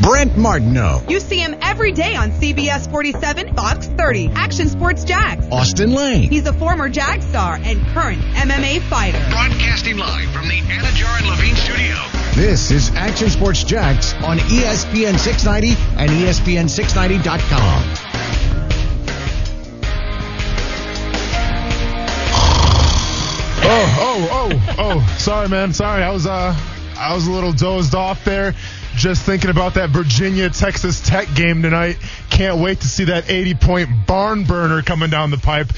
Brent Martineau. You see him every day on CBS 47, Fox 30, Action Sports Jax. Austin Lane. He's a former Jag star and current MMA fighter. Broadcasting live from the Anajar and Levine studio. This is Action Sports Jax on ESPN 690 and E ESPN690.com. Oh, oh, oh, oh. Sorry, man. Sorry. I was uh I was a little dozed off there. Just thinking about that Virginia Texas Tech game tonight. Can't wait to see that 80 point barn burner coming down the pipe.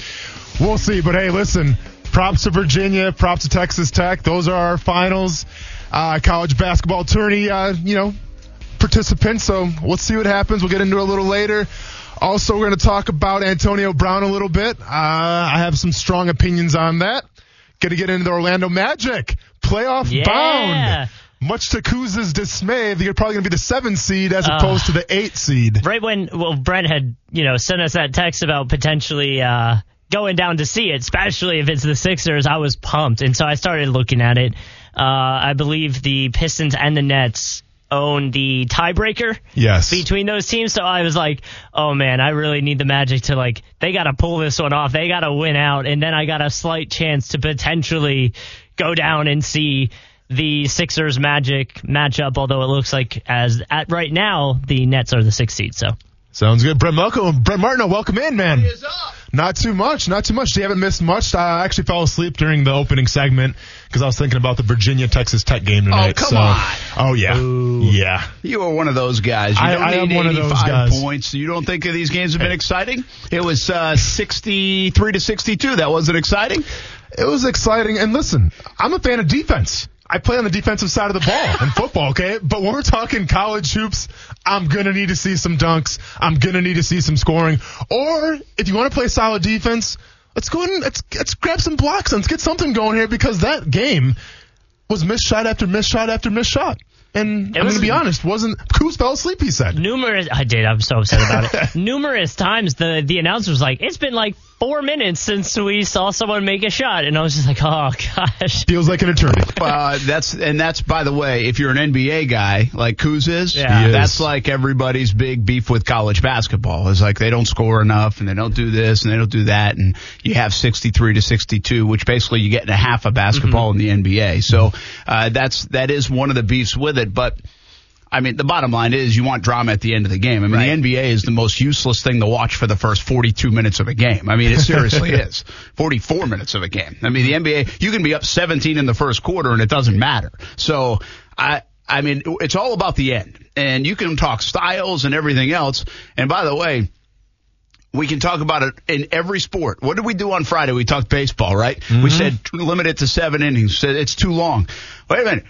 We'll see. But hey, listen, props to Virginia, props to Texas Tech. Those are our finals. Uh, college basketball tourney, uh, you know, participants. So we'll see what happens. We'll get into it a little later. Also, we're going to talk about Antonio Brown a little bit. Uh, I have some strong opinions on that. Going to get into the Orlando Magic playoff Yeah. bound. Much to Kuz's dismay, they're probably going to be the seven seed as opposed to the eight seed. right when well Brent had you know sent us that text about potentially uh, going down to see it, especially if it's the Sixers, I was pumped, and so I started looking at it. Uh, I believe the Pistons and the Nets own the tiebreaker Yes. between those teams, so I was like, oh man, I really need the Magic to like they got to pull this one off, they got to win out, and then I got a slight chance to potentially go down and see. The Sixers Magic matchup, although it looks like as at right now the Nets are the sixth seed. So Sounds good. Brent Malcolm, Brent Martin, welcome in, man. Not too much, not too much. You haven't missed much. I actually fell asleep during the opening segment because I was thinking about the Virginia Texas Tech game tonight. Oh come so, on. Oh yeah, yeah. You are one of those guys. You I- don't I am one of those 85 guys. points. You don't think these games have been exciting? It was uh, 63 to 62. That wasn't exciting? It was exciting. And listen, I'm a fan of defense. I play on the defensive side of the ball in football, okay? But when we're talking college hoops, I'm gonna need to see some dunks. I'm gonna need to see some scoring. Or if you want to play solid defense, let's go ahead and let's, let's grab some blocks and let's get something going here because that game was missed shot after missed shot after missed shot. And I'm gonna be honest, wasn't Kuz fell asleep, he said. numerous, I did. I'm so upset about it. numerous times the the announcer was like, "It's been like four minutes since we saw someone make a shot," and I was just like, "Oh gosh." Feels like an eternity. Uh, that's and that's by the way, if you're an NBA guy like Kuz is, Yeah. Is. that's like everybody's big beef with college basketball. Is like they don't score enough and they don't do this and they don't do that, and you have 63 to 62, which basically you get in a half of basketball in the NBA. So uh, that's that is one of the beefs with it, but. I mean, the bottom line is you want drama at the end of the game. I mean, the NBA is the most useless thing to watch for the first 42 minutes of a game. I mean, it seriously is. 44 minutes of a game. I mean, the NBA, you can be up 17 in the first quarter and it doesn't matter. So, I, I mean, it's all about the end. And you can talk styles and everything else. And by the way, we can talk about it in every sport. What did we do on Friday? We talked baseball, right? We mm-hmm. said limit it to seven innings. Said it's too long. Wait a minute.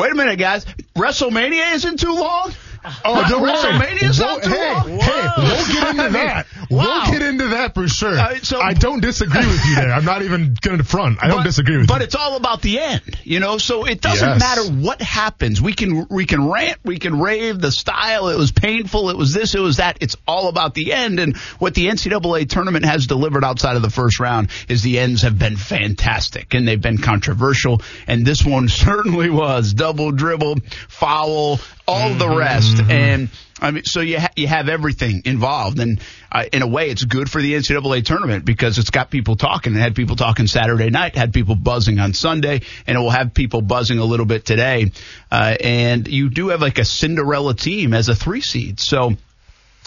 Wait a minute, guys. WrestleMania isn't too long. Oh, don't worry. WrestleMania's not too hey, long. hey, we'll get into that. We'll get into that for sure. Uh, so- I don't disagree with you there. I'm not even going to front. I don't disagree with but you. But it's all about the end, you know. So it doesn't Yes. matter what happens. We can we can rant, we can rave. The style, it was painful, it was this, it was that. It's all about the end. And what the NCAA tournament has delivered outside of the first round is the ends have been fantastic and they've been controversial. And this one certainly was double dribble, foul, all the rest. And I mean, so you ha- you have everything involved, and uh, in a way, it's good for the NCAA tournament because it's got people talking. It had people talking Saturday night, had people buzzing on Sunday, and it will have people buzzing a little bit today. Uh, and you do have like a Cinderella team as a three seed, so.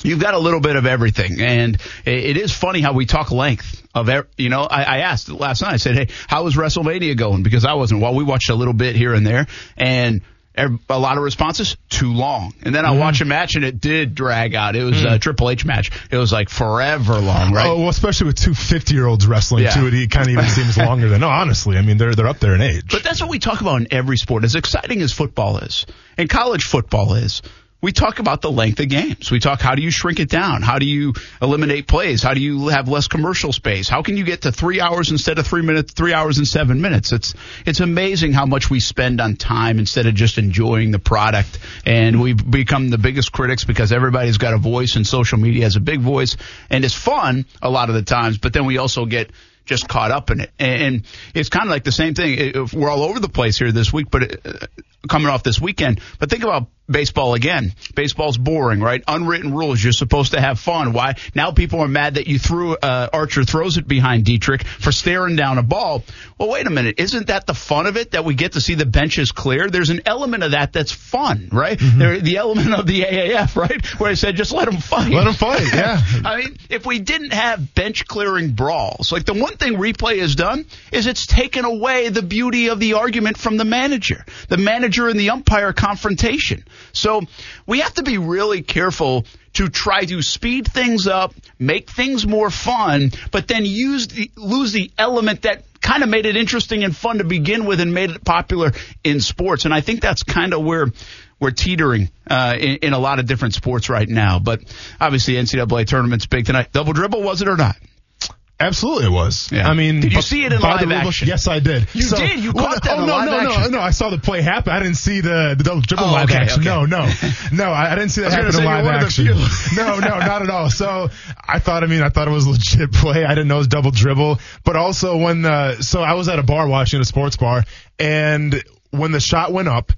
You've got a little bit of everything, and it is funny how we talk length of, you know. I, I asked last night. I said, "Hey, how was WrestleMania going?" Because I wasn't. Well, we watched a little bit here and there, and a lot of responses too long. And then I watch a match, and it did drag out. It was a hmm. Triple H match. It was like forever long, right? Oh, well, especially with two 50 year olds wrestling Yeah. too, it kind of even seems longer than. No, honestly, I mean they're they're up there in age. But that's what we talk about in every sport. As exciting as football is, and college football is, we talk about the length of games. We talk how do you shrink it down? How do you eliminate plays? How do you have less commercial space? How can you get to three hours instead of three minutes, three hours and seven minutes? It's it's amazing how much we spend on time instead of just enjoying the product. And we've become the biggest critics because everybody's got a voice and social media has a big voice and it's fun a lot of the times, but then we also get just caught up in it. And it's kind of like the same thing. We're all over the place here this week, but uh, coming off this weekend. But think about baseball again. Baseball's boring, right? Unwritten rules. You're supposed to have fun. Why? Now people are mad that you threw, uh, Archer throws it behind Dietrich for staring down a ball. Well, wait a minute. Isn't that the fun of it that we get to see the benches clear? There's an element of that that's fun, right? Mm-hmm. There, the element of the AAF, right? Where I said, just let them fight. Let them fight, yeah. I mean, if we didn't have bench clearing brawls, like the one thing replay has done is it's taken away the beauty of the argument from the manager, the manager and the umpire confrontation. So we have to be really careful to try to speed things up, make things more fun, but then use the, lose the element that kind of made it interesting and fun to begin with and made it popular in sports. And I think that's kind of where we're teetering uh, in, in a lot of different sports right now. But obviously, NCAA tournament's big tonight. Double dribble, was it or not? Absolutely, it was. Yeah. I mean, Did you see it in live the rule book- action? Yes, I did. You did? You caught that Oh in no, no, action? no, no! I saw the play happen. I didn't see the the double dribble Oh, live okay, action. okay. No, no, no! I, I didn't see that I happen in live you're one of the action. no, no, not at all. So I thought. I mean, I thought it was legit play. I didn't know it was double dribble. But also when the so I was at a bar watching a sports bar, and when the shot went up,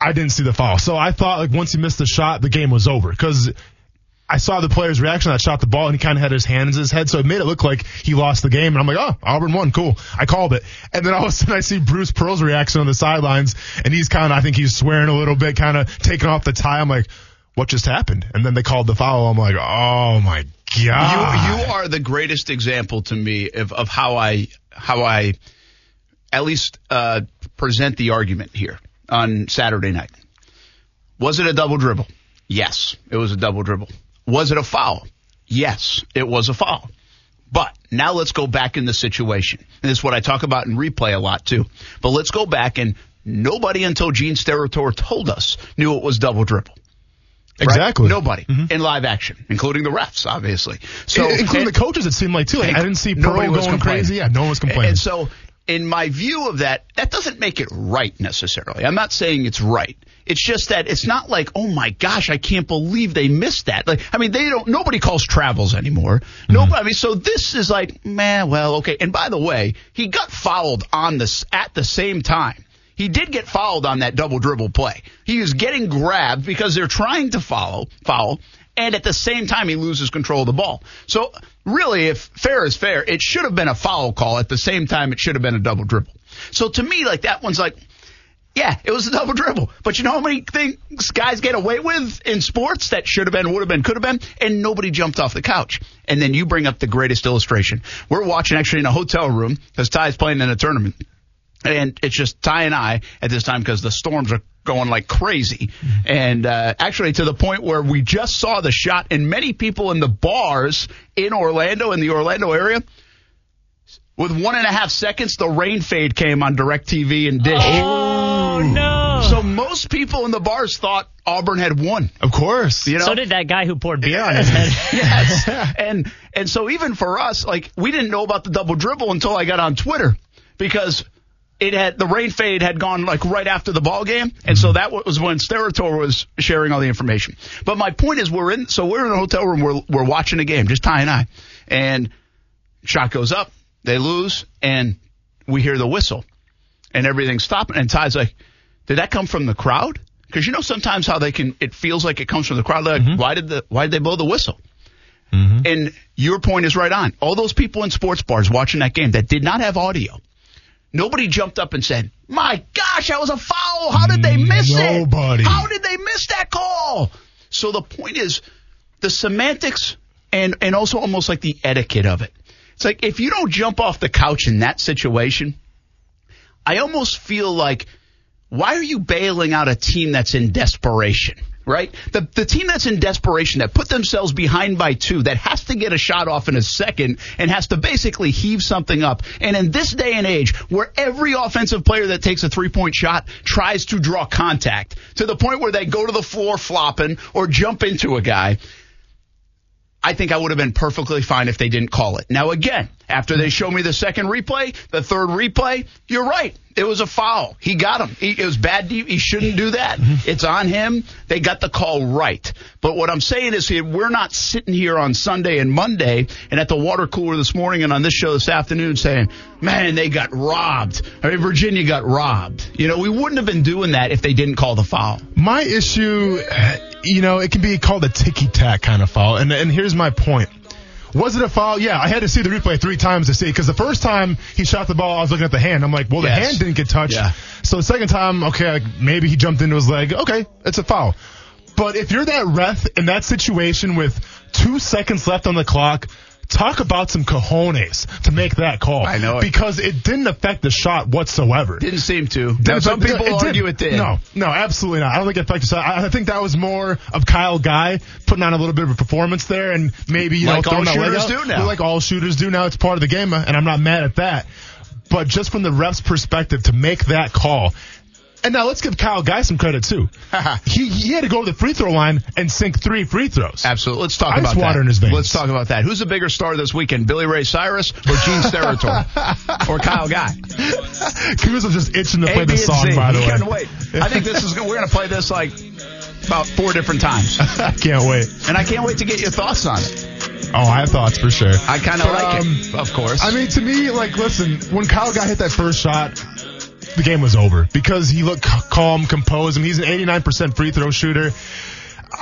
I didn't see the foul. So I thought like once he missed the shot, the game was over because. I saw the player's reaction. I shot the ball and he kind of had his hands in his head, so it made it look like he lost the game. And I'm like, oh, Auburn won, cool. I called it. And then all of a sudden I see Bruce Pearl's reaction on the sidelines, and he's kind of, I think he's swearing a little bit, kind of taking off the tie. I'm like, what just happened? And then they called the foul. I'm like, oh my god. You you are the greatest example to me of, of how I how I at least uh, present the argument here on Saturday night. Was it a double dribble? Yes, it was a double dribble. Was it a foul? Yes, it was a foul. But now let's go back in the situation. And this is what I talk about in replay a lot too. But let's go back and nobody until Gene Steratore told us knew it was double dribble. Right? Exactly. Nobody mm-hmm. in live action, including the refs, obviously. So So, including and- the coaches, it seemed like too. Like, I didn't see Pearl going crazy. Yeah, no one was complaining. And so, in my view of that, that doesn't make it right necessarily. I'm not saying it's right. It's just that it's not like, oh my gosh, I can't believe they missed that. Like, I mean, they don't. Nobody calls travels anymore. Mm-hmm. Nobody. I mean, so this is like, man, well, okay. And by the way, he got fouled on this at the same time. He did get fouled on that double dribble play. He was getting grabbed because they're trying to follow foul, and at the same time he loses control of the ball. So really, if fair is fair, it should have been a foul call. At the same time, it should have been a double dribble. So to me, like that one's like, yeah, it was a double dribble. But you know how many things guys get away with in sports that should have been, would have been, could have been, and nobody jumped off the couch. And then you bring up the greatest illustration. We're watching actually in a hotel room because Ty's playing in a tournament. And it's just Ty and I at this time because the storms are going like crazy. And uh, actually to the point where we just saw the shot, and many people in the bars in Orlando, in the Orlando area, with one and a half seconds, the rain fade came on DirecTV and Dish. Oh Oh, no! So most people in the bars thought Auburn had won. of course. You know? so did that guy who poured beer on his head. yes. And and so even for us, like we didn't know about the double dribble until I got on Twitter because it had the rain fade had gone like right after the ball game, and so mm-hmm. that was when Steratore was sharing all the information. But my point is, we're in so we're in a hotel room, we're we're watching a game, just Ty and I, and shot goes up, they lose, and we hear the whistle, and everything's stopping, and Ty's like, "Did that come from the crowd?" Because you know sometimes how they can, it feels like it comes from the crowd. Like, mm-hmm. why did the why did they blow the whistle? Mm-hmm. And your point is right on. All those people in sports bars watching that game that did not have audio, nobody jumped up and said, "My gosh, that was a foul! How did they miss it? Nobody. How did they miss that call?" So the point is, the semantics and and also almost like the etiquette of it. It's like if you don't jump off the couch in that situation, I almost feel like why are you bailing out a team that's in desperation? Right? The the team that's in desperation that put themselves behind by two that has to get a shot off in a second and has to basically heave something up. And in this day and age where every offensive player that takes a three point shot tries to draw contact to the point where they go to the floor flopping or jump into a guy, I think I would have been perfectly fine if they didn't call it. Now, again, after they show me the second replay, the third replay, you're right. It was a foul. He got him. He, it was bad. He shouldn't do that. Mm-hmm. It's on him. They got the call right. But what I'm saying is, we're not sitting here on Sunday and Monday and at the water cooler this morning and on this show this afternoon saying, man, they got robbed. I mean, Virginia got robbed. You know, we wouldn't have been doing that if they didn't call the foul. My issue, you know, it can be called a ticky tack kind of foul. And, and here's my point. Was it a foul? Yeah, I had to see the replay three times to see because the first time he shot the ball, I was looking at the hand. I'm like, well, the Yes. hand didn't get touched. Yeah. So the second time, okay, like maybe he jumped into his leg. Okay, it's a foul. But if you're that ref in that situation with two seconds left on the clock, talk about some cojones to make that call. I know it. because it didn't affect the shot whatsoever. Didn't seem to. Didn't some people it argue it did. No, no, absolutely not. I don't think it affected. the I, I think that was more of Kyle Guy putting on a little bit of a performance there, and maybe you Like know throwing all that leg shooters do now. Like all shooters do now. It's part of the game, and I'm not mad at that. But just from the ref's perspective, to make that call. And now let's give Kyle Guy some credit too. he he had to go to the free throw line and sink three free throws. Absolutely. Let's talk Ice about water that. in his veins. Let's talk about that. Who's the bigger star this weekend, Billy Ray Cyrus or Gene Steratore or Kyle Guy? Cruz was just itching to A, play the song. C. By the You way, couldn't wait. I think this is. We're going to play this like about four different times, I can't wait. and I can't wait to get your thoughts on it. Oh, I have thoughts for sure. I kind of But, like um, it, of course. I mean, to me, like, listen, when Kyle Guy hit that first shot, the game was over because he looked calm, composed. I mean, he's an 89% free throw shooter.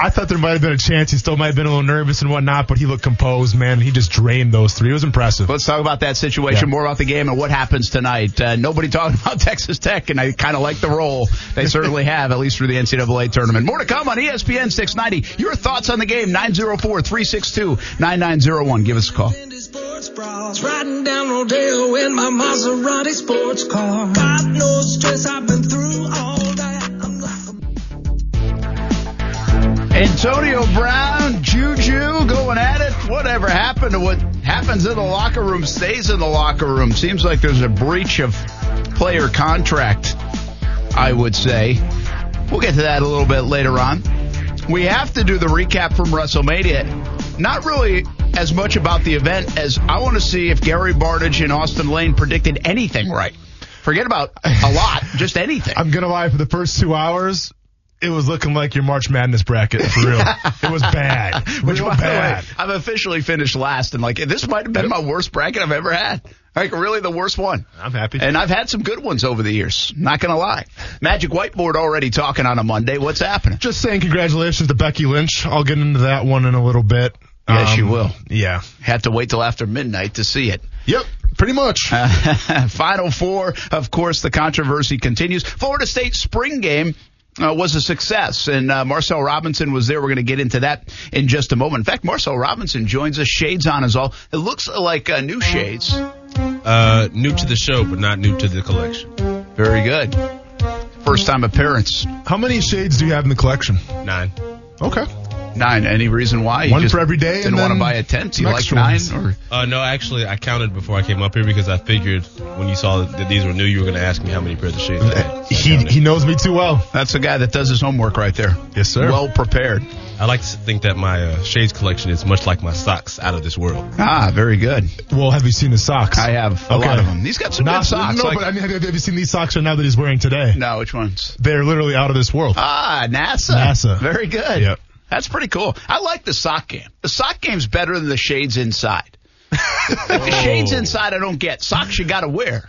I thought there might have been a chance. He still might have been a little nervous and whatnot, but he looked composed, man. He just drained those three. It was impressive. Let's talk about that situation, Yeah. more about the game and what happens tonight. Uh, nobody talking about Texas Tech, and I kind of like the role they certainly have, at least through the NCAA tournament. More to come on ESPN 690. Your thoughts on the game, 904-362-9901. Give us a call. Sports bras, riding down Rodeo in my Maserati sports car. Got no stress, I've been through all that. Like Antonio Brown, Juju going at it. Whatever happened to what happens in the locker room stays in the locker room. Seems like there's a breach of player contract, I would say. We'll get to that a little bit later on. We have to do the recap from WrestleMania. Not really as much about the event as I want to see if Gary Bartage and Austin Lane predicted anything right. Forget about a lot, just anything. I'm going to lie, for the first two hours, it was looking like your March Madness bracket, for real. it was bad. Which, by the way, bad. I've officially finished last, and like this might have been my worst bracket I've ever had. Like really the worst one. I'm happy. And I've had some good ones over the years. Not gonna lie. Magic Whiteboard already talking on a Monday. What's happening? Just saying congratulations to Becky Lynch. I'll get into that one in a little bit. Um, Yes, you will. Yeah. Have to wait till after midnight to see it. Yep. Pretty much. Final four, of course, the controversy continues. Florida State spring game. Uh, was a success, and uh, Marcel Robinson was there. We're going to get into that in just a moment. In fact, Marcel Robinson joins us. Shades on is all. It looks like uh, new shades. Uh, new to the show, but not new to the collection. Very good. First time appearance. How many shades do you have in the collection? Nine. Okay. Nine. Any reason why? You One just for every day Didn't and want to then buy a tent. Do you like extra nine? Or Uh, no, actually, I counted before I came up here because I figured when you saw that these were new, you were going to ask me how many pairs of shades I had. So He counted. he knows me too well. that's a guy that does his homework right there. Yes, sir. Well prepared. I like to think that my uh, shades collection is much like my socks out of this world. Ah, very good. Well, have you seen his socks? I have a Okay. lot of them. He's got some Not- good socks. No, like, but I mean, have you, have you seen these socks right now that he's wearing today? no, which ones? They're literally out of this world. Ah, NASA. NASA. Very good. Yep. That's pretty cool. I like the sock game. The sock game's better than the shades inside. like the shades inside, I don't get. Socks you got to wear.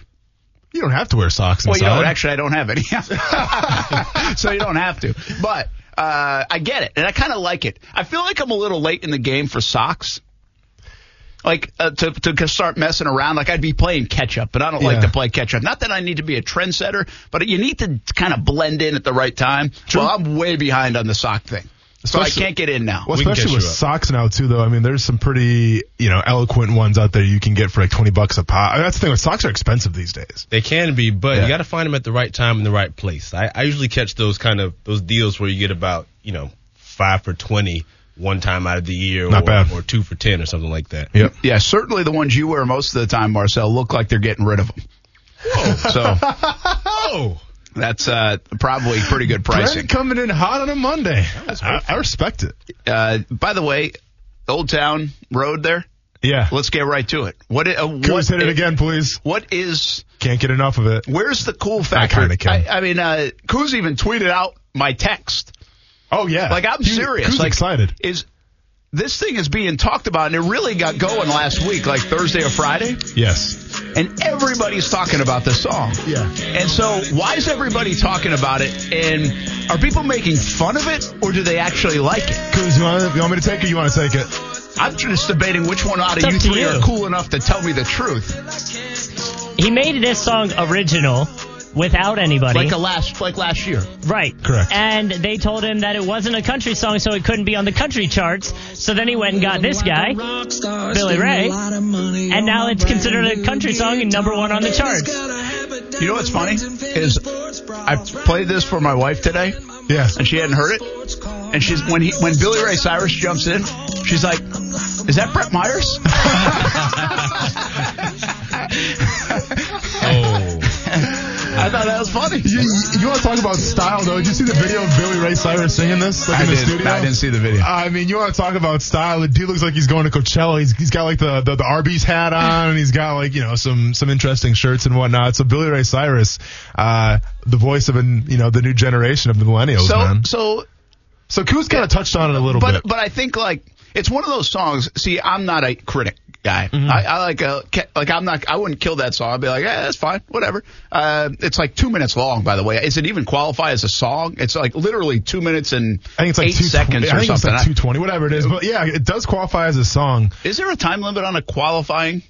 You don't have to wear socks Well, you don't. Actually, I don't have any. so you don't have to. But uh, I get it, and I kind of like it. I feel like I'm a little late in the game for socks. Like uh, to to start messing around, like I'd be playing catch up, but I don't like to play catch up. Not that I need to be a trendsetter, but you need to kind of blend in at the right time. Well, I'm way behind on the sock thing, so I can't get in now. Well, especially catch with socks now too, though. I mean, there's some pretty, you know, eloquent ones out there you can get for like twenty bucks a pop. I mean, that's the thing. With socks are expensive these days. They can be, but Yeah. you got to find them at the right time in the right place. I, I usually catch those kind of those deals where you get about you know five for twenty one time out of the year, Not or, bad. or two for ten or something like that. Yep. Yeah, certainly the ones you wear most of the time, Marcel, look like they're getting rid of them. Oh. So Oh, that's uh, probably pretty good pricing. Brent coming in hot on a Monday. I, I respect it. Uh, by the way, Old Town Road there. Yeah. Let's get right to it. What? Uh, what Coos, hit it again, please. What is? Can't get enough of it. Where's the cool factor? can. I, I mean, uh, Coos even tweeted out my text. Oh yeah. Like I'm serious. Coos like excited. Is this thing is being talked about, and it really got going last week, like Thursday or Friday, Yes. and everybody's talking about this song. Yeah. And so, why is everybody talking about it? And are people making fun of it, or do they actually like it? Coos, you want, you want me to take it? You want to take it? I'm just debating which one out of you three you. are cool enough to tell me the truth. He made this song original without anybody. Like a last, like last year. Right. Correct. And they told him that it wasn't a country song, so it couldn't be on the country charts. So then he went and got this guy, Billy Ray, and now it's considered a country song and number one on the charts. You know what's funny is I played this for my wife today, Yeah. and she hadn't heard it. And she's when he when Billy Ray Cyrus jumps in, she's like, "Is that Brett Myers?" I thought that was funny. You, you want to talk about style though? Did you see the video of Billy Ray Cyrus singing this like I in the did- studio? I didn't see the video. I mean, you want to talk about style? The dude looks like he's going to Coachella. He's, he's got like the, the the Arby's hat on, and he's got like you know some some interesting shirts and whatnot. So Billy Ray Cyrus, uh, the voice of an you know the new generation of the millennials, So man. so So Coos kind of touched on it a little but bit. but I think like it's one of those songs. See, I'm not a critic guy. I, I like a like I'm not. I wouldn't kill that song. I'd be like, yeah, that's fine, whatever. Uh, it's like two minutes long, by the way. Is it even qualify as a song? It's like literally two minutes and I think it's like eight two, seconds I or think it's something. like two twenty, whatever it is. But yeah, it does qualify as a song. Is there a time limit on a qualifying?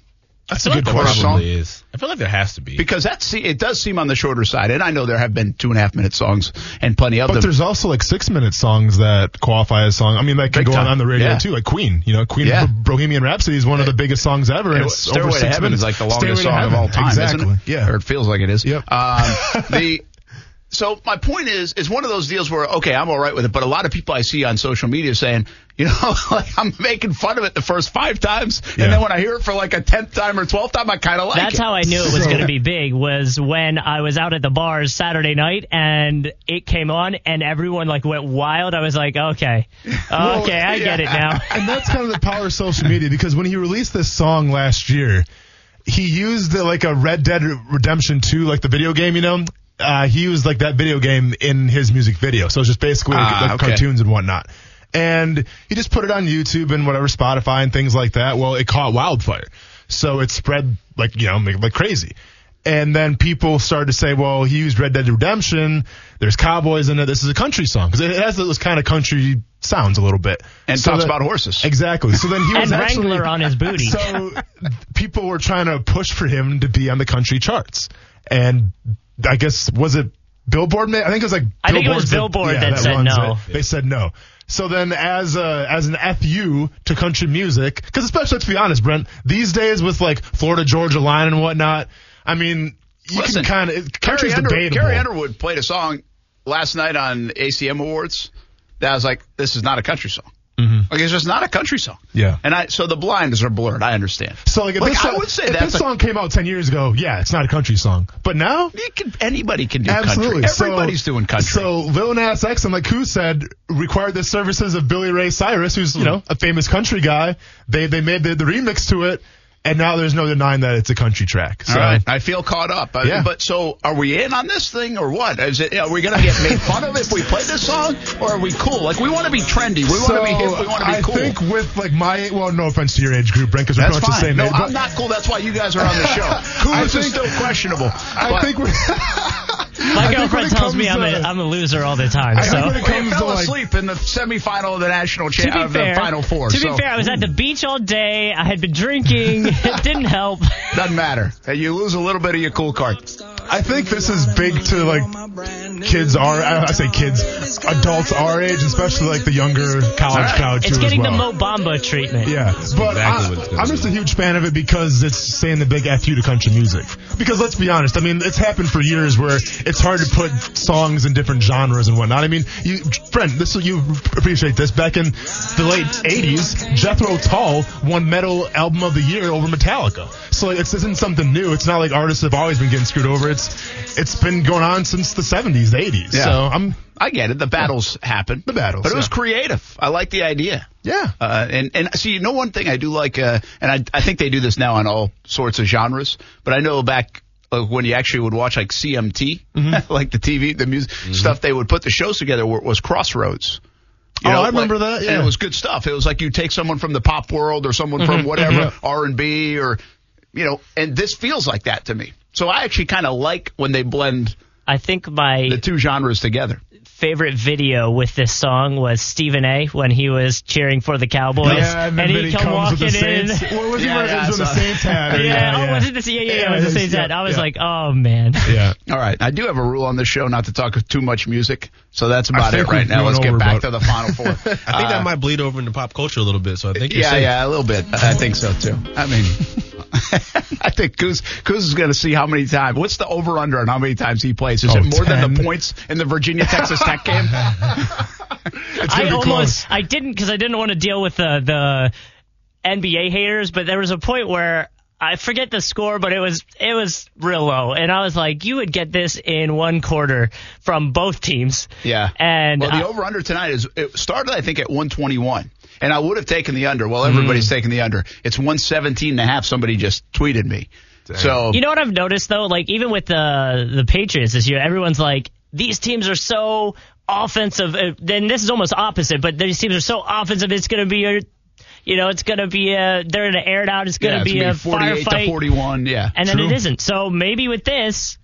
That's I a feel good like question. probably is. I feel like there has to be. Because that se- it does seem on the shorter side, and I know there have been two and a half minute songs and plenty of But them. there's also like six minute songs that qualify as song. I mean, that can Big go on time. on the radio Yeah. too, like Queen. You know, Queen Yeah. Bohemian Rhapsody is one of the biggest songs ever, and And it's Stairway over to six Heaven minutes. is like the longest to song of all time, Exactly. isn't it? Yeah. Or it feels like it is. Yep. Um, the so my point is, is one of those deals where okay, I'm all right with it, but a lot of people I see on social media saying, you know, like I'm making fun of it the first five times, Yeah. and then when I hear it for like a tenth time or twelfth time, I kind of like That's it. how I knew it was going to be big was when I was out at the bars Saturday night and it came on and everyone like went wild. I was like, okay, Well, okay, I get it now. and that's kind of the power of social media because when he released this song last year, he used the, like a Red Dead Redemption 2, like the video game, you know. Uh, he used like that video game in his music video, so it's just basically like, Ah, like okay. cartoons and whatnot. And he just put it on YouTube and whatever Spotify and things like that. Well, it caught wildfire, so it spread like you know like, like crazy. And then people started to say, well, he used Red Dead Redemption. There's cowboys in it. This is a country song because it has those kind of country sounds a little bit. and So talks that- about horses. Exactly. So then he was And actually Wrangler on his booty. So people were trying to push for him to be on the country charts, and I guess was it Billboard? ma- I think it was like I think it was that- Billboard that said no. it. They said no. So then, as a, as an fu to country music, because especially let's be honest, Brent, these days with like Florida Georgia Line and whatnot, I mean, you Listen, can kind of Carrie, country's Under- debatable. Carrie Underwood played a song last night on ACM Awards that I was like, this is not a country song. Mhm. Like it's just not a country song. Yeah. And I so the blinds are blurred. I understand. So like, if Like, this I song, would say if this a- song came out ten years ago, yeah, it's not a country song. But now, can, anybody can do Absolutely. country. Everybody's so, doing country. So Lil Nas X, and like who said, required the services of Billy Ray Cyrus, who's Hmm. you know a famous country guy. They they made the, the remix to it, and now there's no denying that it's a country track. So All right. I feel caught up. Uh, Yeah. But so are we in on this thing or what? Is it, are we going to get made fun of if we play this song or are we cool? Like we want to be trendy. We want to be hip. We want to be I cool. think with like my well, no offense to your age group, Brent, because we're pretty much the same No, age. I'm not cool. That's why you guys are on the show. Cool I is think- still questionable. I But- think. My girlfriend tells me I'm comes a, to- I'm a loser all the time. I think So when it Well, you comes to fell like asleep in the semifinal of the national to cha- of fair, the final four. to so be fair, I was at the beach all day. I had been drinking. it didn't help. doesn't matter. You lose a little bit of your cool card. I think this is big to like kids our I I say kids, adults our age, especially like the younger college right. crowd too It's as getting the well. Mo Bamba treatment. Yeah, but exactly what I, gonna I'm just a huge fan of it because it's saying the big F you to country music. Because let's be honest, I mean, it's happened for years where it's hard to put songs in different genres and whatnot. I mean, you, friend, this you appreciate this. Back in the late '80s, Jethro Tull won Metal Album of the Year over Metallica. So like, this isn't something new. It's not like artists have always been getting screwed over. It's it's been going on since the the 70s, 80s. Yeah. So I'm I get it. The battles happen. The battles, But it was yeah. creative. I like the idea. yeah. Uh, and and see, you know, one thing I do like, uh, and I I think they do this now on all sorts of genres. But I know back uh, when you actually would watch like CMT, Mm-hmm. like the TV, the music stuff, they would put the shows together. Were, was Crossroads. You Oh, I like- remember that, And yeah. it was good stuff. It was like you take someone from the pop world or someone from whatever R and B or you know, and this feels like that to me. So I actually kind of like when they blend I think my the two genres together. favorite video with this song was Stephen A. when he was cheering for the Cowboys, yeah, and, then he come comes with walking the in. Saints. What was he Yeah, wearing? yeah, It was I the Saints hat. Yeah, oh, was it the? Yeah, yeah, yeah, it was the Saints yeah, hat. I was yeah. like, oh man. Yeah. All right. I do have a rule on this show not to talk too much music. So that's about it right now. Let's get back to the final four. I think that might bleed over into pop culture a little bit. So I think you're yeah, safe. yeah, a little bit. I think so too. I mean, I think Kuz, Kuz is going to see how many times. What's the over under on how many times he plays? Is Oh, it more than the points in the Virginia Texas Tech game? It's I be almost close. I didn't because I didn't want to deal with the the NBA haters, but there was a point where I forget the score, but it was it was real low, and I was like, you would get this in one quarter from both teams. Yeah. and well, the uh, over under tonight is it started I think at 121. And I would have taken the under. Well, everybody's taking the under. It's 117 and a half. Somebody just tweeted me. So You know what I've noticed though, like even with the the Patriots this year, everyone's like these teams are so offensive. Uh, Then this is almost opposite, but these teams are so offensive. It's going to be a, you know, it's going to be a. They're going to air it out. It's going yeah, to be a 48 to 41. Yeah. and then True. it isn't. So maybe with this,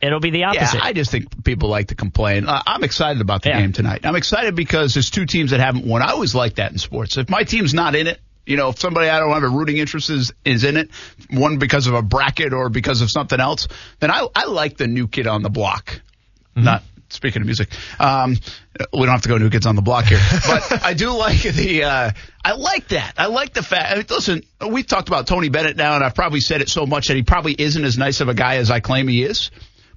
it'll be the opposite. Yeah. I just think people like to complain. Uh, I'm excited about the Yeah. game tonight. I'm excited because there's two teams that haven't won. I always like that in sports. If my team's not in it, you know, if somebody I don't have a rooting interest is, is in it, one because of a bracket or because of something else, then I, I like the new kid on the block. Not speaking of music, um, we don't have to go new kids on the block here, but I do like the, uh, I like that. I like the fact, I mean, listen, we've talked about Tony Bennett now and I've probably said it so much that he probably isn't as nice of a guy as I claim he is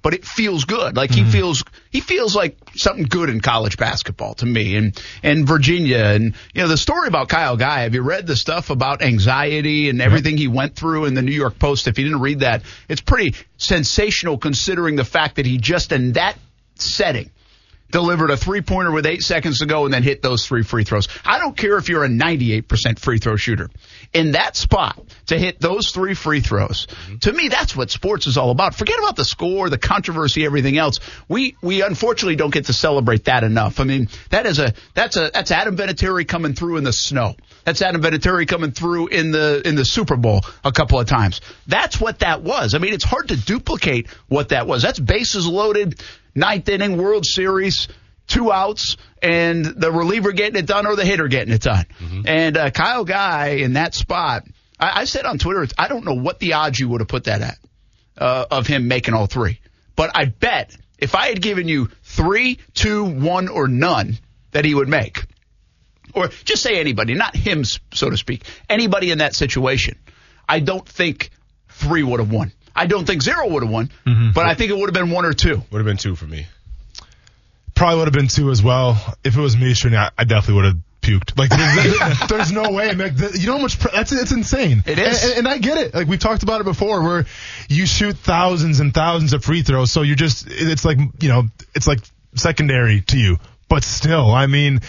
but it feels good. Like he feels he feels like something good in college basketball to me. And and Virginia and you know the story about Kyle Guy. Have you read the stuff about anxiety and everything he went through in the New York Post? If you didn't read that, it's pretty sensational considering the fact that he just in that setting delivered a three pointer with eight seconds to go and then hit those three free throws. I don't care if you're a 98% free throw shooter. In that spot, to hit those three free throws, mm-hmm. to me, that's what sports is all about. Forget about the score, the controversy, everything else. We, we unfortunately don't get to celebrate that enough. I mean, that is a, that's a, that's Adam Vinatieri coming through in the snow. That's Adam Vinatieri coming through in the, in the Super Bowl a couple of times. That's what that was. I mean, it's hard to duplicate what that was. That's bases loaded, ninth inning World Series, two outs, and the reliever getting it done or the hitter getting it done. And uh, Kyle Guy in that spot, I, I said on Twitter, I don't know what the odds you would have put that at uh, of him making all three, but I bet if I had given you three, two, one, or none, that he would make. Or just say anybody, not him, so to speak. Anybody in that situation. I don't think three would have won. I don't think zero would have won, mm-hmm. but I think it would have been one or two. Would have been two for me. Probably would have been two as well. If it was me shooting, I, I definitely would have puked. Like, there's, there's no way. Like, the, you know how much? Pre- that's it's insane. It is. and, and, and I get it. Like we've talked about it before, where you shoot thousands and thousands of free throws, so you're just it's like you know it's like secondary to you. But still, I mean,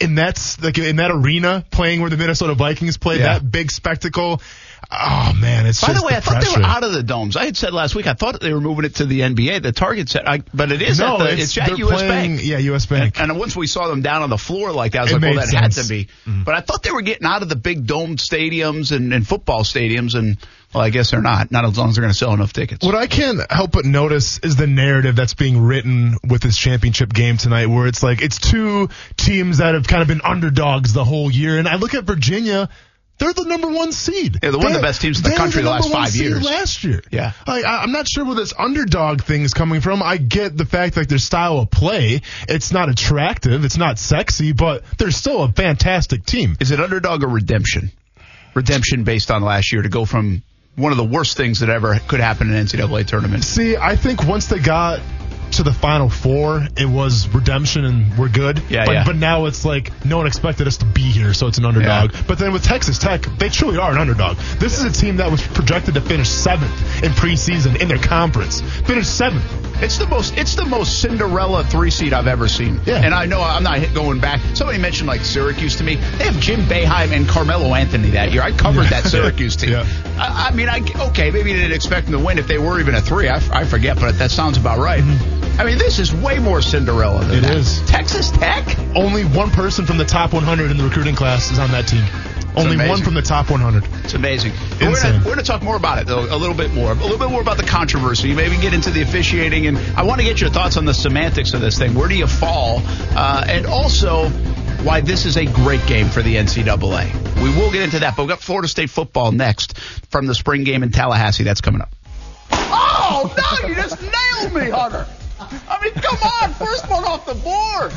in that's like in that arena playing where the Minnesota Vikings play, Yeah. that big spectacle. Oh man, it's By the way, I thought they were out of the domes. I had said last week I thought they were moving it to the NBA. The Target said, I, but it is no, at the, it's, it's, at US playing, Bank. Yeah, U.S. Bank. And once we saw them down on the floor like that, I was It like, well, that had to be. Mm-hmm. But I thought they were getting out of the big domed stadiums and, and football stadiums, and well, I guess they're not. Not as long as they're going to sell enough tickets. What I can't help but notice is the narrative that's being written with this championship game tonight, where it's like it's two teams that have kind of been underdogs the whole year. And I look at Virginia. They're the number one seed. Yeah, they're one of the best teams in the country the number last five years. Last year, Yeah. I, I'm not sure where this underdog thing is coming from. I get the fact that their style of play, it's not attractive, it's not sexy, but they're still a fantastic team. Is it underdog or redemption? Redemption based on last year to go from one of the worst things that ever could happen in an NCAA tournament. See, I think once they got to the final four, it was redemption and we're good. Yeah, but, yeah. but now it's like no one expected us to be here, so it's an underdog. Yeah. But then with Texas Tech, they truly are an underdog. This is a team that was projected to finish seventh in preseason in their conference. Finished seventh. It's the most it's the most Cinderella three seed I've ever seen. Yeah. And I know I'm not going back. Somebody mentioned like Syracuse to me. They have Jim Boeheim and Carmelo Anthony that year. I covered that Syracuse team. Yeah. I, I mean, I okay, maybe you didn't expect them to win if they were even a three. I, I forget, but that sounds about right. Mm-hmm. I mean, this is way more Cinderella than. It that. is. Texas Tech. Only one person from the top 100 in the recruiting class is on that team. Only one from the top 100. It's amazing. But We're Insane. gonna, we're gonna talk more about it though, a little bit more, a little bit more about the controversy. Maybe get into the officiating, and I want to get your thoughts on the semantics of this thing. Where do you fall? Uh, and also why this is a great game for the NCAA. We will get into that, but we've got Florida State football next from the spring game in Tallahassee. That's coming up. Oh no! You just nailed me, Hunter. I mean, come on, first one off the board.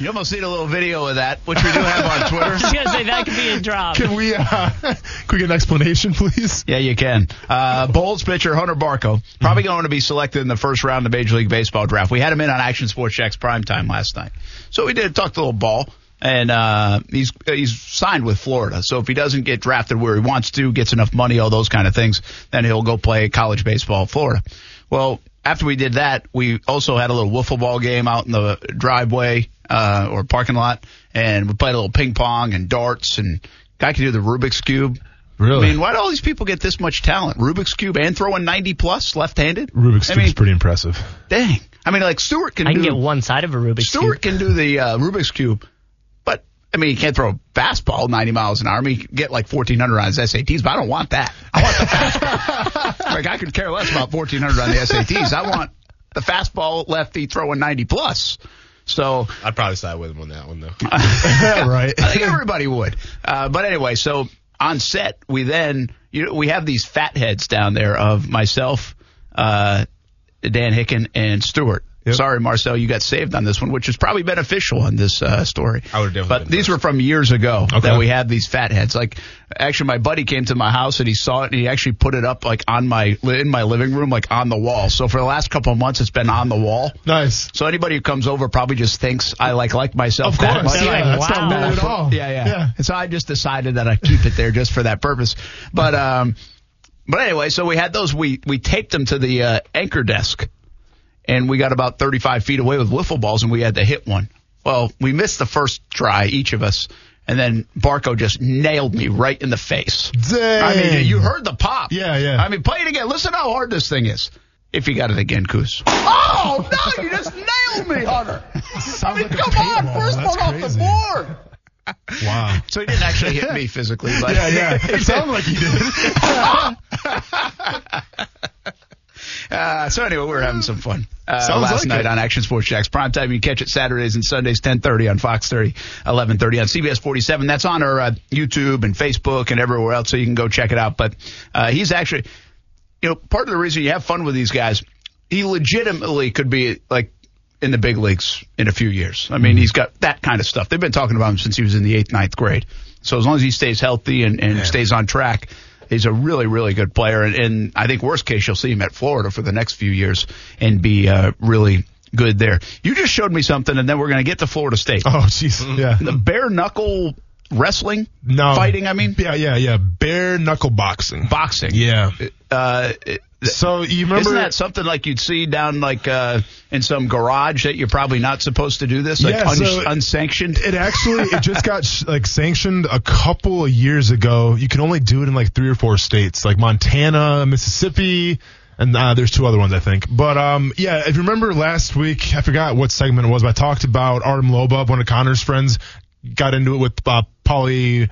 You almost need a little video of that, which we do have on Twitter. I was gonna say that could be a drop. Can we, uh, can we get an explanation, please? Yeah, you can. Uh, Bolles pitcher Hunter Barco probably going to be selected in the first round of the Major League Baseball draft. We had him in on Action Sports Jax primetime last night, so we did talk to a little ball. And uh, he's he's signed with Florida, so if he doesn't get drafted where he wants to, gets enough money, all those kind of things, then he'll go play college baseball in Florida. Well, after we did that, we also had a little wiffle ball game out in the driveway uh, or parking lot, and we played a little ping pong and darts, and guy could do the Rubik's cube. Really? I mean, why do all these people get this much talent? Rubik's cube and throwing 90 plus left-handed. Rubik's I Cube mean, is pretty impressive. dang. I mean, like Stewart can I can do get one side of a Rubik's Stewart cube. can do the uh, Rubik's cube, but I mean, he can't throw a fastball 90 miles an hour. I mean, he can get like 1400 on his SATs, but I don't want that. I want the fastball. like I could care less about 1400 on the SATs. I want the fastball lefty throwing 90 plus. So I'd probably side with him on that one though. right. I think everybody would. Uh, but anyway, so on set, we then you know, we have these fat heads down there of myself, uh, Dan Hicken, and Stewart. Yep. Sorry, Marcel, you got saved on this one, which is probably beneficial on this uh, story. I would've definitely But these first. were from years ago Okay. that we had these fat heads. Like, actually, my buddy came to my house and he saw it and he actually put it up like on my in my living room, like on the wall. So for the last couple of months, it's been on the wall. Nice. So anybody who comes over probably just thinks I like like myself Of that course. much. Yeah, that's Wow. not weird at all. Yeah, yeah, Yeah. And so I just decided that I keep it there just for that purpose. But um, but anyway, so we had those. We we taped them to the uh, anchor desk, and we got about 35 feet away with wiffle balls, and we had to hit one. Well, we missed the first try, each of us, and then Barco just nailed me right in the face. Dang. I mean, you heard the pop. Yeah, yeah. I mean, play it again. Listen how hard this thing is. If you got it again, Coos. Oh no! You just nailed me, Hunter. Sounds like a Come on, paintball. first That's one off the board. Wow. So he didn't actually hit me physically, but Yeah, yeah. It sounded like he did. Uh, so anyway, we were having some fun uh, last like night it. on Action Sports Jax Prime Time. You can catch it Saturdays and Sundays, 10:30 on Fox 30, 11:30 on CBS 47. That's on our uh, YouTube and Facebook and everywhere else, so you can go check it out. But uh, he's actually, you know, part of the reason you have fun with these guys, he legitimately could be like in the big leagues in a few years. I Mm-hmm. mean, he's got that kind of stuff. They've been talking about him since he was in the eighth, ninth grade. So as long as he stays healthy and, and stays on track, he's a really, really good player. And, and I think worst case, you'll see him at Florida for the next few years and be uh, really good there. You just showed me something, and then we're going to get to Florida State. Oh, jeez. Yeah. The bare knuckle wrestling, No. fighting. I mean, Yeah, yeah, yeah. Bare knuckle boxing. boxing. Yeah. Uh, So you remember Isn't that something like you'd see down like uh, in some garage that you're probably not supposed to do this, like Yeah, un- so- unsanctioned? It actually it just got like sanctioned a couple of years ago. You can only do it in like three or four states, like Montana, Mississippi, and uh, there's two other ones I think. But um, yeah, if you remember last week, I forgot what segment it was, but I talked about Artem Lobov, one of Conor's friends, got into it with uh, Paulie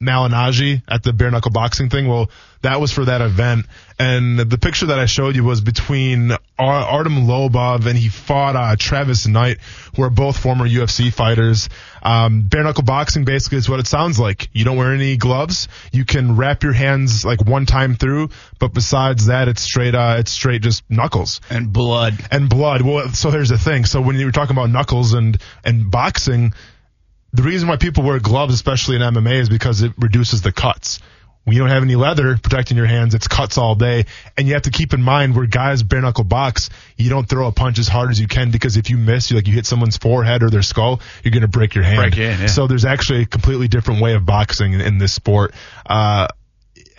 Malignaggi at the bare knuckle boxing thing. Well, that was for that event, and the picture that I showed you was between Ar- Artem Lobov and he fought uh, Travis Knight, who are both former UFC fighters. Um, bare knuckle boxing basically is what it sounds like. You don't wear any gloves. You can wrap your hands like one time through, but besides that, it's straight. Uh, it's straight just knuckles and blood. and blood. Well, so here's the thing. So when you were talking about knuckles and and boxing, the reason why people wear gloves, especially in MMA, is because it reduces the cuts. When you don't have any leather protecting your hands, it's cuts all day. And you have to keep in mind where guys bare knuckle box, you don't throw a punch as hard as you can because if you miss, you like you hit someone's forehead or their skull, you're gonna break your hand. Break your hand, yeah. So there's actually a completely different way of boxing in, in this sport. Uh,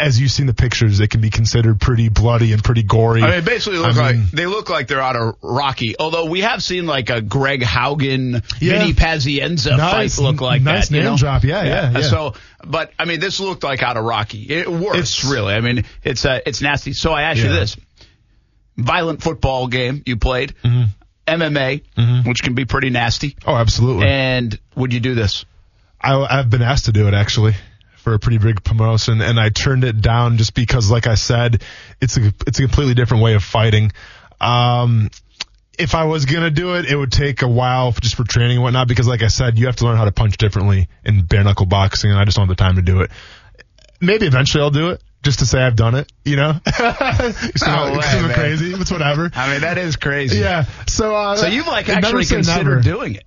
as you've seen the pictures, it can be considered pretty bloody and pretty gory. I mean, basically look I mean- like they look like they're out of Rocky. Although we have seen like a Greg Haugen, Yeah. Vinny Pazienza Nice- fight look like nice that. you name know? drop. Yeah, yeah, yeah. So, but I mean, this looked like out of Rocky. It worse, It's- really. I mean, it's uh, it's nasty. So I ask you this: violent football game you played, MMA, which can be pretty nasty. oh, absolutely. And would you do this? I, I've been asked to do it actually for a pretty big promotion, and I turned it down just because, like I said, it's a it's a completely different way of fighting. Um, if I was gonna do it, it would take a while for, just for training and whatnot. Because, like I said, you have to learn how to punch differently in bare knuckle boxing, and I just don't have the time to do it. Maybe eventually I'll do it. Just to say I've done it, you know? it's No way, crazy. It's whatever. I mean, that is crazy. Yeah. So, uh, So you've like never actually considered never. doing it.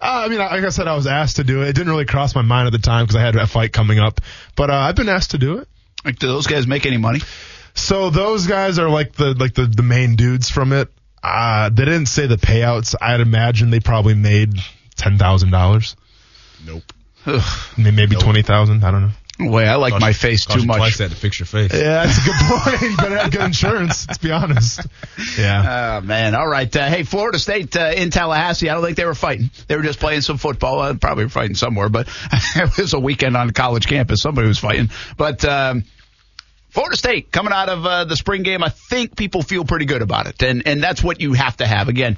Uh, I mean, like I said, I was asked to do it. It didn't really cross my mind at the time because I had a fight coming up. But uh, I've been asked to do it. Like, do those guys make any money? So those guys are like the like the, the main dudes from it. Uh, they didn't say the payouts. I'd imagine they probably made ten thousand dollars, Nope. maybe twenty thousand. I don't know. Way I like Cost my face cost too you much. Twice that to fix your face. Yeah, that's a good point. you better have good insurance. Let's be honest. Yeah. Oh man! All right. Uh, hey, Florida State uh, in Tallahassee. I don't think they were fighting. They were just playing some football. Uh, probably fighting somewhere, but it was a weekend on a college campus. Somebody was fighting. But um, Florida State coming out of uh, the spring game, I think people feel pretty good about it, and and that's what you have to have. Again,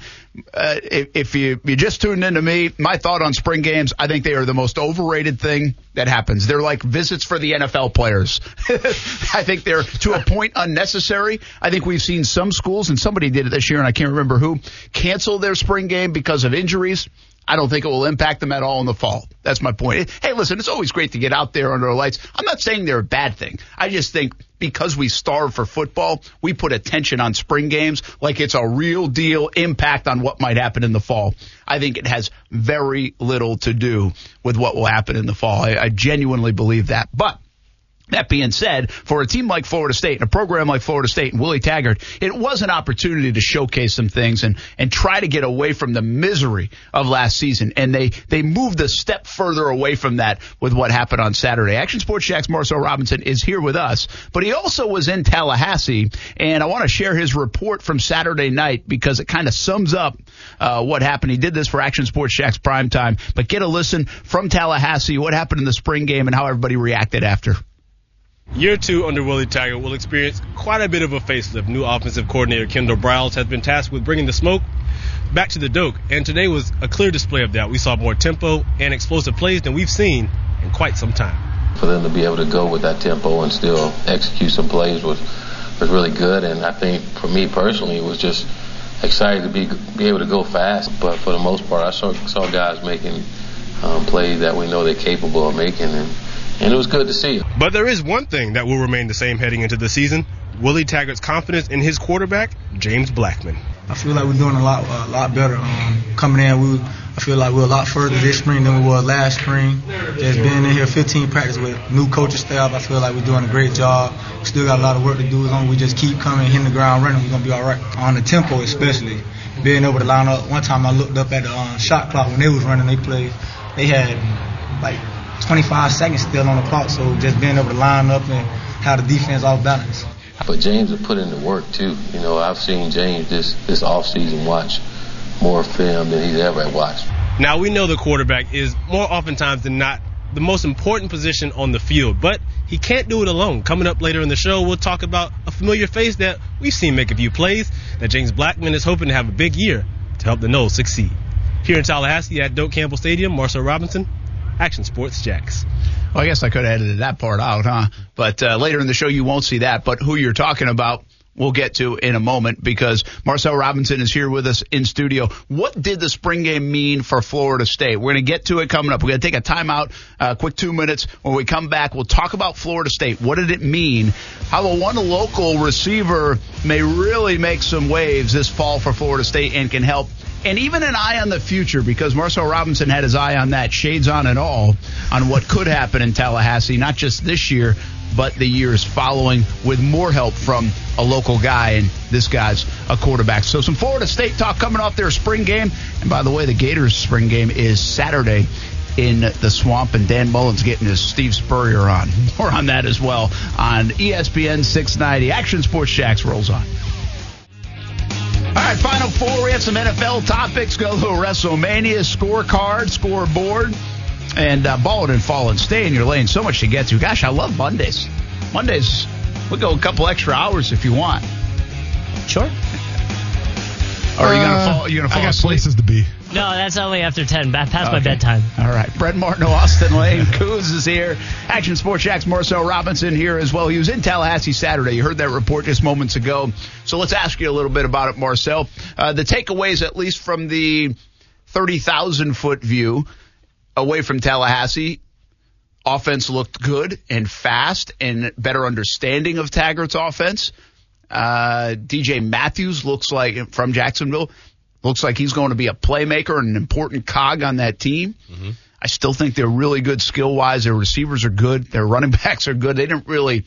uh, if, if you you just tuned into me, my thought on spring games, I think they are the most overrated thing that happens. They're like visits for the NFL players. I think they're to a point unnecessary. I think we've seen some schools, and somebody did it this year, and I can't remember who, cancel their spring game because of injuries. I don't think it will impact them at all in the fall. That's my point. Hey, listen, it's always great to get out there under the lights. I'm not saying they're a bad thing. I just think because we starve for football, we put attention on spring games like it's a real deal impact on what might happen in the fall. I think it has very little to do with what will happen in the fall. I, I genuinely believe that. But that being said, for a team like Florida State and a program like Florida State and Willie Taggart, it was an opportunity to showcase some things and, and try to get away from the misery of last season. And they, they moved a step further away from that with what happened on Saturday. Action Sports Jax Marcel Robinson is here with us, but he also was in Tallahassee. And I want to share his report from Saturday night because it kind of sums up uh, what happened. He did this for Action Sports Jax prime time, but get a listen from Tallahassee, what happened in the spring game and how everybody reacted after. Year two under Willie Taggart will experience quite a bit of a facelift. New offensive coordinator Kendall Briles has been tasked with bringing the smoke back to the Doak, and today was a clear display of that. We saw more tempo and explosive plays than we've seen in quite some time. for them to be able to go with that tempo and still execute some plays was was really good. And I think for me personally, it was just excited to be be able to go fast. But for the most part, I saw saw guys making um, plays that we know they're capable of making, and and it was good to see. You. But there is one thing that will remain the same heading into the season Willie Taggart's confidence in his quarterback, James Blackman. I feel like we're doing a lot, a lot better. Um, coming in, we, I feel like we're a lot further this spring than we were last spring. Just being in here 15 practice with new coaching staff, I feel like we're doing a great job. We still got a lot of work to do. As long as we just keep coming, hitting the ground running, we're gonna be all right. On the tempo, especially being able to line up. One time I looked up at the um, shot clock when they was running. They played. They had like 25 seconds still on the clock. So just being able to line up and have the defense off balance. But James has put in the work too. You know, I've seen James this this off season watch more film than he's ever watched. Now we know the quarterback is more oftentimes than not the most important position on the field, but he can't do it alone. Coming up later in the show, we'll talk about a familiar face that we've seen make a few plays that James Blackman is hoping to have a big year to help the Noles succeed. Here in Tallahassee at Doak Campbell Stadium, Marcel Robinson, Action Sports Jax. Well, I guess I could have edited that part out, huh? But uh, later in the show, you won't see that. But who you're talking about, we'll get to in a moment because Marcel Robinson is here with us in studio. What did the spring game mean for Florida State? We're going to get to it coming up. We're going to take a timeout, uh, quick two minutes. When we come back, we'll talk about Florida State. What did it mean? How the one local receiver may really make some waves this fall for Florida State and can help and even an eye on the future because Marcel Robinson had his eye on that, shades on and all, on what could happen in Tallahassee, not just this year, but the years following with more help from a local guy, and this guy's a quarterback. So some Florida State talk coming off their spring game. And by the way, the Gators spring game is Saturday in the swamp, and Dan Mullen's getting his Steve Spurrier on. More on that as well on ESPN 690. Action Sports Jax rolls on. All right, final four. We have some NFL topics. Go to WrestleMania scorecard, scoreboard, and uh, balling and falling. Stay in your lane. So much to get to. Gosh, I love Mondays. Mondays, we'll go a couple extra hours if you want. Sure. Or are you gonna Uh, fall? You gonna fall I got asleep? places to be. No, that's only after 10, ba- past my bedtime. All right. Brent Martineau, Austin Lane, Kuz is here. Action Sports Jax, Marcel Robinson here as well. He was in Tallahassee Saturday. You heard that report just moments ago. So let's ask you a little bit about it, Marcel. Uh, the takeaways, at least from the 30,000 foot view away from Tallahassee, offense looked good and fast and better understanding of Taggart's offense. Uh, DJ Matthews looks like from Jacksonville looks like he's going to be a playmaker and an important cog on that team. I still think they're really good skill wise. Their receivers are good. Their running backs are good. They didn't really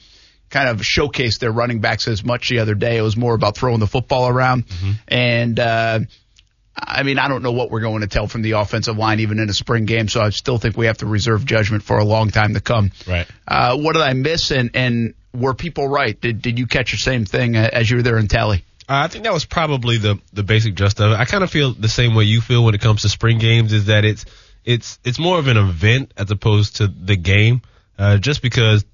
kind of showcase their running backs as much the other day. It was more about throwing the football around. And, uh, I mean, I don't know what we're going to tell from the offensive line even in a spring game, so I still think we have to reserve judgment for a long time to come. Right. Uh, what did I miss? And, and were people right? Did, did you catch the same thing uh, as you were there in Tally? Uh, I think that was probably the the basic gist of it. I kind of feel the same way you feel when it comes to spring games. Is that it's it's it's more of an event as opposed to the game. Uh, just because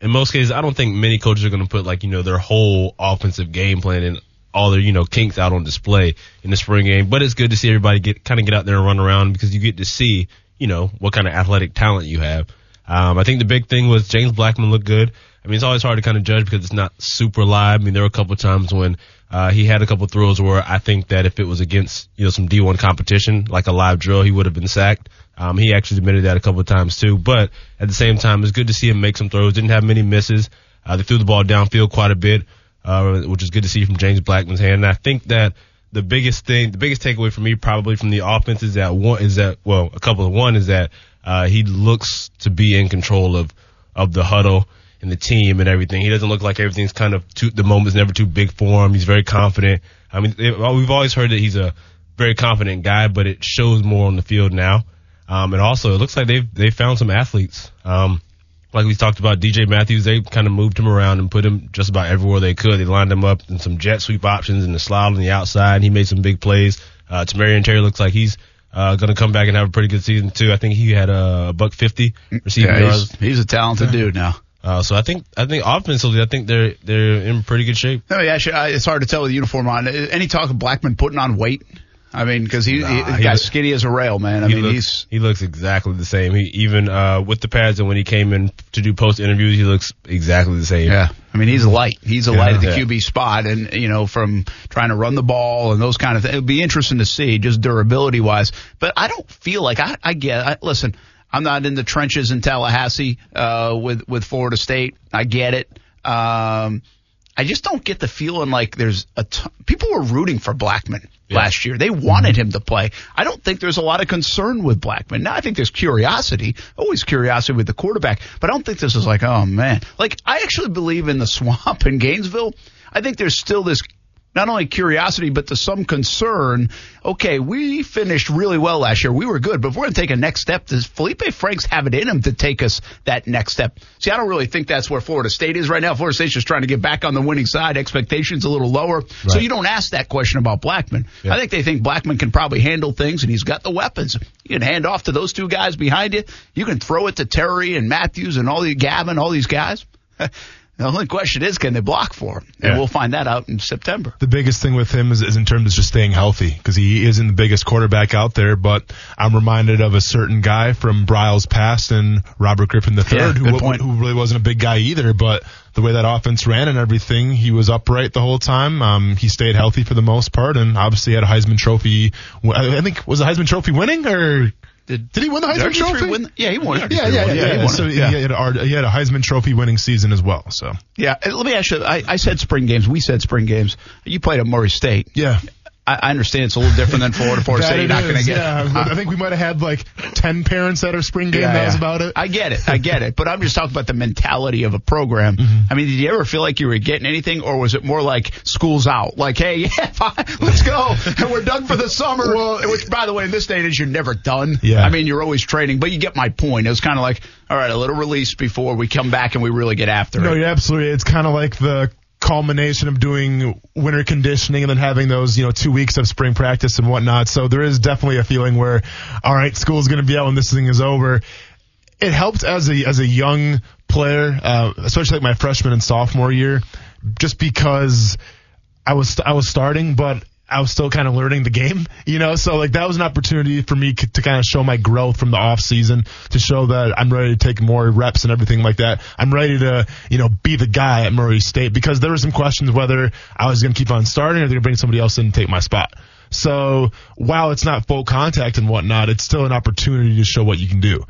in most cases, I don't think many coaches are going to put like you know their whole offensive game plan and all their you know kinks out on display in the spring game. But it's good to see everybody get kind of get out there and run around because you get to see you know what kind of athletic talent you have. Um, I think the big thing was James Blackman looked good. I mean, it's always hard to kind of judge because it's not super live. I mean, there were a couple times when uh, he had a couple throws where I think that if it was against you know some D1 competition, like a live drill, he would have been sacked. Um, he actually admitted that a couple of times too. But at the same time, it's good to see him make some throws. Didn't have many misses. Uh, they threw the ball downfield quite a bit, uh, which is good to see from James Blackman's hand. And I think that the biggest thing, the biggest takeaway for me probably from the offense is that one is that well, a couple of one is that uh, he looks to be in control of of the huddle and the team and everything. He doesn't look like everything's kind of too, the moment's never too big for him. He's very confident. I mean, it, we've always heard that he's a very confident guy, but it shows more on the field now. Um, and also, it looks like they've they found some athletes. Um, like we talked about, DJ Matthews, they kind of moved him around and put him just about everywhere they could. They lined him up in some jet sweep options and the slide on the outside. And he made some big plays. Uh, Tamorrion Terry looks like he's uh, going to come back and have a pretty good season too. I think he had a buck fifty receiving Yeah, yards. he's, he's a talented dude now. Uh, so I think I think offensively, I think they're they're in pretty good shape. No, yeah, sure, I- it's hard to tell with the uniform on. Any talk of Blackman putting on weight? I mean, because he, he, Nah, the he guy's look- skinny as a rail, man. I he mean, looks, he's he looks exactly the same. He even uh, with the pads and when he came in to do post interviews, he looks exactly the same. yeah. I mean, he's light. He's a Yeah. light at the Yeah. QB spot, and you know, from trying to run the ball and those kind of things, it would be interesting to see just durability wise. But I don't feel like I, I get. I, listen, I'm not in the trenches in Tallahassee uh, with with Florida State. I get it. Um, I just don't get the feeling like there's a people were rooting for Blackman last year. They wanted him to play. I don't think there's a lot of concern with Blackman. Now I think there's curiosity, always curiosity with the quarterback, but I don't think this is like, oh man. Like I actually believe in the swamp in Gainesville. I think there's still this not only curiosity, but to some concern. Okay, we finished really well last year. We were good, but if we're going to take a next step, does Feleipe Franks have it in him to take us that next step? See, I don't really think that's where Florida State is right now. Florida State's just trying to get back on the winning side. Expectations a little lower. So you don't ask that question about Blackman. I think they think Blackman can probably handle things and he's got the weapons. You can hand off to those two guys behind you. You can throw it to Terry and Matthews and all the Gavin, all these guys. The only question is, can they block for him? And Yeah. we'll find that out in September. The biggest thing with him is, is in terms of just staying healthy because he isn't the biggest quarterback out there. But I'm reminded of a certain guy from Briles past and Robert Griffin III, Yeah, who, who really wasn't a big guy either. But the way that offense ran and everything, he was upright the whole time. Um, he stayed healthy for the most part, and obviously had a Heisman Trophy. I think was the Heisman Trophy winning or Did, did he win the Heisman RG3 Trophy? win- yeah, he won. Yeah, yeah, yeah. Yeah, yeah, he So he, had a, he had a Heisman Trophy winning season as well. So Yeah, let me ask you. I, I said spring games. We said spring games. You played at Murray State. yeah, I, I understand it's a little different than Florida. That State, you're not going to get. yeah. uh, I think we might have had like 10 parents at our spring game. Yeah, that was about it. I get it. I get it. But I'm just talking about the mentality of a program. Mm-hmm. I mean, did you ever feel like you were getting anything, or was it more like school's out? Like, hey, yeah, fine, let's go, and we're done for the summer. Well, which, by the way, in this day and age, you're never done. Yeah. I mean, you're always training, but you get my point. It was kind of like, all right, a little release before we come back and we really get after No, it. you're absolutely. It's kind of like the culmination of doing winter conditioning and then having those, you know, two weeks of spring practice and whatnot. So there is definitely a feeling where, all right, school's going to be out when this thing is over. It helped as a as a young player, uh, especially like my freshman and sophomore year, just because I was I was starting, but I was still kind of learning the game, you know. So like that was an opportunity for me to kind of show my growth from the off season, to show that I'm ready to take more reps and everything like that. I'm ready to, you know, be the guy at Murray State because there were some questions whether I was going to keep on starting or they're going to bring somebody else in and take my spot. So while it's not full contact and whatnot, it's still an opportunity to show what you can do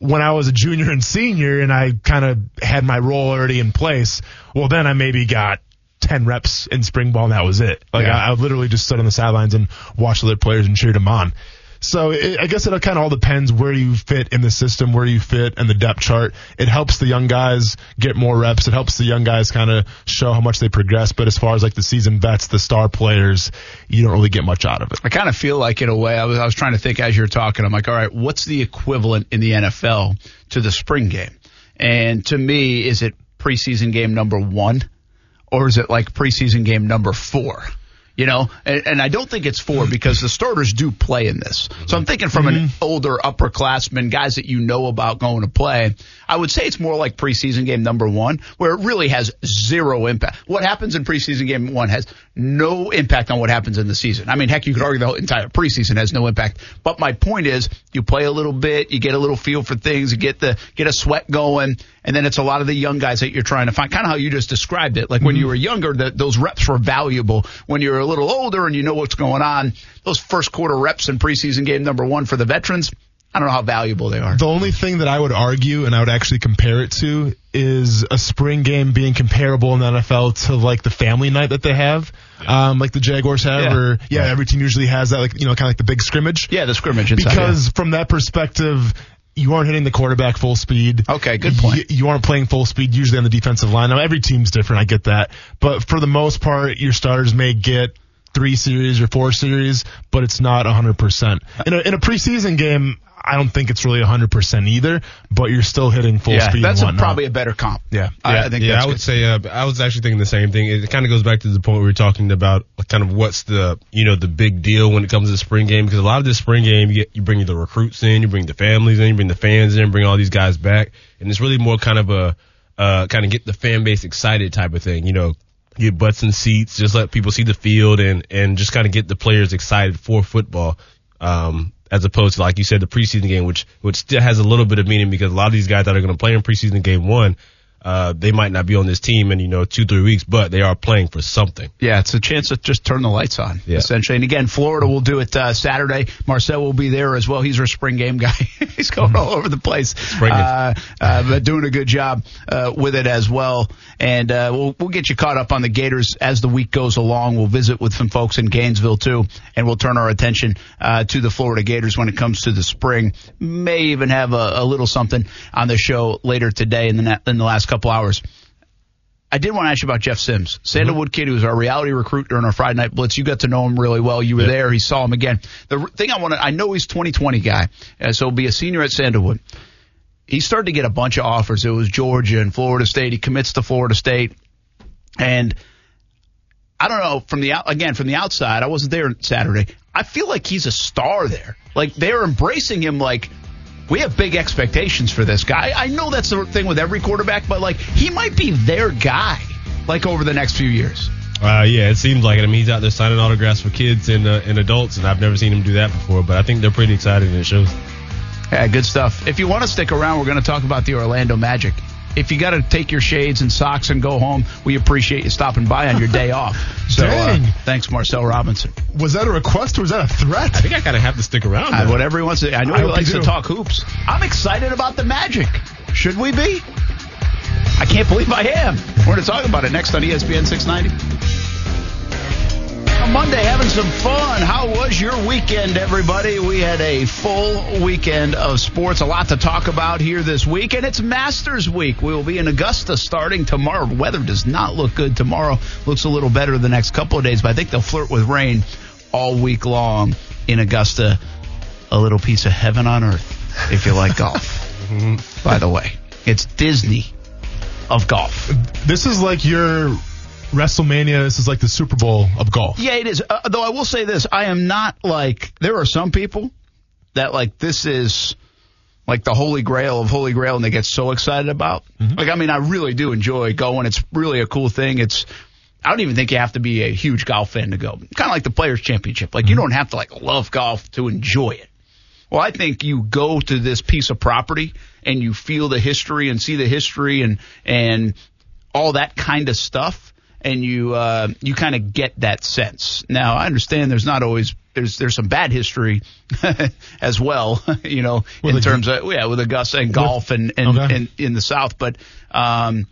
when I was a junior and senior and I kind of had my role already in place, well, then I maybe got 10 reps in spring ball and that was it. Like Yeah. I, I literally just stood on the sidelines and watched other players and cheered them on. So it, I guess it kind of all depends where you fit in the system, where you fit in the depth chart. It helps the young guys get more reps. It helps the young guys kind of show how much they progress. But as far as like the seasoned vets, the star players, you don't really get much out of it. I kind of feel like in a way I was I was trying to think as you're talking. I'm like, all right, what's the equivalent in the NFL to the spring game? And to me, is it preseason game number one, or is it like preseason game number four? You know, and, and I don't think it's four because the starters do play in this. So I'm thinking from an mm-hmm. older upperclassman, guys that you know about going to play. I would say it's more like preseason game number one, where it really has zero impact. What happens in preseason game one has no impact on what happens in the season. I mean, heck, you could argue the whole entire preseason has no impact. But my point is, you play a little bit, you get a little feel for things, you get the get a sweat going, and then it's a lot of the young guys that you're trying to find. Kind of how you just described it. Like when mm-hmm. you were younger, that those reps were valuable. When you're a little older and you know what's going on, those first quarter reps in preseason game number one for the veterans, I don't know how valuable they are. The only thing that I would argue and I would actually compare it to is a spring game being comparable in the NFL to like the family night that they have, um, like the Jaguars have, Yeah. or yeah, every team usually has that, like you know, kind of like the big scrimmage. Yeah, the scrimmage inside, Because from that perspective. You aren't hitting the quarterback full speed. Okay, good point. You, you aren't playing full speed usually on the defensive line. Now every team's different. I get that, but for the most part, your starters may get three series or four series, but it's not 100%. In a, in a preseason game, I don't think it's really 100% either, but you're still hitting full yeah, speed. that's and a, probably a better comp. Yeah. I, yeah, I think yeah, that's I would good. say uh, I was actually thinking the same thing. It kind of goes back to the point we were talking about, kind of what's the you know the big deal when it comes to the spring game because a lot of this spring game you get you bring the recruits in, you bring the families in, you bring the fans in, bring all these guys back, and it's really more kind of a uh, kind of get the fan base excited type of thing. You know, get butts and seats, just let people see the field and and just kind of get the players excited for football. Um, as opposed to like you said, the preseason game, which which still has a little bit of meaning because a lot of these guys that are going to play in preseason game one, uh, they might not be on this team in you know two three weeks, but they are playing for something. Yeah, it's a chance to just turn the lights on, Yeah. essentially. And again, Florida will do it uh, Saturday. Marcel will be there as well. He's our spring game guy. He's going all over the place, Spring uh, uh, but doing a good job uh, with it as well. And uh, we'll we'll get you caught up on the Gators as the week goes along. We'll visit with some folks in Gainesville too, and we'll turn our attention uh, to the Florida Gators when it comes to the spring. May even have a, a little something on the show later today in the in the last couple hours. I did want to ask you about Jeff Sims, Sandalwood mm-hmm. kid who was our reality recruit during our Friday night blitz. You got to know him really well. You were there. He saw him again. The thing I want to, I know he's 2020 guy, so he'll be a senior at Sandalwood. He started to get a bunch of offers. It was Georgia and Florida State. He commits to Florida State, and I don't know from the out again from the outside. I wasn't there Saturday. I feel like he's a star there. Like they're embracing him. Like we have big expectations for this guy. I know that's the thing with every quarterback, but like he might be their guy. Like over the next few years. Uh, yeah, it seems like it. I mean, he's out there signing autographs for kids and uh, and adults, and I've never seen him do that before. But I think they're pretty excited, and it shows. Yeah, good stuff. If you want to stick around, we're going to talk about the Orlando Magic. If you got to take your shades and socks and go home, we appreciate you stopping by on your day off. So, uh, Dang. thanks, Marcel Robinson. Was that a request or was that a threat? I think I kind of have to stick around. Though. whatever he wants to. I know I he likes to talk hoops. I'm excited about the Magic. Should we be? I can't believe I am. We're going to talk about it next on ESPN 690. On Monday, having some fun. How was your weekend, everybody? We had a full weekend of sports. A lot to talk about here this week, and it's Masters Week. We will be in Augusta starting tomorrow. Weather does not look good tomorrow. Looks a little better the next couple of days, but I think they'll flirt with rain all week long in Augusta. A little piece of heaven on earth, if you like golf. By the way, it's Disney of golf. This is like your WrestleMania. This is like the Super Bowl of golf. Yeah, it is. Uh, though I will say this, I am not like there are some people that like this is like the holy grail of holy grail and they get so excited about. Like I mean, I really do enjoy going. It's really a cool thing. It's I don't even think you have to be a huge golf fan to go. Kind of like the Players Championship. Like you don't have to like love golf to enjoy it. Well, I think you go to this piece of property and you feel the history and see the history and and all that kind of stuff, and you uh, you kind of get that sense. Now, I understand there's not always there's there's some bad history as well, you know, With in terms of yeah with Augusta and golf and and, Okay. and in the South, but um,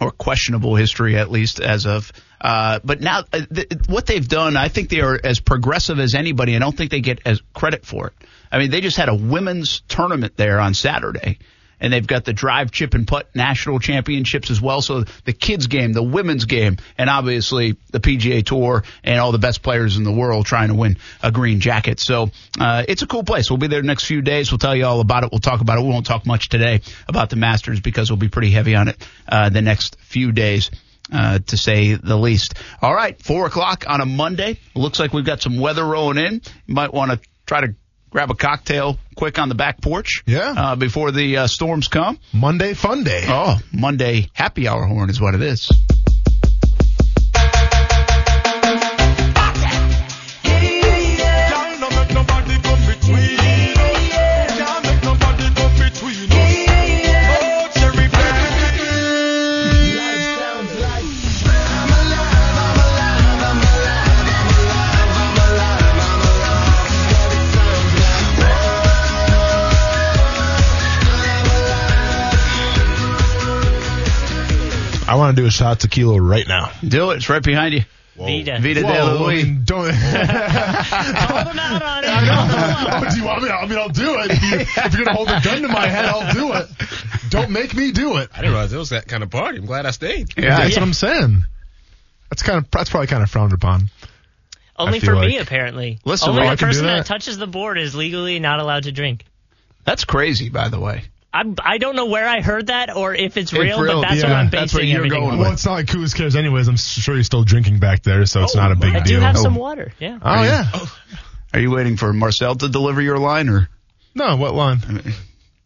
or questionable history at least as of. Uh, but now, uh, th- what they've done, I think they are as progressive as anybody. I don't think they get as credit for it. I mean, they just had a women's tournament there on Saturday, and they've got the drive, chip, and putt national championships as well. So the kids' game, the women's game, and obviously the PGA Tour and all the best players in the world trying to win a green jacket. So uh, it's a cool place. We'll be there the next few days. We'll tell you all about it. We'll talk about it. We won't talk much today about the Masters because we'll be pretty heavy on it uh, the next few days uh, to say the least. All right, four o'clock on a Monday. Looks like we've got some weather rolling in. You might want to try to grab a cocktail quick on the back porch. Yeah. Uh, before the uh, storms come. Monday Fun Day. Oh, Monday happy hour horn is what it is. I want to do a shot of tequila right now. Do it. It's right behind you. Vita. Vita de Whoa, I Louis. mean, don't. Call them out on it. Oh, do you want me? I mean, I'll do it. If, you, if you're gonna hold a gun to my head, I'll do it. Don't make me do it. I didn't realize it was that kind of party. I'm glad I stayed. Yeah. That's what I'm saying. That's kind of that's probably kind of frowned upon. Only I feel for me, apparently. Listen, Only well, I the can do person that. that. touches the board is legally not allowed to drink. That's crazy, by the way. I I don't know where I heard that or if it's It's real, real, but that's yeah. what I'm That's basing what you're everything going on. with. Well, it's not like Kuz cares anyways. I'm sure you're still drinking back there, so it's oh, not a big deal. I do have oh. some water. Yeah. Oh yeah. Oh. Are you waiting for Marcel to deliver your line or No, what line?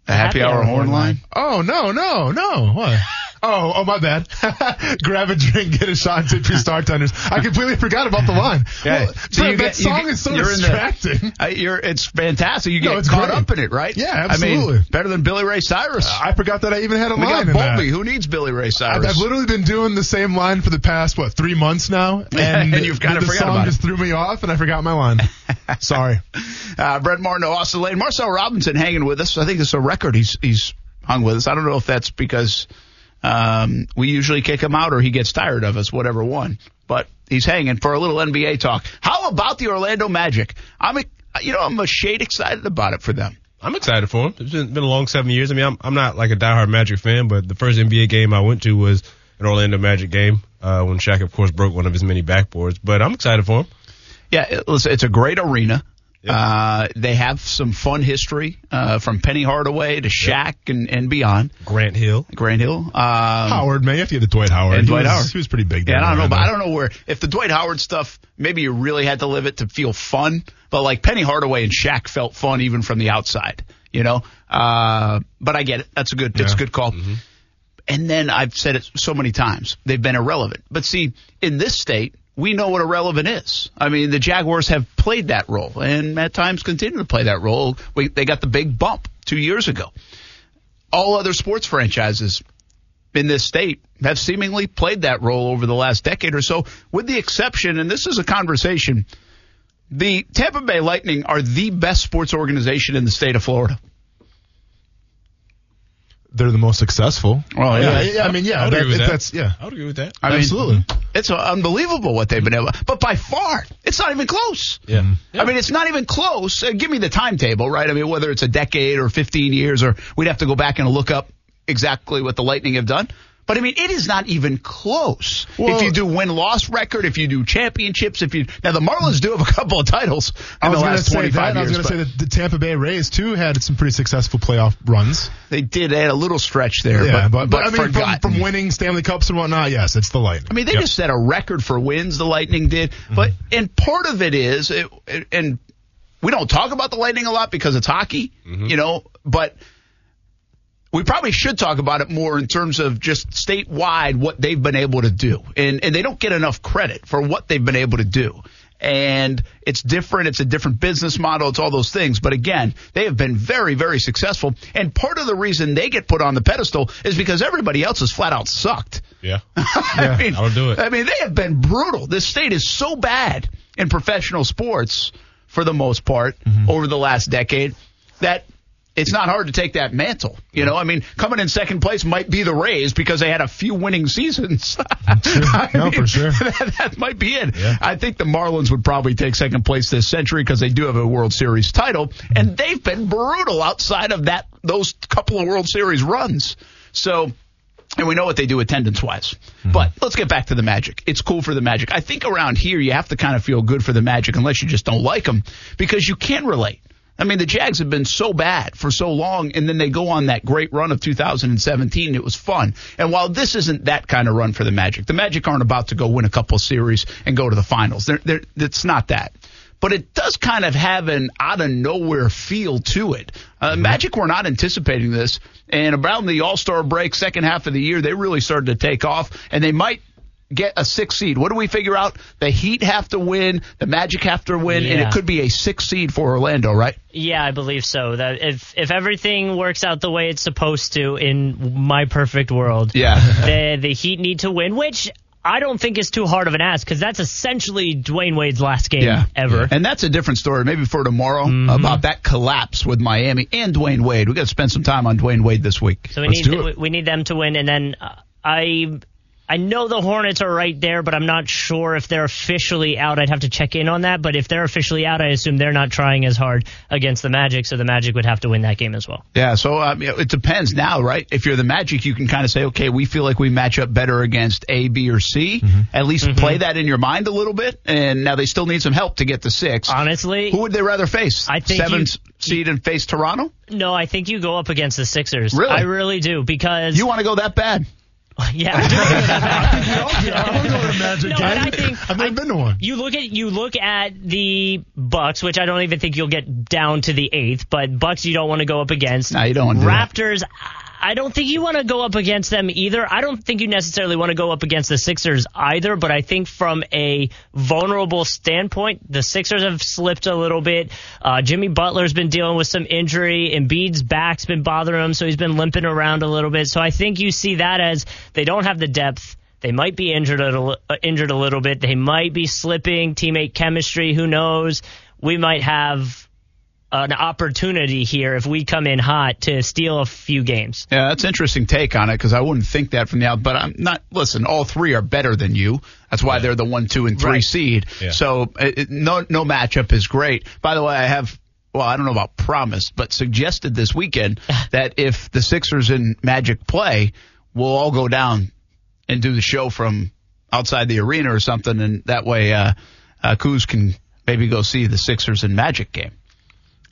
a happy, hour, horn line? Oh no, no, no. What? Oh, oh, my bad. Grab a drink, get a shot, tip your star tenders. I completely forgot about the line. Yeah. Well, So you that get- song get- is so you're in the- distracting. Uh, you're, it's fantastic. You No, get it's caught great. up in it, right? Yeah, I absolutely. mean, better than Billy Ray Cyrus. I forgot that I even had a we line got in that. Bowlby. Who needs Billy Ray Cyrus? I've literally been doing the same line for the past what three months now, and, And you've kinda the forgot song about it. just threw me off, and I forgot my line. Sorry. Uh, Brent Martineau, Austin Lane, Marcel Robinson hanging with us. I think it's a record he's he's hung with us. I don't know if that's because um, we usually kick him out or he gets tired of us, whatever one. But he's hanging for a little NBA talk. How about the Orlando Magic? I'm a, you know I'm a shade excited about it for them. I'm excited for him. It's been, been a long seven years. I mean, I'm, I'm not like a diehard Magic fan, but the first NBA game I went to was an Orlando Magic game uh, when Shaq, of course, broke one of his many backboards. But I'm excited for him. Yeah, it- it's a great arena. Yep. Uh, they have some fun history uh, from Penny Hardaway to Shaq and, and beyond. Grant Hill. Grant Hill. Um, Howard, man, you have to get the Dwight Howard. And He Dwight was- Howard. He was pretty big. There Yeah, I don't know, but I don't know where if the Dwight Howard stuff, maybe you really had to live it to feel fun. But like Penny Hardaway and Shaq felt fun even from the outside, you know. Uh, but I get it. That's a good. It's a good call. And then I've said it so many times. They've been irrelevant. But see, in this state, we know what irrelevant is. I mean, the Jaguars have played that role and at times continue to play that role. We, they got the big bump two years ago. All other sports franchises in this state have seemingly played that role over the last decade or so, with the exception, and this is a conversation, the Tampa Bay Lightning are the best sports organization in the state of Florida. They're the most successful. Oh, yeah, yeah, I mean, yeah, I would that- agree with that. that's yeah. I would agree with that. I mean, Absolutely. It's unbelievable what they've been able. But by far, it's not even close. Yeah. I mean, it's not even close. Uh, give me the timetable, right? I mean, whether it's a decade or 15 years, or we'd have to go back and look up exactly what the Lightning have done. But I mean, it is not even close. Well- if you do win loss record, if you do championships, if you now the Marlins do have a couple of titles in the last 25 that. I was going to say that the Tampa Bay Rays too had some pretty successful playoff runs. they did add a little stretch there, Yeah, but, but, but, I mean, from, from winning Stanley Cups and whatnot, yes, it's the Lightning. I mean, they just set a record for wins. The Lightning did, but mm-hmm. and part of it is, it, and we don't talk about the Lightning a lot because it's hockey, mm-hmm. you know, but we probably should talk about it more in terms of just statewide what they've been able to do, and and they don't get enough credit for what they've been able to do. And it's different. It's a different business model. It's all those things. But again, they have been very, very successful. And part of the reason they get put on the pedestal is because everybody else has flat out sucked. Yeah. I mean, I'll do it. I mean, they have been brutal. This state is so bad in professional sports for the most part Mm-hmm. over the last decade that it's not hard to take that mantle. You know, I mean, coming in second place might be the Rays because they had a few winning seasons. No, for sure. That, that might be it. I think the Marlins would probably take second place this century because they do have a World Series title, and they've been brutal outside of that those couple of World Series runs. So and we know what they do attendance wise. Mm-hmm. But let's get back to the Magic. It's cool for the Magic. I think around here you have to kind of feel good for the Magic unless you just don't like them because you can relate. I mean, the Jags have been so bad for so long, and then they go on that great run of 2017. It was fun. And while this isn't that kind of run for the Magic, the Magic aren't about to go win a couple of series and go to the finals. They're, they're, it's not that. But it does kind of have an out of nowhere feel to it. Uh, Magic were not anticipating this, and around the All Star break, second half of the year, they really started to take off, and they might get a six seed. What do we figure out? The Heat have to win, the Magic have to win, and it could be a six seed for Orlando, right? Yeah, I believe so. That if if everything works out the way it's supposed to in my perfect world, Yeah. the the Heat need to win, which I don't think is too hard of an ask because that's essentially Dwyane Wade's last game ever. And that's a different story, maybe for tomorrow, about that collapse with Miami and Dwyane Wade. we got to spend some time on Dwyane Wade this week. So we need we, we need them to win, and then uh, I I know the Hornets are right there, but I'm not sure if they're officially out. I'd have to check in on that. But if they're officially out, I assume they're not trying as hard against the Magic, so the Magic would have to win that game as well. Yeah, so um, it depends now, right? If you're the Magic, you can kind of say, okay, we feel like we match up better against A, B, or C. At least play that in your mind a little bit. And now they still need some help to get to six. Honestly, Who would they rather face? I think seven you- seed and face Toronto. No, I think you go up against the Sixers. Really? I really do because You want to go that bad? Yeah. I do wanna go that I want to go to the Magic No, game. and I think- I've never been to one. You look at you look at the Bucks, which I don't even think you'll get down to the eighth, but Bucks you don't want to go up against. No, you don't wanna do. Raptors. I don't think you want to go up against them either. I don't think you necessarily want to go up against the Sixers either, but I think from a vulnerable standpoint, the Sixers have slipped a little bit. Uh, Jimmy Butler's been dealing with some injury. Embiid's back's been bothering him, so he's been limping around a little bit. So I think you see that as they don't have the depth. They might be injured a, uh, injured a little bit. They might be slipping teammate chemistry. Who knows? We might have an opportunity here if we come in hot to steal a few games. Yeah, that's an interesting take on it because I wouldn't think that from the out. But I'm not. Listen, all three are better than you. That's why they're the one, two, and three Right. seed. Yeah. So it, it- no, no matchup is great. By the way, I have. Well, I don't know about promised, but suggested this weekend that if the Sixers and Magic play, we'll all go down and do the show from outside the arena or something, and that way, uh, uh, Kuz can maybe go see the Sixers and Magic game.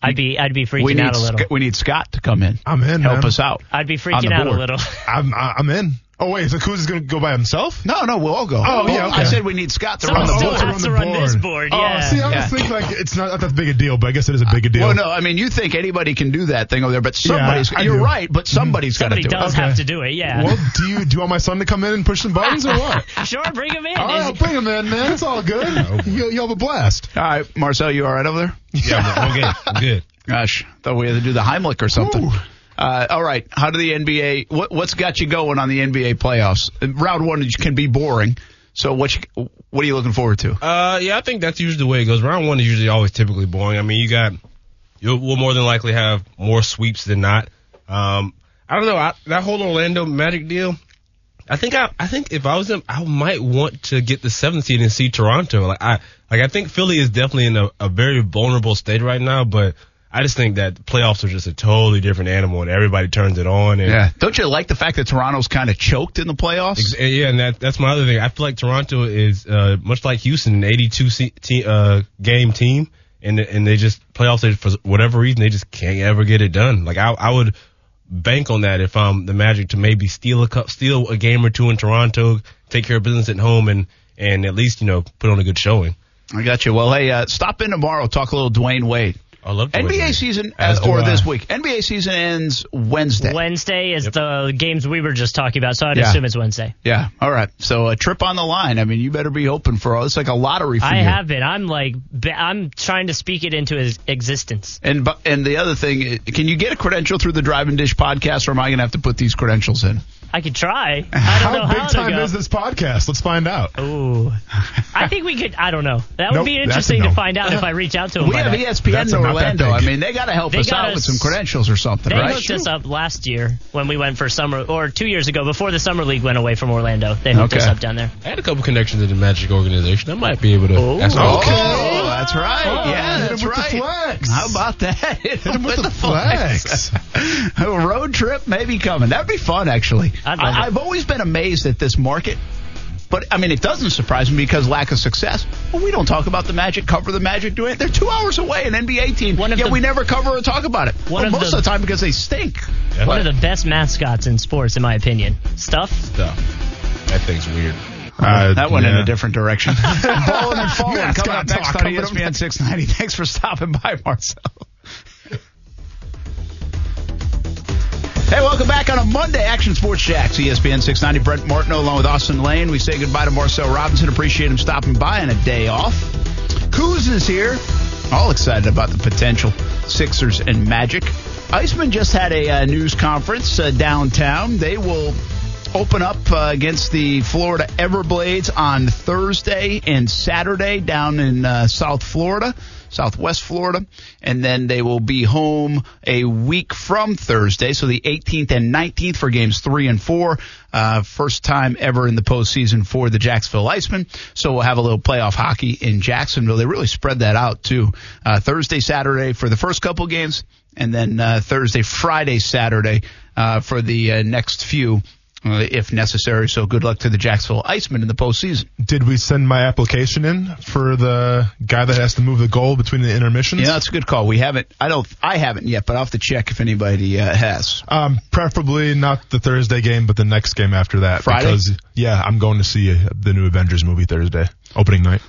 I'd be I'd be freaking out a little. Sc- we need Scott to come in. I'm in, Help man. us out. I'd be freaking the out a little. I'm I'm in. Oh wait, so Kuz is going to go by himself? No, no, we'll all go. Oh, yeah, okay. I said we need Scott to Someone run the still board. has to run this board, oh, yeah. Oh, see, I Yeah. was thinking like it's not that big a deal, but I guess it is a big a deal. Well, no, I mean you think anybody can do that thing over there, but somebody's. I you're do. right, but somebody's got to Somebody do does it. have to do it. Yeah. Well, do you do you want my son to come in and push some buttons or what? sure, bring him in. All right, Is- I'll bring him in, man. It's all good. You, you'll have a blast. All right, Marcel, you all right over there? Yeah, I'm, I'm good. I'm good. Gosh, thought we had to do the Heimlich or something. Ooh. Uh, all right, how do the NBA? What, what's got you going on the NBA playoffs? Round one can be boring. So what? You, what are you looking forward to? Uh, yeah, I think that's usually the way it goes. Round one is usually always typically boring. I mean, you got you will more than likely have more sweeps than not. Um, I don't know I, that whole Orlando Magic deal. I think I, I think if I was them, I might want to get the seventh seed and see Toronto. Like I, like I think Philly is definitely in a, a very vulnerable state right now, but I just think that playoffs are just a totally different animal, and everybody turns it on. And Yeah. Don't you like the fact that Toronto's kind of choked in the playoffs? Ex- Yeah, and that that's my other thing. I feel like Toronto is uh, much like Houston, an 82 se- te- uh, game team, and and they just playoffs they, for whatever reason they just can't ever get it done. Like I I would bank on that if I'm the Magic to maybe steal a cup, steal a game or two in Toronto, take care of business at home, and and at least you know put on a good showing. I got you. Well, hey, uh, stop in tomorrow. Talk a little Dwyane Wade. I love Dwayne NBA Wade. season As uh, or I. this week. NBA season ends Wednesday. Wednesday is the games we were just talking about, so I'd Yeah. assume it's Wednesday. Yeah. All right. So a trip on the line. I mean, you better be hoping for all. It's like a lottery for you. I you. have been. I'm like, I'm trying to speak it into existence. And and the other thing, can you get a credential through the Drive and Dish podcast, or am I going to have to put these credentials in? I could try. I How don't know big how time go. is this podcast? Let's find out. Ooh, I think we could. I don't know. That would Nope, be interesting no. to find out if I reach out to him. We have that. ESPN That's in Orlando. I mean, they got to help They us got out with some credentials or something, They right? They hooked us up last year when we went for summer, or two years ago before the summer league went away from Orlando. They hooked us up down there. I had a couple connections in the Magic organization. I might be able to. Oh. ask Okay, them. that's right. Oh, yeah, that's him with the right. flex. How about that? Hit him with the flex. a road trip maybe coming. That'd be fun, actually. I'd love it. I, I've always been amazed at this market. But I mean, it doesn't surprise me because lack of success. Well, we don't talk about the Magic, cover the Magic, do it. They're two hours away, an NBA team. One of yet the- we never cover or talk about it. One Well, of most the- of the time because they stink. One of the best mascots in sports, in my opinion. Stuff. Stuff. That thing's weird. Uh, that went in a different direction. Ballin' and falling Mascot coming up next talk on coming up ESPN 690. Thanks for stopping by, Marcel. Hey, welcome back on a Monday, Action Sports Jax, E ESPN 690. Brent Martineau along with Austin Lane. We say goodbye to Marcel Robinson. Appreciate him stopping by on a day off. Kuz is here. All excited about the potential Sixers and Magic. Icemen just had a uh, news conference uh, downtown. They will open up uh, against the Florida Everblades on Thursday and Saturday down in uh, South Florida, Southwest Florida, and then they will be home a week from Thursday, so the 18th and 19th for games three and four. Uh, first time ever in the postseason for the Jacksonville Icemen. So we'll have a little playoff hockey in Jacksonville. They really spread that out too. Uh, Thursday, Saturday for the first couple games, and then uh, Thursday, Friday, Saturday uh, for the uh, next few if necessary. So good luck to the Jacksonville Icemen in the postseason. Did we send my application in for the guy that has to move the goal between the intermissions? Yeah, that's a good call. We haven't. I don't. I haven't yet, but I'll have to check if anybody uh, has. Um, preferably not the Thursday game, but the next game after that. Friday? Because, yeah, I'm going to see the new Avengers movie Thursday, opening night.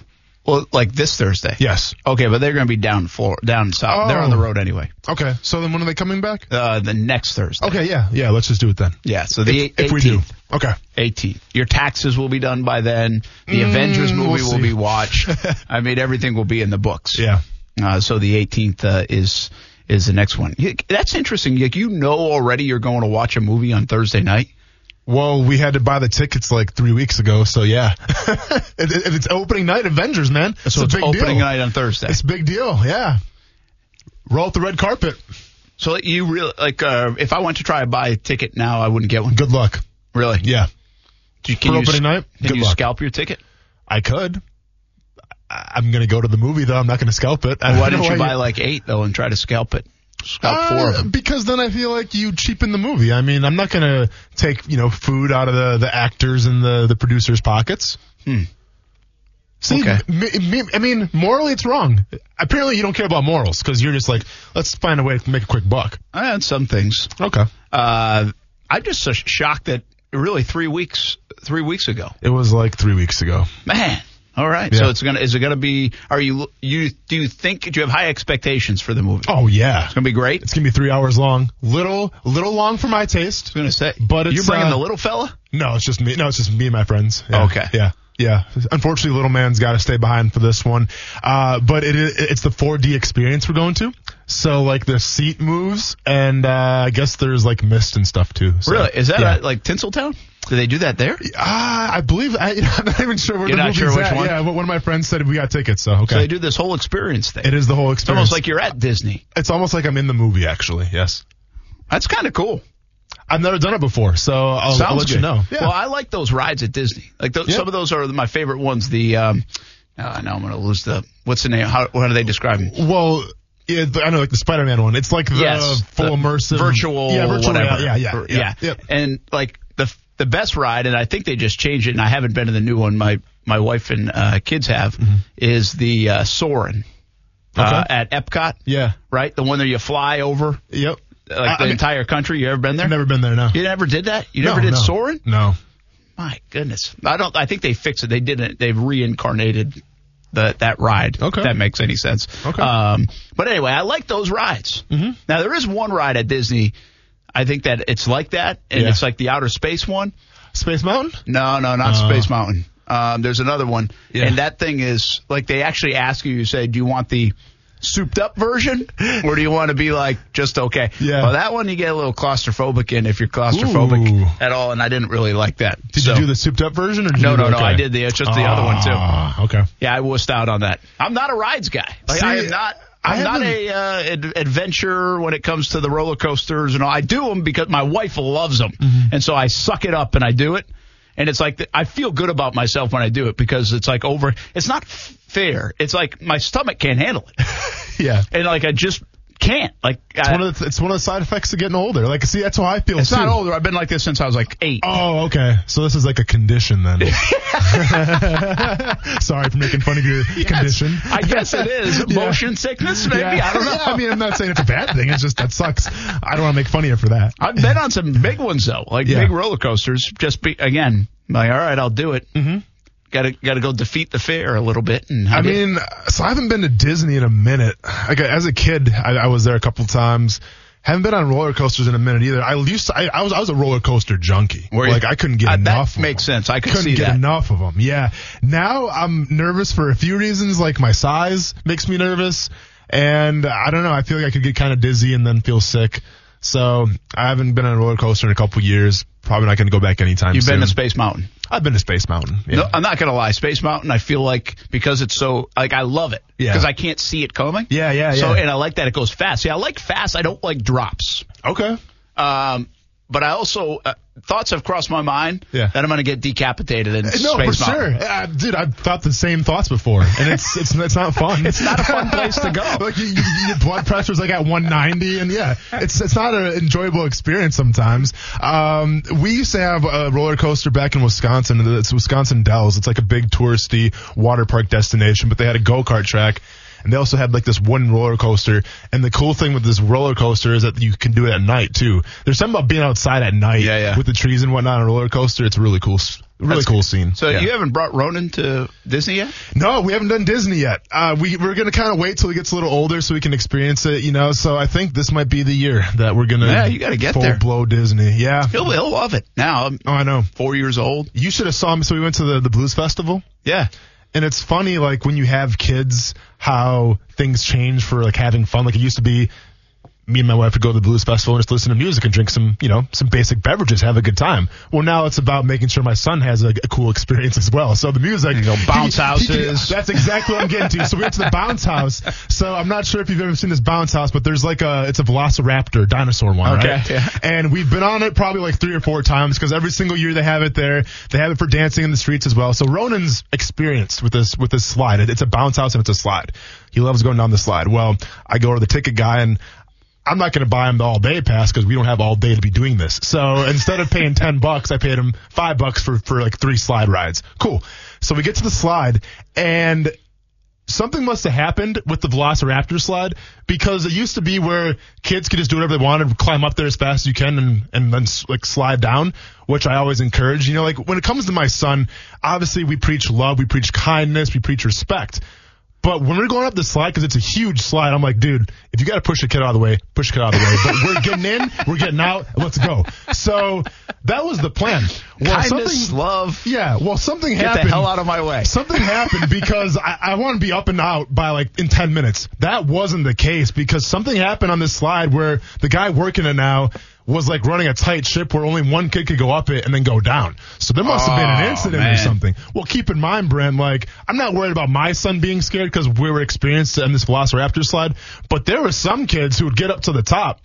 Well, like this Thursday. Yes. Okay, but they're going to be down floor, down south. They're on the Oh. road anyway. Okay. So then when are they coming back? Uh, the next Thursday. Okay, yeah, yeah. Let's just do it then. Yeah. So the if, if we do. Okay. 18th. Your taxes will be done by then. The Avengers Mm, movie we'll will be watched. I mean, everything will be in the books. Yeah. Uh, so the 18th uh, is is the next one. That's interesting. Like you know already you're going to watch a movie on Thursday night. Well, we had to buy the tickets like three weeks ago, so yeah. it, it- it's opening night Avengers, man. So a it's big opening deal. night on Thursday. It's a big deal, yeah. Roll out the red carpet. So like, you really like uh, if I went to try to buy a ticket now, I wouldn't get one. Good luck. Really? Yeah. Do you- Can For you, opening night? Can Good you luck. scalp your ticket? I could. I- I'm gonna go to the movie though. I'm not gonna scalp it. Why don't didn't you buy like eight though and try to scalp it? Four Uh, them. Because then I feel like you cheapen the movie. I mean, I'm not gonna take you know food out of the the actors and the the producers' pockets. Hmm. See, Okay. me, me, I mean, morally it's wrong. Apparently, you don't care about morals because you're just like, let's find a way to make a quick buck. I had some things. Okay. Uh, I'm just so shocked that really three weeks three weeks ago. It was like three weeks ago. Man. All right. Yeah. So it's gonna is it gonna be? Are you you do you think do you have high expectations for the movie? Oh yeah, It's gonna be great. it's gonna be three hours long. Little, little long for my taste. I was gonna say, But you're bringing uh, the little fella. No, it's just me. No, it's just me and my friends. Yeah. Okay. Yeah. Yeah. Unfortunately, little man's got to stay behind for this one. Uh, but it it's the 4D experience we're going to. So like the seat moves and, uh, I guess there's like mist and stuff too. So, really? Is that yeah. uh, like Tinseltown? Do they do that there? Ah, I believe, I, I'm not even sure where You're the not movie's sure which at. one? Yeah, but one of my friends said we got tickets, so okay. So they do this whole experience thing. it is the whole experience. It's almost like you're at Disney. it's almost like I'm in the movie actually, yes. That's kind of cool. I've never done it before, so I'll, I'll let good. you know. Yeah. Well, I like those rides at Disney. Like those, Yeah. some of those are my favorite ones. The um, uh, now I'm going to lose the what's the name? How, how do they describe them? Well, yeah, I know like the Spider-Man one. It's like the yes, full the immersive virtual, yeah, virtual whatever. Yeah, yeah, Or- yeah, yeah. And like the best ride, and I think they just changed it, and I haven't been to the new one. My my wife and uh, kids have is the uh, Soarin' uh, Mm-hmm. At Epcot. Yeah. Right, the one that you fly over Yep. like I- the I mean- entire country. You ever been there? I've never been there. No. You never did that. You No, never did no. Soarin'? No. My goodness, I don't. I think they fixed it. They didn't. They've reincarnated the that ride. Okay. if that makes any sense. Okay. Um, but anyway, I like those rides. Mm-hmm. Now there is one ride at Disney. I think that it's like that, and Yeah. it's like the outer space one. Space Mountain. No, no, not Oh. Space Mountain. Um, there's another one, Yeah. and that thing is like they actually ask you. You say, "Do you want the souped up version, or do you want to be like just okay?" Yeah. Well, that one you get a little claustrophobic in if you're claustrophobic Ooh. at all, and I didn't really like that. Did So- you do the souped up version or did No, you do no, no. okay. I did the it's just the other one too. Ah, Okay. Yeah, I wussed out on that. I'm not a rides guy. Like See, I am not. I'm not a uh, ad- adventure when it comes to the roller coasters and all. I do them because my wife loves them, Mm-hmm. and so I suck it up and I do it. And it's like I feel good about myself when I do it because it's like over. It's not f- fair. It's like my stomach can't handle it, Yeah. and like I just can't. Like It's I, one of the, it's one of the side effects of getting older. Like, see, that's how I feel. it's too. not older. I've been like this since I was like eight. Oh, okay. So this is like a condition then. Sorry for making fun of your Yes, condition. I guess it is Yeah. motion sickness. Maybe Yeah. I don't know. I mean, I'm not saying it's a bad thing. It's just that sucks. I don't want to make fun of you for that. I've been on some big ones though, like Yeah. big roller coasters. Just be again, like all right, I'll do it. Mm-hmm. Got to got to go defeat the fear a little bit. And I did. mean, so I haven't been to Disney in a minute. Like as a kid, I, I was there a couple times. Haven't been on roller coasters in a minute either. I used to, I, I was I was a roller coaster junkie. Were you? like I couldn't get Uh, that enough. of makes them. sense. I could couldn't get that. enough of them. Yeah. Now I'm nervous for a few reasons. Like my size makes me nervous, and I don't know. I feel like I could get kind of dizzy and then feel sick. So I haven't been on a roller coaster in a couple years. Probably not going to go back anytime soon. you've soon. been to Space Mountain. I've been to Space Mountain. Yeah. No, I'm not gonna lie. Space Mountain, I feel like because it's so like I love it Yeah. because I can't see it coming. Yeah, yeah, yeah. So and I like that it goes fast. Yeah, I like fast. I don't like drops. okay. Um, but I also uh, thoughts have crossed my mind Yeah. that I'm gonna get decapitated in No, Space No, for Mountain. sure, uh, dude. I've thought the same thoughts before, and it's it's it's not fun. It's not a fun place to go. like you, you, your blood pressure's like at 190, and yeah, it's it's not an enjoyable experience sometimes. Um, we used to have a roller coaster back in Wisconsin. It's Wisconsin Dells. It's like a big touristy water park destination, but they had a go kart track. And they also had like this one roller coaster. And the cool thing with this roller coaster is that you can do it at night too. There's something about being outside at night Yeah, yeah. with the trees and whatnot on a roller coaster. It's a really cool, really That's cool scene. So Yeah. you haven't brought Ronan to Disney yet? No, we haven't done Disney yet. Uh, we we're gonna kind of wait till he gets a little older so we can experience it, you know. So I think this might be the year that we're gonna Yeah, you gotta get full there. blow Disney. Yeah. He'll he'll love it. Now I'm Oh, I know. four years old. You should have saw him. So we went to the the blues festival, Yeah. And it's funny like when you have kids, how things change for like having fun. Like it used to be. Me and my wife would go to the blues festival and just listen to music and drink some, you know, some basic beverages, have a good time. Well, now it's about making sure my son has a, a cool experience as well. So the music, You know, bounce he- he- houses. that's exactly what I'm getting to. So we went to the bounce house. So I'm not sure if you've ever seen this bounce house, but there's like a, it's a Velociraptor dinosaur one, Okay, right? yeah. And we've been on it probably like three or four times because every single year they have it there. They have it for dancing in the streets as well. So Ronan's experienced with this, with this slide. It, it's a bounce house and it's a slide. He loves going down the slide. Well, I go to the ticket guy and I'm not going to buy him the all day pass because we don't have all day to be doing this. So instead of paying 10 bucks, I paid him five bucks for, for like three slide rides. Cool. So we get to the slide and something must have happened with the Velociraptor slide because it used to be where kids could just do whatever they wanted, climb up there as fast as you can and, and then like slide down, which I always encourage. You know, like when it comes to my son, obviously we preach love, we preach kindness, we preach respect. But when we're going up the slide, because it's a huge slide, I'm like, dude, if you got to push the kid out of the way, push the kid out of the way. But we're getting in, we're getting out, let's go. So that was the plan. Well, Kindness, something, love. yeah, well, something Get happened. the hell out of my way. Something happened because I, I want to be up and out by like in 10 minutes. That wasn't the case because something happened on this slide where the guy working it now was like running a tight ship where only one kid could go up it and then go down. So there must have been an Oh, incident or something. Well, keep in mind, Brent, like I'm not worried about my son being scared because we were experienced in this Velociraptor slide, but there were some kids who would get up to the top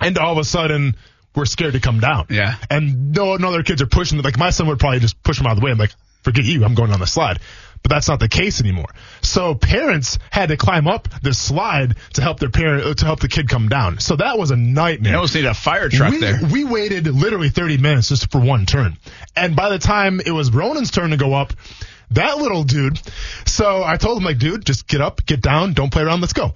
and all of a sudden were scared to come down. Yeah. And no, no other kids are pushing. Like my son would probably just push them out of the way. I'm like, forget you. I'm going on the slide. But that's not the case anymore. So parents had to climb up the slide to help their parent uh, to help the kid come down. So that was a nightmare. You almost need a fire truck we, there. We waited literally 30 minutes just for one turn. And by the time it was Ronan's turn to go up, that little dude. So I told him like, dude, just get up, get down, don't play around, let's go.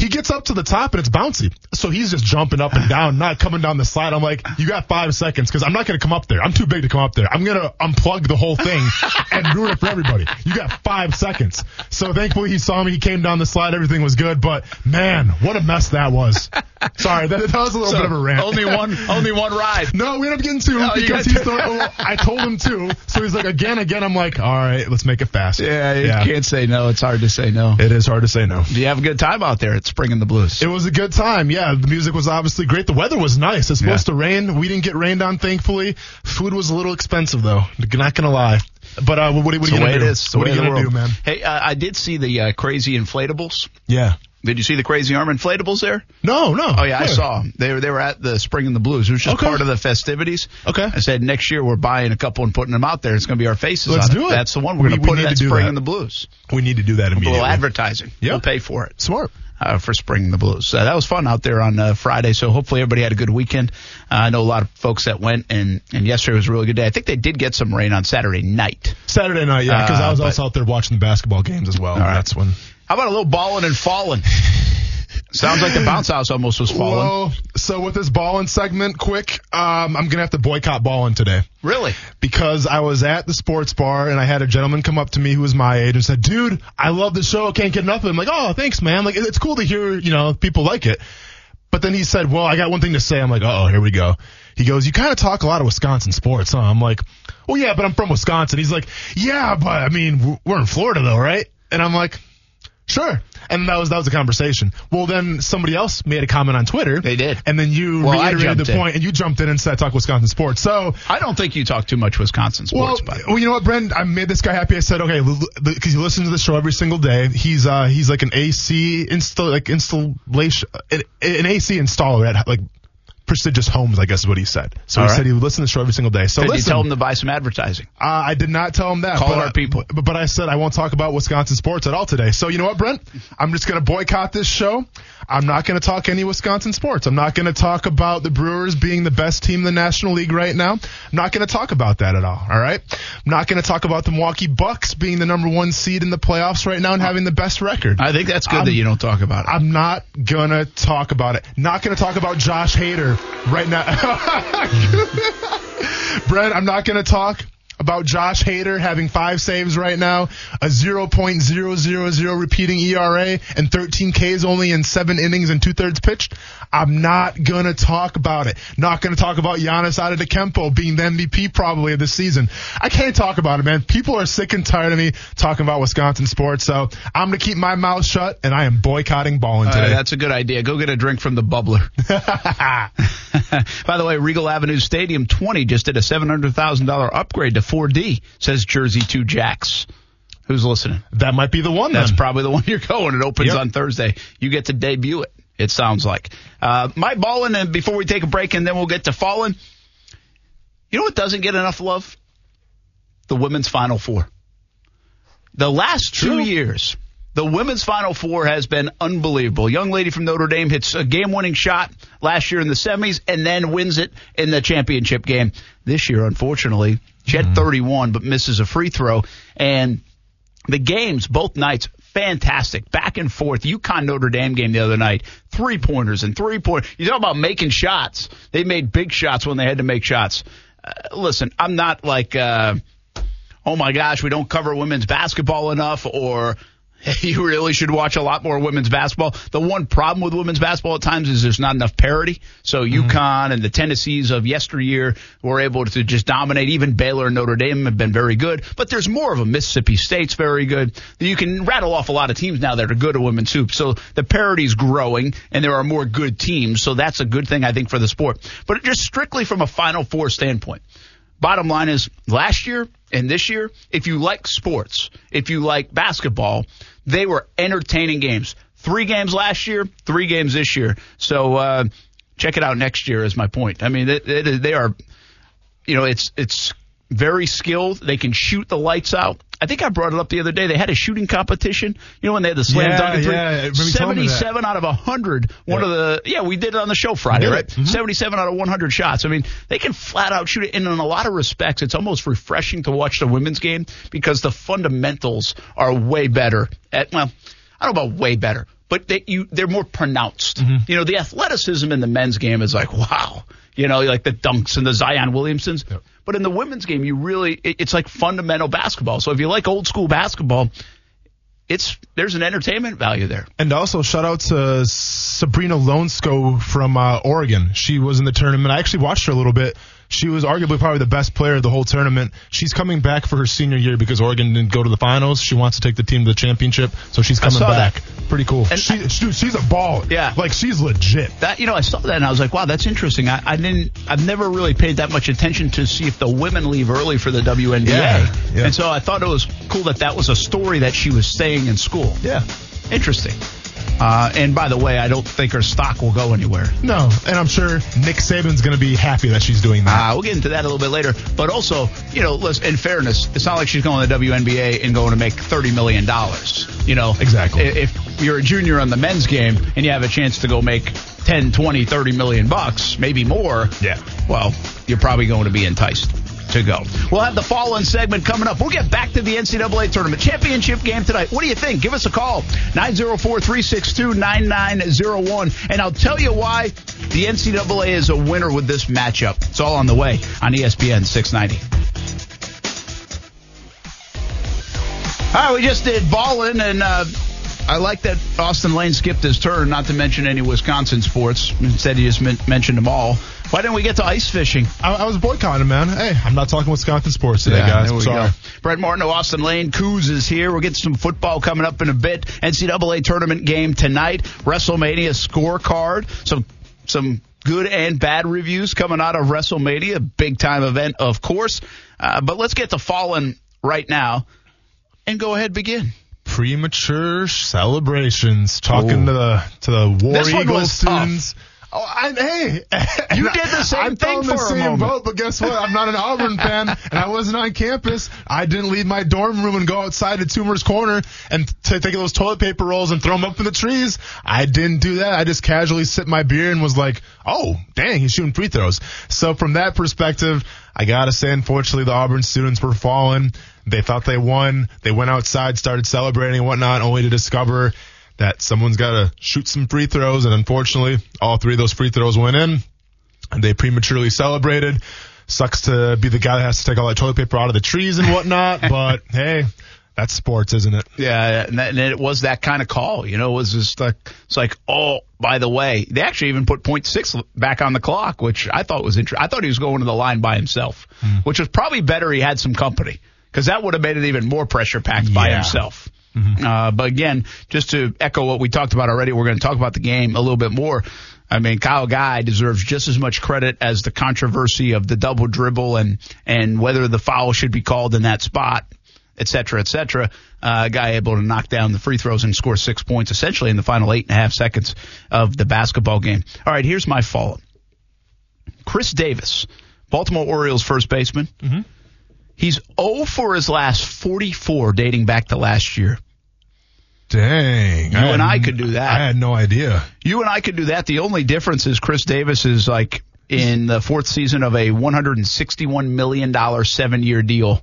He gets up to the top and it's bouncy. So he's just jumping up and down, not coming down the slide. I'm like, you got five seconds because I'm not going to come up there. I'm too big to come up there. I'm going to unplug the whole thing and ruin it for everybody. You got five seconds. So thankfully he saw me. He came down the slide. Everything was good. But man, what a mess that was. Sorry, that, that was a little So, bit of a rant. Only one, only one ride. No, we ended up getting two Oh, because he's the, well, I told him two. So he's like, again, again. I'm like, all right, let's make it fast. Yeah, you can't say no. It's hard to say no. It is hard to say no. Do you have a good time out there at Springing the Blues? It was a good time. Yeah, the music was obviously great. The weather was nice. It's supposed to rain. We didn't get rained on, thankfully. Food was a little expensive, though. Not gonna lie. But uh, what, what, It's are you gonna do? It's What are you gonna do, man? Hey, uh, I did see the uh, crazy inflatables. Yeah. Did you see the crazy arm inflatables there? No, no. Oh yeah, I saw them. They were they were at the Springing the Blues. It was just Okay. part of the festivities. Okay. I said next year we're buying a couple and putting them out there. It's going to be our faces. Let's on do it. That's the one we're We- going we to put need to do Spring that. in the Blues. We need to do that A immediately. little advertising. Yeah. We'll pay for it. Smart. Uh, for Springing the Blues. Uh, that was fun out there on uh, Friday. So hopefully everybody had a good weekend. Uh, I know a lot of folks that went, and and yesterday was a really good day. I think they did get some rain on Saturday night. Saturday night, yeah, because Uh, I was but- also out there watching the basketball games as well. right. That's when. How about a little balling and falling? Sounds like the bounce house almost was falling. Well, so with this ballin' segment, quick, um, I'm gonna have to boycott balling today. really? because I was at the sports bar and I had a gentleman come up to me who was my age and said, "Dude, I love the show. Can't get enough of it." I'm like, "Oh, thanks, man. Like, it's cool to hear, you know, people like it." But then he said, "Well, I got one thing to say." I'm like, "Oh, here we go." He goes, "You kind of talk a lot of Wisconsin sports, huh?" I'm like, "Well, yeah, but I'm from Wisconsin." He's like, "Yeah, but I mean, we're in Florida though, right?" And I'm like, "Sure." And that was that was a conversation. Well, then somebody else made a comment on Twitter. They did. And then you Well, reiterated the point, and you jumped in and said, "Talk Wisconsin sports." So I don't think you talk too much Wisconsin well, sports, but well, you know what, Brent? I made this guy happy. I said, okay, because he listens to the show every single day. He's uh he's like an AC install like installation an, an AC installer at like prestigious homes, I guess is what he said. So All he right. said he would listen to the show every single day. So did you tell him to buy some advertising? uh, I did not tell him that. Call but, our people. But, but I said I won't talk about Wisconsin sports at all today. So you know what, Brent? I'm just going to boycott this show. I'm not going to talk any Wisconsin sports. I'm not going to talk about the Brewers being the best team in the National League right now. I'm not going to talk about that at all. All right. I'm not going to talk about the Milwaukee Bucks being the number one seed in the playoffs right now and having the best record. I think that's good I'm- that you don't talk about it. I'm not gonna talk about it. Not gonna talk about Josh Hader right now. Brent, I'm not gonna talk about Josh Hader having five saves right now, a 0.000 repeating ERA, and 13 Ks only in seven innings and two thirds pitched. I'm not gonna talk about it. Not gonna talk about Giannis Antetokounmpo being the MVP probably of the season. I can't talk about it, man. People are sick and tired of me talking about Wisconsin sports, so I'm gonna keep my mouth shut and I am boycotting balling Uh, today. that's a good idea. Go get a drink from the bubbler. By the way, Regal Avenue Stadium 20 just did a $700,000 upgrade to 4D, says Jersey 2 Jacks. Who's listening? that might be the one. That's then. probably the one you're going. It opens Yep. on Thursday. You get to debut it, it sounds like. Uh, my balling, and before we take a break, and then we'll get to falling. You know what doesn't get enough love? The women's Final Four. The last two years, the women's Final Four has been unbelievable. Young lady from Notre Dame hits a game-winning shot last year in the semis and then wins it in the championship game. This year, unfortunately, she had 31 but misses a free throw. And the games, both nights, fantastic. Back and forth. UConn Notre Dame game the other night. Three pointers and three point. You talk about making shots. They made big shots when they had to make shots. Uh, listen, I'm not like, uh, oh my gosh, we don't cover women's basketball enough or you really should watch a lot more women's basketball. The one problem with women's basketball at times is there's not enough parity. So mm-hmm. UConn and the Tennessees of yesteryear were able to just dominate. Even Baylor and Notre Dame have been very good, but there's more of them. Mississippi State's very good. You can rattle off a lot of teams now that are good at women's hoops. So the parity's growing and there are more good teams. So that's a good thing, I think, for the sport. But just strictly from a Final Four standpoint, Bottom line is last year and this year, if you like sports, if you like basketball, they were entertaining games. Three games last year, three games this year. So, uh, check it out next year. Is my point. I mean, they, they, they are, you know, it's it's very skilled. They can shoot the lights out. I think I brought it up the other day. They had a shooting competition. You know when they had the slam Yeah, dunk three. yeah, I remember you telling me that. 77 out of 100. One Yeah. of the yeah, we did it on the show Friday, right? Mhm. 77 out of 100 shots. I mean, they can flat out shoot it. And in a lot of respects, it's almost refreshing to watch the women's game because the fundamentals are way better. At well, I don't know about way better, but they you they're more pronounced. Mm-hmm. You know, the athleticism in the men's game is like wow. You know, like the dunks and the Zion Williamsons. Yep. But in the women's game, you really it, it's like fundamental basketball. So if you like old school basketball, it's there's an entertainment value there. And also shout out to Sabrina Ionescu from uh, Oregon. She was in the tournament. I actually watched her a little bit. She was arguably probably the best player of the whole tournament. She's coming back for her senior year because Oregon didn't go to the finals. She wants to take the team to the championship, so she's coming back. Pretty cool. And she, she- she's a ball. Yeah. like she's legit. That you know, I saw that and I was like, wow, that's interesting. I, I didn't, I've never really paid that much attention to see if the women leave early for the WNBA. Yeah, yeah. And so I thought it was cool that that was a story that she was staying in school. Yeah. Interesting. Uh, and by the way, I don't think her stock will go anywhere. No, and I'm sure Nick Saban's going to be happy that she's doing that. Uh, we'll get into that a little bit later. But also, you know, listen, in fairness, it's not like she's going to the WNBA and going to make $30 million. You know, Exactly. If you're a junior on the men's game and you have a chance to go make 10, 20, 30 million bucks, maybe more, Yeah. well, you're probably going to be enticed to go. We'll have the fall-in segment coming up. We'll get back to the NCAA tournament championship game tonight. What do you think? Give us a call, 904-362-9901. And I'll tell you why the NCAA is a winner with this matchup. It's all on the way on ESPN 690. All right, we just did ballin', and uh, I like that Austin Lane skipped his turn, not to mention any Wisconsin sports. Instead, he just men- mentioned them all. Why didn't we get to ice fishing? I, I was boycotting, man. Hey, I'm not talking Wisconsin sports today, guys. there we Sorry. go. Brent Martineau, of Austin Lane, Kuz is here. We'll get some football coming up in a bit. NCAA tournament game tonight. WrestleMania scorecard. Some some good and bad reviews coming out of WrestleMania. Big time event, of course. Uh, but let's get to Fallen right now and go ahead begin. premature celebrations. Talking Ooh. to the to the War This one Eagle was tough. Oh, I, hey, You did the same I thing in for the a same moment. boat, but guess what? I'm not an Auburn fan, and I wasn't on campus. I didn't leave my dorm room and go outside to Toomer's Corner and t- take those toilet paper rolls and throw them up in the trees. I didn't do that. I just casually sipped my beer and was like, "Oh, dang, he's shooting free throws." So from that perspective, I gotta say, unfortunately, the Auburn students were falling. They thought they won. They went outside, started celebrating and whatnot, only to discover that someone's got to shoot some free throws. And unfortunately, all three of those free throws went in. And they prematurely celebrated. Sucks to be the guy that has to take all that toilet paper out of the trees and whatnot. but hey, that's sports, isn't it? Yeah, and, that, and it was that kind of call. You know, it was just like it's like, oh, by the way, they actually even put point six back on the clock, which I thought was interesting. I thought he was going to the line by himself, hmm. which was probably better. He had some company because that would have made it even more pressure packed by Yeah. Himself. Uh, but again, just to echo what we talked about already, we're going to talk about the game a little bit more. I mean, Kyle Guy deserves just as much credit as the controversy of the double dribble and and whether the foul should be called in that spot et cetera, et cetera. Uh, guy able to knock down the free throws and score six points essentially in the final eight and a half seconds of the basketball game. All right, here's my follow. Chris Davis, Baltimore Orioles first baseman. He's 0 for his last 44 dating back to last year. Dang. You and I could do that. I had no idea. You and I could do that. The only difference is Chris Davis is like in the fourth season of a $161 million seven year deal.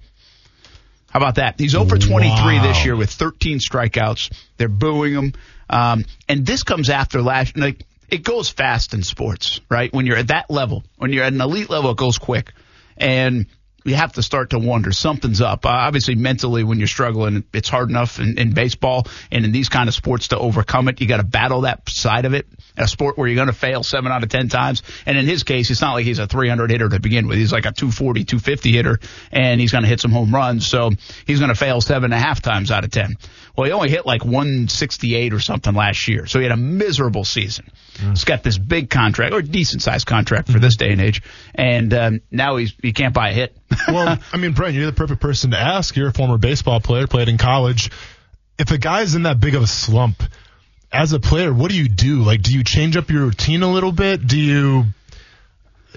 How about that? He's 0 for 23 Wow. this year with 13 strikeouts. They're booing him. Um, and this comes after last, like, it goes fast in sports, right? When you're at that level, when you're at an elite level, it goes quick. And you have to start to wonder something's up. Uh, obviously, mentally, when you're struggling, it's hard enough in, in baseball and in these kind of sports to overcome it. You got to battle that side of it. A sport where you're going to fail seven out of ten times. And in his case, it's not like he's a 300 hitter to begin with. He's like a 240, 250 hitter, and he's going to hit some home runs. So he's going to fail seven and a half times out of ten. Well, he only hit like 168 or something last year, so he had a miserable season. He's got this big contract or decent sized contract for this day and age, and um, now he's he can't buy a hit. well, I mean, Brent, you're the perfect person to ask. You're a former baseball player, played in college. If a guy's in that big of a slump, as a player, what do you do? Like, do you change up your routine a little bit? Do you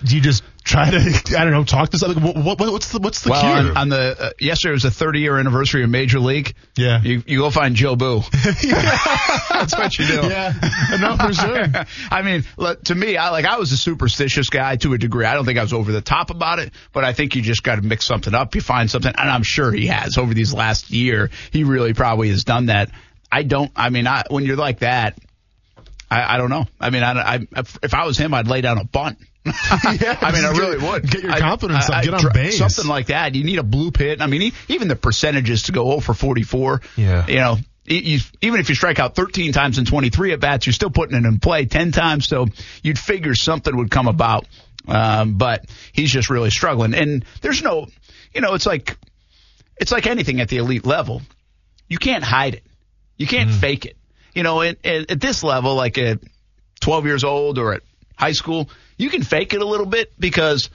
do you just try to I don't know talk to something? What, what, what's the what's the well, cure? on, on the uh, yesterday was the 30 year anniversary of Major League. Yeah. you, you go find Jobu. That's what you do. yeah, no, for sure. I mean, look, to me, I like I was a superstitious guy to a degree. I don't think I was over the top about it, but I think you just got to mix something up. You find something, and I'm sure he has over these last year. He really probably has done that. I don't. I mean, I, when you're like that, I, I don't know. I mean, I, I, if I was him, I'd lay down a bunt. I mean, I really would. Get your confidence I- up. Get on dr- base. Something like that. You need a blue pit. I mean, e- even the percentages to go 0 for 44. Yeah. You know, you, even if you strike out 13 times in 23 at bats, you're still putting it in play 10 times. So you'd figure something would come about. Um, but he's just really struggling. And there's no, you know, it's like, it's like anything at the elite level. You can't hide it. You can't fake it. You know, at, at, at this level, like at 12 years old or at high school, you can fake it a little bit because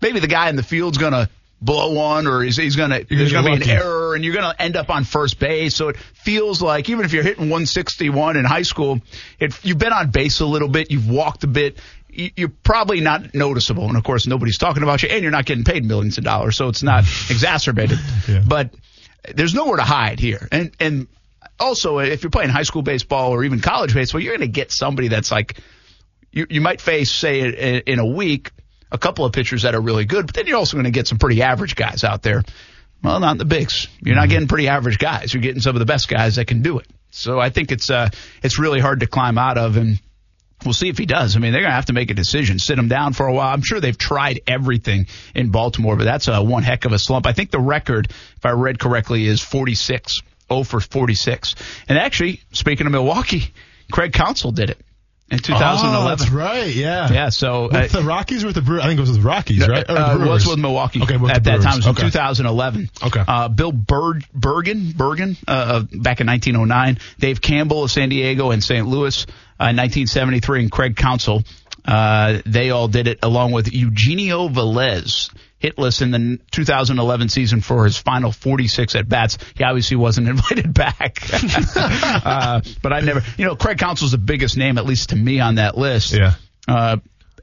maybe the guy in the field's going to blow one or he's, he's going to, there's gonna going to be an error and you're going to end up on first base. So it feels like even if you're hitting 161 in high school, it, you've been on base a little bit, you've walked a bit. you- You're probably not noticeable, and of course nobody's talking about you, and you're not getting paid millions of dollars, so it's not exacerbated. Yeah. But there's nowhere to hide here, and and also if you're playing high school baseball or even college baseball, you're going to get somebody that's like you you might face say in, in a week a couple of pitchers that are really good, but then you're also going to get some pretty average guys out there. Well, not in the bigs. You're not getting pretty average guys. You're getting some of the best guys that can do it. So I think it's uh it's really hard to climb out of and. We'll see if he does. I mean, they're going to have to make a decision, sit him down for a while. I'm sure they've tried everything in Baltimore, but that's a one heck of a slump. I think the record, if I read correctly, is 46, 0 for 46. And actually, speaking of Milwaukee, Craig Counsell did it in 2011. Oh, that's right. Yeah. Yeah, so With uh, the Rockies or with the Brewers? I think it was with the Rockies, right? Or uh, it was with Milwaukee Okay, with at that time. It was Okay. 2011. Okay. Uh, Bill Berg, Bergen, Bergen uh, uh, back in 1909. Dave Campbell of San Diego and St. Louis uh, in 1973, and Craig Counsell. Uh, they all did it along with Eugenio Velez. Hitless in the 2011 season for his final 46 at bats. He obviously wasn't invited back. uh, but I never, you know, Craig Counsell's the biggest name, at least to me, on that list. Yeah. Uh,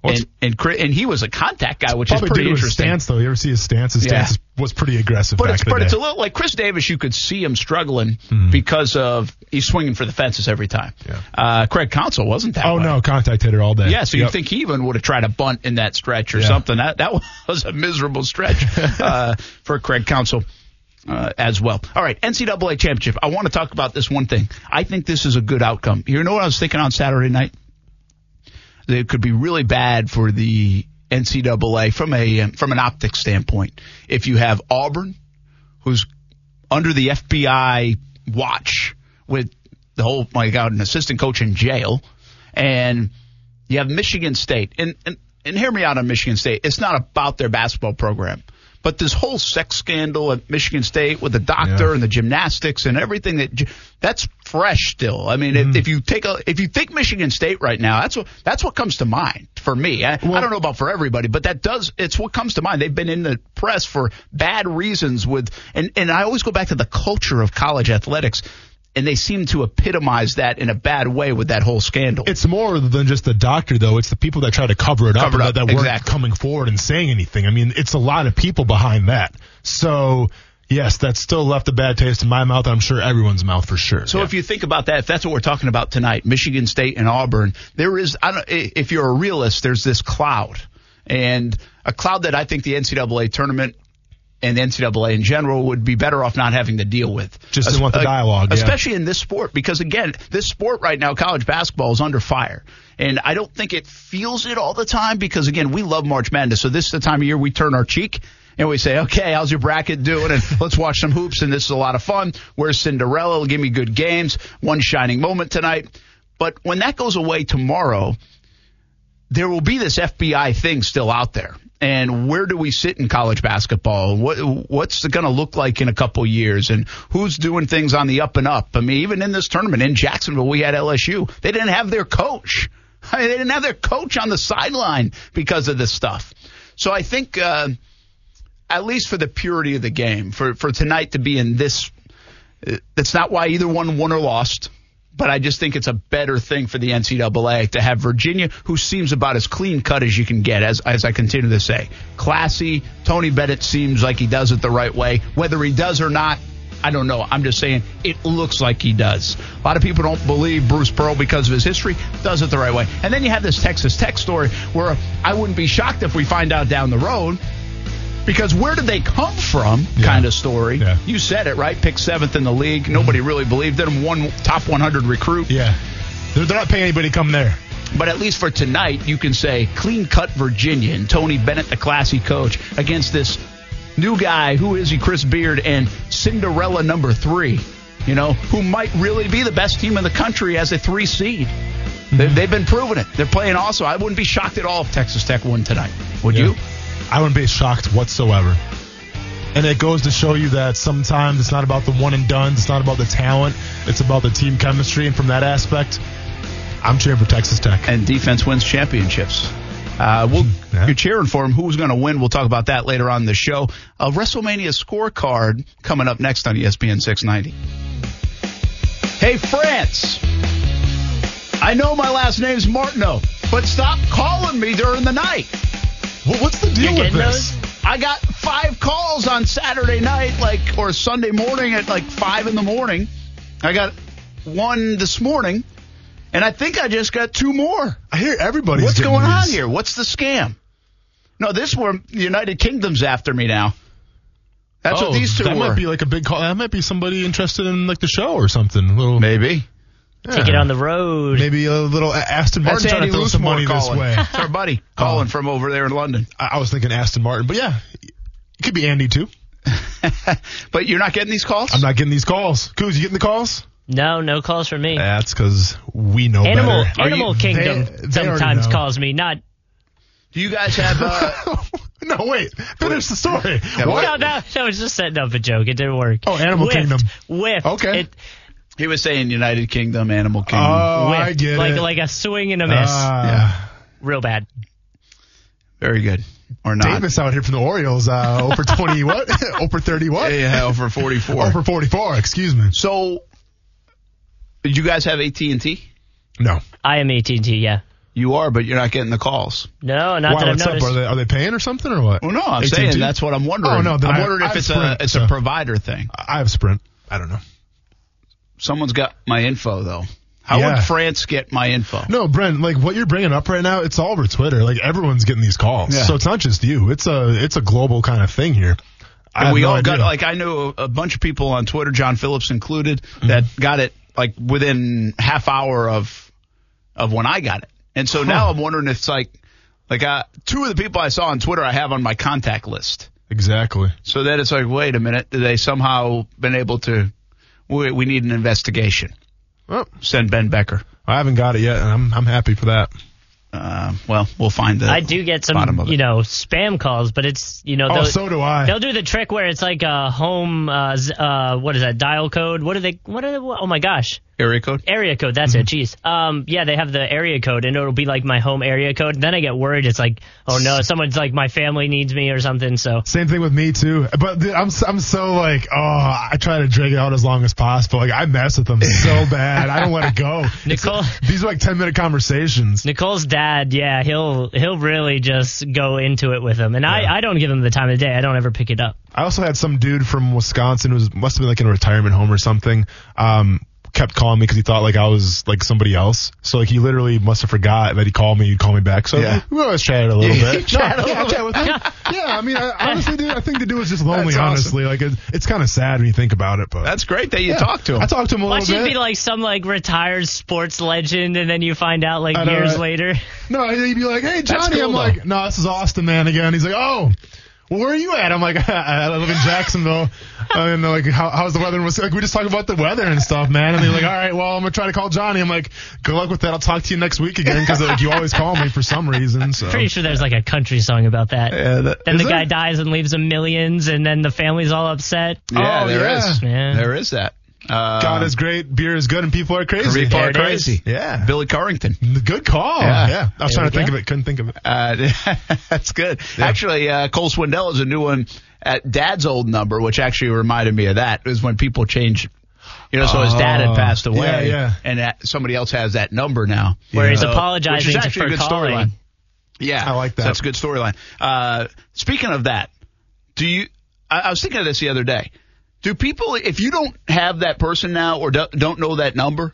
and, and and he was a contact guy, which is pretty to his interesting. stance, though. You ever see his stance? His Yeah. stance was pretty aggressive But back it's but it's a little like Chris Davis. You could see him struggling Hmm. because of he's swinging for the fences every time. Yeah. Uh, Craig Counsell wasn't that. oh, way. no. Contact hitter all day. Yeah, so Yep. you think he even would have tried a bunt in that stretch or Yeah. something? That that was a miserable stretch uh, for Craig Counsell. Uh, as well. All right, NCAA championship. I want to talk about this one thing. I think this is a good outcome. You know what I was thinking on Saturday night? That It could be really bad for the NCAA from a from an optics standpoint if you have Auburn, who's under the FBI watch with the whole my God, an assistant coach in jail, and you have Michigan State. And, and and hear me out on Michigan State. It's not about their basketball program. But this whole sex scandal at Michigan State with the doctor Yeah. and the gymnastics and everything that that's fresh still. I mean, if, hmm. if you take a if you think Michigan State right now, that's what that's what comes to mind for me. I, I don't know about for everybody, but that does it's what comes to mind. They've been in the press for bad reasons with and and I always go back to the culture of college athletics. And they seem to epitomize that in a bad way with that whole scandal. It's more than just the doctor, though. It's the people that try to cover it up Cover it up, that, that weren't coming forward and saying anything. I mean, it's a lot of people behind that. So, yes, that still left a bad taste in my mouth. I'm sure everyone's mouth for sure. So Yeah. if you think about that, if that's what we're talking about tonight, Michigan State and Auburn, there is, I don't, if you're a realist, there's this cloud, and a cloud that I think the NCAA tournament and the NCAA in general would be better off not having to deal with. Just didn't want the uh, dialogue, yeah. especially in this sport, because again, this sport right now, college basketball is under fire, and I don't think it feels it all the time because again, we love March Madness, so this is the time of year we turn our cheek. And we say, okay, how's your bracket doing? And let's watch some hoops. And this is a lot of fun. Where's Cinderella? Give me good games. One shining moment tonight. But when that goes away tomorrow, there will be this FBI thing still out there. And where do we sit in college basketball? What what's it going to look like in a couple years? And who's doing things on the up and up? I mean, even in this tournament in Jacksonville, we had LSU. They didn't have their coach. I mean, they didn't have their coach on the sideline because of this stuff. So I think, uh, at least for the purity of the game, for for tonight to be in this, that's not why either one won or lost. but I just think it's a better thing for the NCAA to have Virginia, who seems about as clean cut as you can get, as, as I continue to say. Classy. Tony Bennett seems like he does it the right way. Whether he does or not, I don't know. I'm just saying it looks like he does. A lot of people don't believe Bruce Pearl because of his history, does it the right way. And then you have this Texas Tech story where I wouldn't be shocked if we find out down the road because where did they come from kind of story. Yeah. You said it, right? Picked seventh in the league. Nobody really believed him. One top 100 recruit. Yeah. They're, they're not paying anybody to come there. But at least for tonight, you can say clean cut Virginia and Tony Bennett, the classy coach, against this new guy. Who is he? Chris Beard and Cinderella number three. You know, who might really be the best team in the country as a three seed. They, mm-hmm. they've been proving it. They're playing also. I wouldn't be shocked at all if Texas Tech won tonight. Would Yeah. you? I wouldn't be shocked whatsoever. And it goes to show you that sometimes it's not about the one and done. It's not about the talent. It's about the team chemistry. And from that aspect, I'm cheering for Texas Tech. And defense wins championships. Uh, we'll, Yeah. You're cheering for him. Who's going to win? We'll talk about that later on in the show. A WrestleMania scorecard coming up next on ESPN 690. Hey, France. I know my last name's Martineau, but stop calling me during the night. Well, what's the deal with this? I got five calls on Saturday night, like or Sunday morning at like five in the morning. I got one this morning, and I think I just got two more. I hear everybody's What's going on here? What's the scam? No, this one, the United Kingdom's after me now. That's oh, what these two that were. might be like a big call. That might be somebody interested in like the show or something. Little, Maybe. Take it on the road. maybe a little Aston That's Martin trying Andy to throw some Loosemore money this way. It's our buddy calling from over there in London. I, I was thinking Aston Martin, but yeah, it could be Andy too. but you're not getting these calls? I'm not getting these calls. Kuz, you getting the calls? No, no calls from me. That's because we know Animal better. Animal you- Kingdom they- they sometimes calls me. Not Do you guys have uh, no, wait. Finish the story. Yeah, What? no, no, no. It's just setting up a joke. It didn't work. Oh, Animal Whiffed. Kingdom. Whiffed. Okay. It, He was saying United Kingdom, Animal Kingdom. Oh, I get like it. like a swing and a miss. Ah. Real bad. Very good. Or not. Davis out here from the Orioles, uh, over 20 what? over 30 what? Yeah, over 44. Over 44, excuse me. So, did you guys have AT&T? No. I am AT&T. Yeah. You are, but you're not getting the calls. No, not Why, that I've what's up? noticed. Are they, are they paying or something or what? Well, no, I'm AT&T? saying that's what I'm wondering. Oh, no, I'm I- wondering I if have it's a it's so- a provider thing. I have Sprint. I don't know. Someone's got my info though. How Yeah. would France get my info? No, Brent, like what you're bringing up right now, it's all over Twitter. Like everyone's getting these calls. Yeah. So it's not just you. It's a it's a global kind of thing here. I And we no all idea. got like I know a bunch of people on Twitter, John Phillips included, Mm-hmm. that got it like within half hour of of when I got it. And so now I'm wondering if it's like like uh, two of the people I saw on Twitter I have on my contact list. exactly. So then it's like, wait a minute, did they somehow been able to? We, we need an investigation. Well, Send Ben Becker. I haven't got it yet, and I'm I'm happy for that. Uh, well, we'll find the. I do get some, you know, spam calls, but it's, you know, Oh, so do I. they'll do the trick where it's like a home, uh, z- uh, what is that, dial code? What are they, what are they, oh my gosh. Area code. Area code, that's Mm-hmm. it, jeez. Um, yeah, they have the area code, and it'll be like my home area code. Then I get worried, it's like, oh no, someone's like, my family needs me or something, so. Same thing with me too. But dude, I'm I'm so like, oh, I try to drag it out as long as possible. Like I mess with them so bad. I don't let it go. Nicole, These are like 10 minute conversations. Nicole's dad, yeah, he'll, he'll really just go into it with him. And I, I don't give him the time of day. I don't ever pick it up. I also had some dude from Wisconsin who was must have been like in a retirement home or something. Um, kept calling me because he thought like I was like somebody else. So like he literally must have forgot that he called me. He'd call me back. So Yeah. we always chatted a little Yeah, bit. chat a yeah, I little chat. Yeah, I mean, I, honestly, dude, I think the dude was just lonely. That's awesome. honestly, like it, it's kind of sad when you think about it. But That's great that you yeah. talked to him. I talked to him a Watch little it bit. be like some like retired sports legend, and then you find out like know, years right? later. No, he'd be like, "Hey, Johnny," cool, I'm though. like, "No, this is Austin, man." Again, he's like, "Oh." Well, where are you at? I'm like, I live in Jacksonville. and they're like, How, how's the weather? And we're like, we just talk about the weather and stuff, man. And they're like, all right, well, I'm gonna try to call Johnny. I'm like, good luck with that. I'll talk to you next week again because like you always call me for some reason. So Pretty sure there's like a country song about that. Yeah, that- then Is the there? guy dies and leaves him millions, and then the family's all upset. yeah, Oh, there yeah. is. Yeah. There is that. Uh, God is great, beer is good, and people are crazy. people are crazy. Yeah. Billy Currington. Good call. Yeah. Yeah, I was There trying to think go. of it, couldn't think of it. Uh, that's good. Actually, uh, Cole Swindell is a new one at Dad's old number, which actually reminded me of that. Is when people change You know, so his dad had Oh, passed away, yeah, yeah. and that, somebody else has that number now. Where he's apologizing which is actually a for good calling. storyline. Yeah, I like that. So that's a good storyline. Uh, speaking of that, do you? I, I was thinking of this the other day. Do people, if you don't have that person now or do, don't know that number,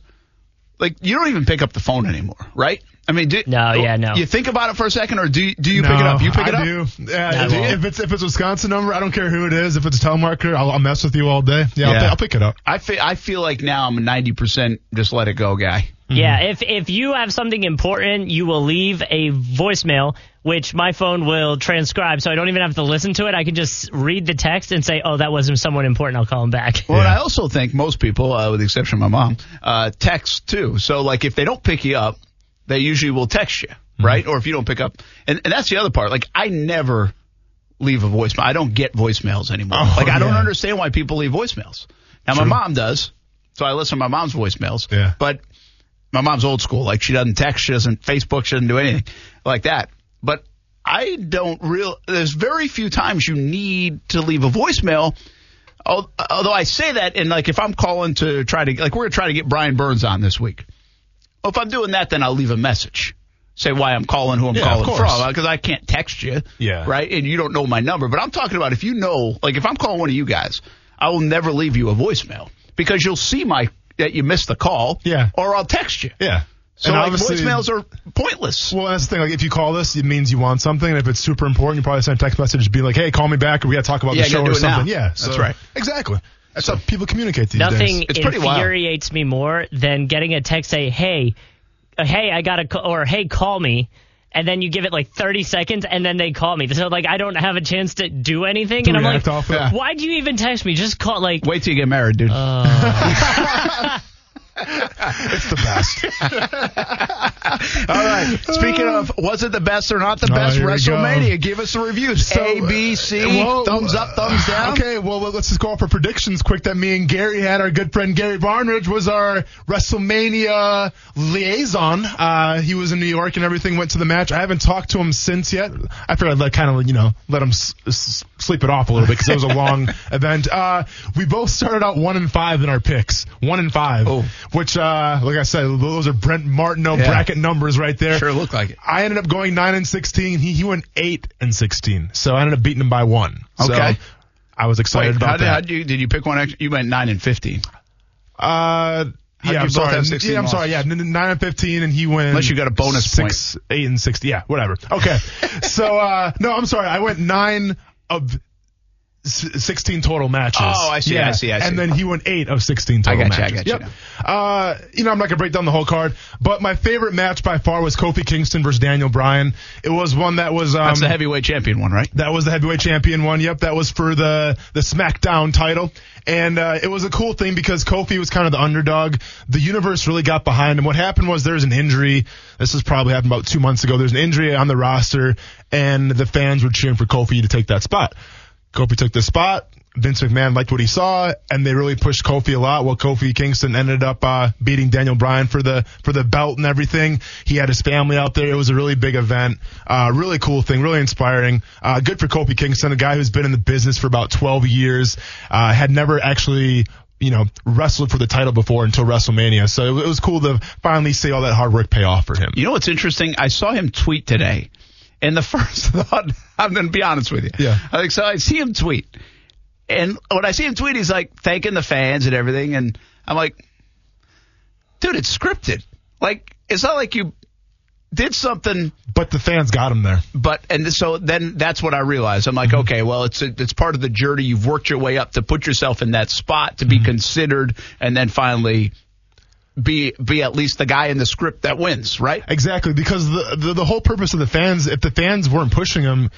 like you don't even pick up the phone anymore, right? I mean, do, No, yeah, no. You think about it for a second, or do you, do you no, pick it up? You pick it I up. do. Yeah, I if, won't. if it's if it's Wisconsin number, I don't care who it is. If it's a telemarketer, I'll, I'll mess with you all day. Yeah, I'll, I'll pick it up. I feel I feel like now I'm a ninety percent just let it go guy. Yeah, if if you have something important, you will leave a voicemail, which my phone will transcribe, so I don't even have to listen to it. I can just read the text and say, "Oh, that wasn't someone important. I'll call him back." Well, and I also think most people, uh, with the exception of my mom, uh, text too. So like if they don't pick you up, they usually will text you, right? Mm-hmm. Or if you don't pick up, and, and that's the other part. Like I never leave a voicemail. I don't get voicemails anymore. Oh, like I don't understand why people leave voicemails. Now my mom does, so I listen to my mom's voicemails. Yeah. But my mom's old school. Like she doesn't text, she doesn't Facebook, she doesn't do anything like that. But I don't real. There's very few times you need to leave a voicemail. Although I say that, and like if I'm calling to try to like we're gonna try to get Brian Burns on this week. Well, if I'm doing that, then I'll leave a message. Say why I'm calling, who I'm Yeah, calling from, because I can't text you. Yeah. Right, and you don't know my number. But I'm talking about if you know, like if I'm calling one of you guys, I will never leave you a voicemail because you'll see my that you missed the call. Yeah. Or I'll text you. Yeah. So And like voicemails are pointless. Well, that's the thing. Like, if you call this, it means you want something. And if it's super important, you probably send a text message, be like, "Hey, call me back, or we got to talk about Yeah, the show or something." Yeah, That's right. Exactly. That's how people communicate these Nothing days. It's pretty wild. infuriates me more than getting a text say, "Hey, uh, hey, I got to," call or "Hey, call me." And then you give it like 30 seconds, and then they call me. So like I don't have a chance to do anything, To and I'm like, react off it. "Why do you even text me? Just call." Like, Wait till you get married, dude. It's the best. All right. Speaking of, was it the best or not the Oh, best WrestleMania? Give us the reviews. So, A, B, C, uh, well, thumbs up, thumbs down. Okay, well, let's just go off our predictions quick that me and Gary had. Our good friend Gary Barnidge was our WrestleMania liaison. Uh, he was in New York and everything, went to the match. I haven't talked to him since yet. I figured I'd let, kind of, you know, let him s- s- sleep it off a little bit because it was a long event. Uh, we both started out one and five in our picks. One and five. Oh. Which, uh, like I said, those are Brent Martineau Yeah. bracket numbers right there. Sure look like it. I ended up going nine and sixteen. He he went eight and sixteen. So I ended up beating him by one. So Okay. I was excited Wait, about how that. how did you, did you pick one extra? You went 9 and 15. uh, How'd yeah, I'm sorry. Yeah, I'm sorry. Yeah, losses? n- n- nine and fifteen, and he went. Unless you got a bonus six, eight and sixty. Yeah, whatever. Okay. so uh, no, I'm sorry. I went nine of. S- 16 total matches. Oh, I see, Yeah. I see, I see. And then he went eight of 16 total I got you, I matches. got you Yep. Uh, you know, I'm not gonna break down the whole card, but my favorite match by far was Kofi Kingston versus Daniel Bryan. It was one that was um, That's the heavyweight champion one, right? that was the heavyweight champion one. Yep, that was for the the SmackDown title, and uh, it was a cool thing because Kofi was kind of the underdog. The universe really got behind him. What happened was there was an injury. This was probably happened about two months ago. There's an injury on the roster, and the fans were cheering for Kofi to take that spot. Kofi took the spot. Vince McMahon liked what he saw, and they really pushed Kofi a lot. Well, Kofi Kingston ended up uh, beating Daniel Bryan for the for the belt and everything. He had his family out there. It was a really big event. Uh, really cool thing. Really inspiring. Uh, good for Kofi Kingston, a guy who's been in the business for about 12 years. Uh, had never actually you know wrestled for the title before until WrestleMania. So it was cool to finally see all that hard work pay off for him. You know what's interesting? I saw him tweet today, and the first thought, I'm going to be honest with you. Yeah. I think so. I see him tweet, and when I see him tweet, he's like thanking the fans and everything, and I'm like, dude, it's scripted. Like, it's not like you did something But the fans got him there. but and so then that's what I realized. I'm like, mm-hmm. okay, well, it's a, it's part of the journey. You've worked your way up to put yourself in that spot to be mm-hmm. considered, and then finally be be at least the guy in the script that wins, right? Exactly, because the, the the whole purpose of the fans, if the fans weren't pushing him,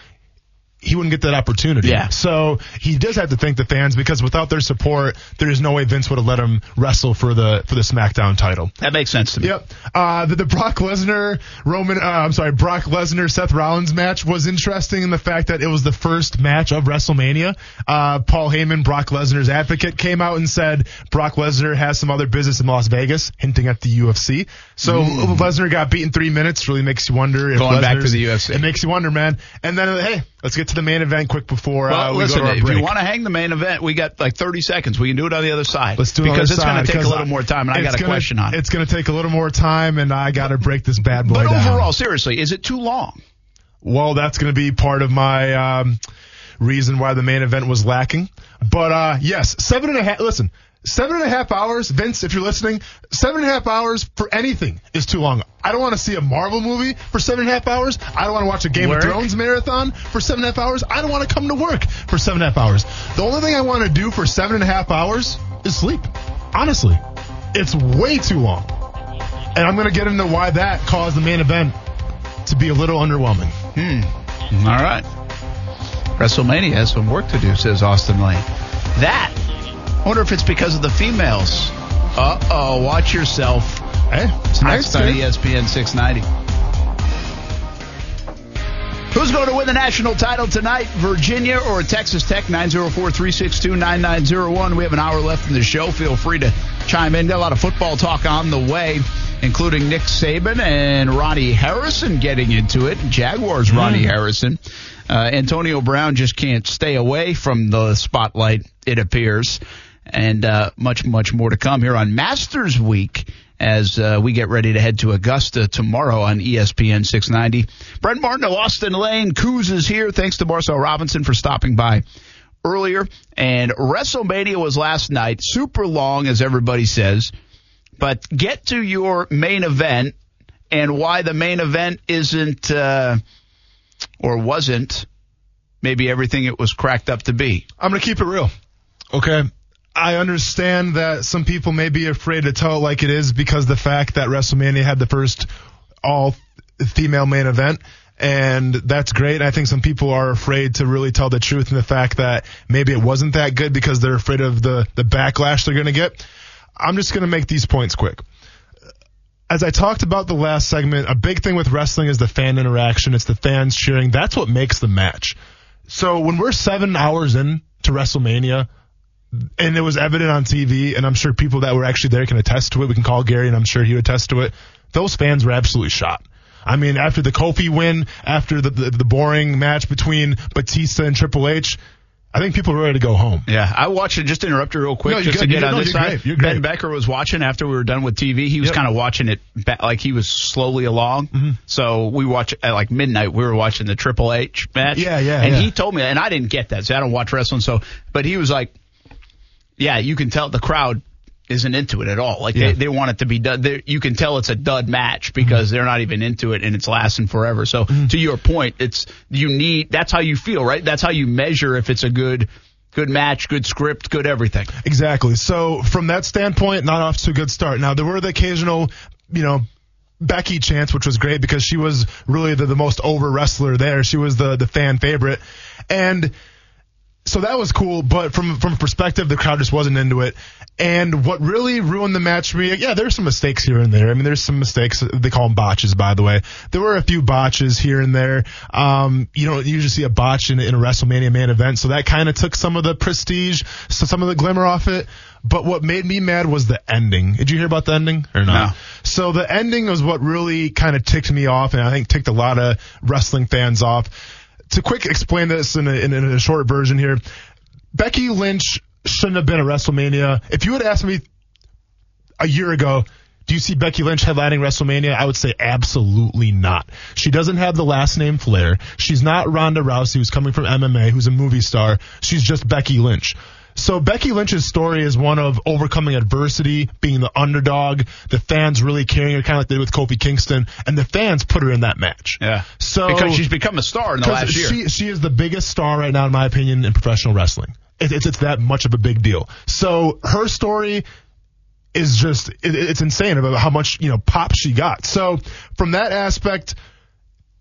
he wouldn't get that opportunity. Yeah. So he does have to thank the fans because without their support, there is no way Vince would have let him wrestle for the for the SmackDown title. That makes sense to me. Yep. Uh, the, the Brock Lesnar Roman, uh, I'm sorry, Brock Lesnar Seth Rollins match was interesting in the fact that it was the first match of WrestleMania. Uh, Paul Heyman, Brock Lesnar's advocate, came out and said Brock Lesnar has some other business in Las Vegas, hinting at the UFC. So Lesnar got beaten three minutes. Really makes you wonder if Mm. Going back to the UFC. It makes you wonder, man. And then hey. Let's get to the main event quick before Well, uh, we listen, go to our if break. you want to hang the main event, we got like 30 seconds. We can do it on the other side. Let's do it on because it's going to take a little more time, and I got a gonna- question on it. It's going to take a little more time, and I got to break this bad boy But down. overall, seriously, is it too long? Well, that's going to be part of my um, reason why the main event was lacking. But uh, yes, seven and a half. Listen, seven and a half hours, Vince. If you're listening, seven and a half hours for anything is too long. I don't want to see a Marvel movie for seven and a half hours. I don't want to watch a Game Work? of Thrones marathon for seven and a half hours. I don't want to come to work for seven and a half hours. The only thing I want to do for seven and a half hours is sleep. Honestly, it's way too long. And I'm going to get into why that caused the main event to be a little underwhelming. Hmm. All right. WrestleMania has some work to do, says Austin Lane. That. I wonder if it's because of the females. Uh oh, watch yourself. Hey, It's I next on. ESPN 690. Who's going to win the national title tonight? Virginia or Texas Tech? 904 362 9901. We have an hour left in the show. Feel free to chime in. Got a lot of football talk on the way, including Nick Saban and Ronnie Harrison getting into it. Jaguars, Ronnie Harrison. Uh, Antonio Brown just can't stay away from the spotlight, it appears. And uh, much, much more to come here on Masters Week as uh, we get ready to head to Augusta tomorrow on ESPN 690. Brent Martineau, Austin Lane, Kuz is here. Thanks to Marcel Robinson for stopping by earlier. And WrestleMania was last night, super long, as everybody says. But get to your main event and why the main event isn't uh, or wasn't maybe everything it was cracked up to be. I'm going to keep it real. Okay. I understand that some people may be afraid to tell it like it is because the fact that WrestleMania had the first all female main event. And that's great. I think some people are afraid to really tell the truth and the fact that maybe it wasn't that good because they're afraid of the, the backlash they're going to get. I'm just going to make these points quick. As I talked about the last segment, a big thing with wrestling is the fan interaction. It's the fans cheering. That's what makes the match. So when we're seven hours in to WrestleMania, and it was evident on TV, and I'm sure people that were actually there can attest to it. We can call Gary, and I'm sure he would attest to it. Those fans were absolutely shot. I mean, after the Kofi win, after the, the, the boring match between Batista and Triple H, I think people were ready to go home. Yeah, I watched it. Just to interrupt you real quick, No, just to get on no, this side. Ben. Becker was watching after we were done with TV. He was Yep. kind of watching it ba- like he was slowly along. Mm-hmm. So we watch at like midnight. We were watching the Triple H match. Yeah, yeah, And yeah. he told me, and I didn't get that. So I don't watch wrestling. So, but he was like, "Yeah, you can tell the crowd." Isn't into it at all. Like Yeah. they, they want it to be done. They're- You can tell it's a dud match because they're not even into it and it's lasting forever. So Mm-hmm. to your point, it's you need. That's how you feel, right? That's how you measure if it's a good, good match, good script, good everything. Exactly. So from that standpoint, not off to a good start. Now there were the occasional, you know, Becky chance, which was great because she was really the, the most over wrestler there. She was the the fan favorite, and so that was cool. But from from a perspective, the crowd just wasn't into it. And what really ruined the match for me, yeah, there's some mistakes here and there. I mean, there's some mistakes. They call them botches, by the way. There were a few botches here and there. Um, you don't usually see a botch in, in a WrestleMania main event, so that kind of took some of the prestige, so some of the glimmer off it. But what made me mad was the ending. Did you hear about the ending or not? No. So the ending was what really kind of ticked me off, and I think ticked a lot of wrestling fans off. To quick explain this in a, in a, short version here, Becky Lynch shouldn't have been at WrestleMania. If you had asked me a year ago, do you see Becky Lynch headlining WrestleMania? I would say absolutely not. She doesn't have the last name Flair. She's not Ronda Rousey, who's coming from MMA, who's a movie star. She's just Becky Lynch. So Becky Lynch's story is one of overcoming adversity, being the underdog, the fans really carrying her, kind of like they did with Kofi Kingston, and the fans put her in that match. Yeah. So because she's become a star in the last year. She, she is the biggest star right now, in my opinion, in professional wrestling. It, it's, it's that much of a big deal. So her story is just, it, it's insane about how much, you know, pop she got. So from that aspect,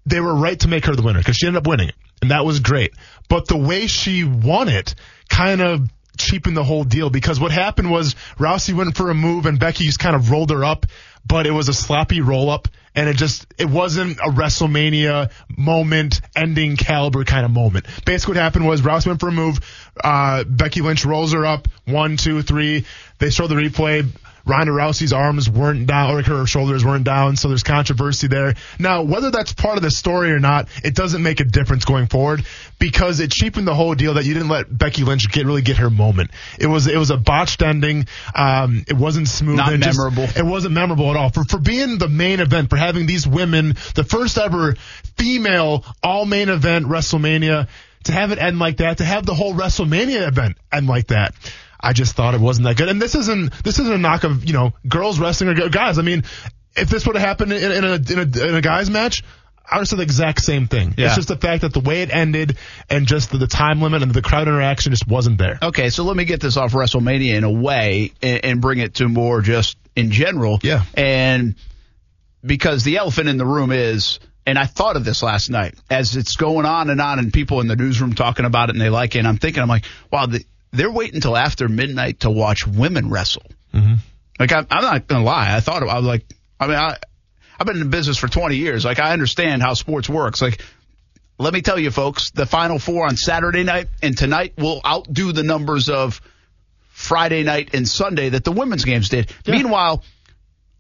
they were right to make her the winner because she ended up winning it. And that was great. But the way she won it kind of cheapened the whole deal because what happened was Rousey went for a move and Becky just kind of rolled her up. but it was a sloppy roll up and it just it wasn't a WrestleMania moment ending caliber kind of moment. Basically what happened was Rousey went for a move, uh, Becky Lynch rolls her up, one, two, three. They show the replay. Ronda Rousey's arms weren't down, or her shoulders weren't down, so there's controversy there. Now, whether that's part of the story or not, it doesn't make a difference going forward because it cheapened the whole deal that you didn't let Becky Lynch get really get her moment. It was it was a botched ending. Um, it wasn't smooth. Not and just- memorable. it wasn't memorable at all. For for being the main event, for having these women, the first ever female all main event WrestleMania, to have it end like that, to have the whole WrestleMania event end like that. I just thought it wasn't that good. And this isn't this isn't a knock of you know girls wrestling or guys. I mean, if this would have happened in, in, a, in a in a guys match. I would have said the exact same thing. Yeah. It's just the fact that the way it ended and just the, the time limit and the crowd interaction just wasn't there. Okay, so let me get this off WrestleMania in a way and, and bring it to more just in general. Yeah. And because the elephant in the room is, and I thought of this last night as it's going on and on, and people in the newsroom talking about it and they like it. And I'm thinking, I'm like, wow, the, they're waiting until after midnight to watch women wrestle. Mm-hmm. Like I'm, I'm not gonna lie, I thought I was like, I mean, I I've been in the business for 20 years. Like I understand how sports works. Like let me tell you, folks, the Final Four on Saturday night and tonight will outdo the numbers of Friday night and Sunday that the women's games did. Meanwhile,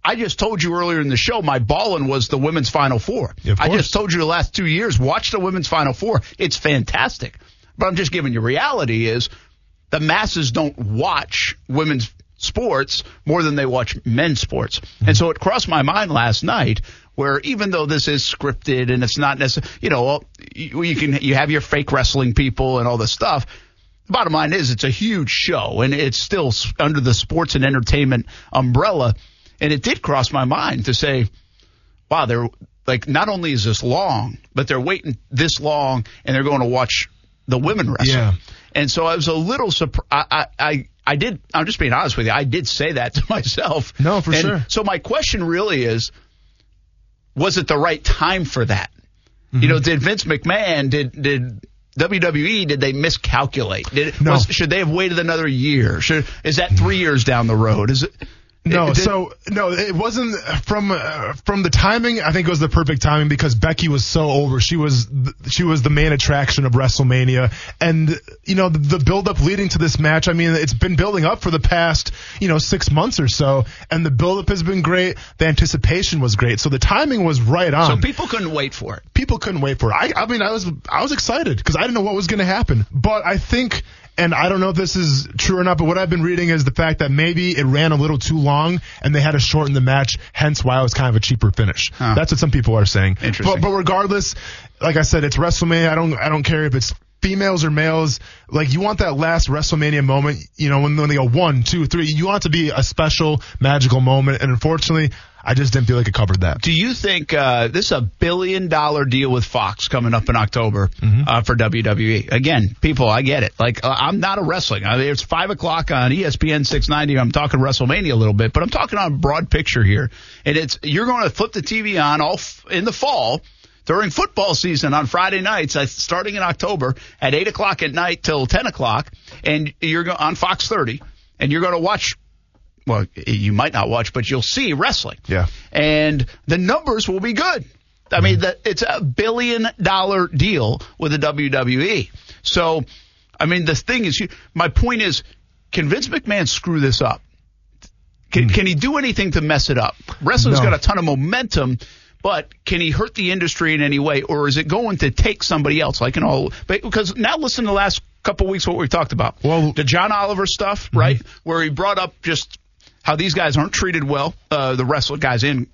I just told you earlier in the show, my ballin' was the women's Final Four. Yeah, I just told you the last two years, watch the women's Final Four. It's fantastic. But I'm just giving you reality is the masses don't watch women's sports more than they watch men's sports. And so it crossed my mind last night where even though this is scripted and it's not necessarily, you know, you, can, you have your fake wrestling people and all this stuff. The bottom line is it's a huge show and it's still under the sports and entertainment umbrella. And it did cross my mind to say, wow, they're like, not only is this long, but they're waiting this long and they're going to watch the women wrestle. Yeah. And so I was a little surprised. I, I, I, did, I'm just being honest with you. I did say that to myself. No, for And sure. So my question really is, was it the right time for that? Mm-hmm. You know, did Vince McMahon, did, did WWE, did they miscalculate? Did, No. was, should they have waited another year? Should, is that three years down the road? Is it? No, did- so no, it wasn't from uh, from the timing. I think it was the perfect timing because Becky was so over. She was th- she was the main attraction of WrestleMania, and you know the, the build up leading to this match. I mean, it's been building up for the past you know six months or so, and the build up has been great. The anticipation was great, so the timing was right on. so people couldn't wait for it. people couldn't wait for it. I, I mean, I was I was excited because I didn't know what was going to happen. But I think, and I don't know if this is true or not, but what I've been reading is the fact that maybe it ran a little too long and they had to shorten the match, hence why it was kind of a cheaper finish. Huh. That's what some people are saying. Interesting. But, but regardless, like I said, it's WrestleMania. I don't I don't care if it's females or males. Like you want that last WrestleMania moment, you know, when, when they go one, two, three, you want it to be a special, magical moment. And unfortunately, I just didn't feel like it covered that. Do you think uh, this is a billion dollar deal with Fox coming up in October uh, for WWE? Again, people, I get it. Like uh, I'm not a wrestling. I mean, it's five o'clock on ESPN 690. I'm talking WrestleMania a little bit, but I'm talking on broad picture here. And it's you're going to flip the TV on all f- in the fall during football season on Friday nights, starting in October at eight o'clock at night till ten o'clock, and you're on Fox 30, and you're going to watch. Well, you might not watch, but you'll see wrestling Yeah. and the numbers will be good. I mean, that it's a billion dollar deal with the WWE. So, I mean, the thing is, you- my point is, can Vince McMahon screw this up? Can, hmm. can he do anything to mess it up? Wrestling's No. got a ton of momentum, but can he hurt the industry in any way, or is it going to take somebody else? Like, you all because now listen to the last couple weeks what we've talked about. Well- the John Oliver stuff, right, where he brought up just how these guys aren't treated well, uh, the wrestler guys and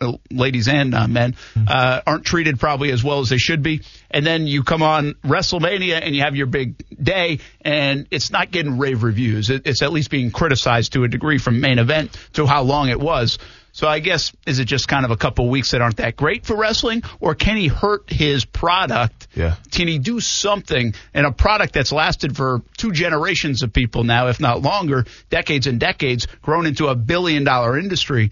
uh, ladies and uh, men uh, aren't treated probably as well as they should be. And then you come on WrestleMania and you have your big day, and it's not getting rave reviews. It, it's at least being criticized to a degree from main event to how long it was. So I guess is it just kind of a couple weeks that aren't that great for wrestling, or can he hurt his product? Yeah. Can he do something in a product that's lasted for two generations of people now, if not longer, decades and decades, grown into a billion dollar industry?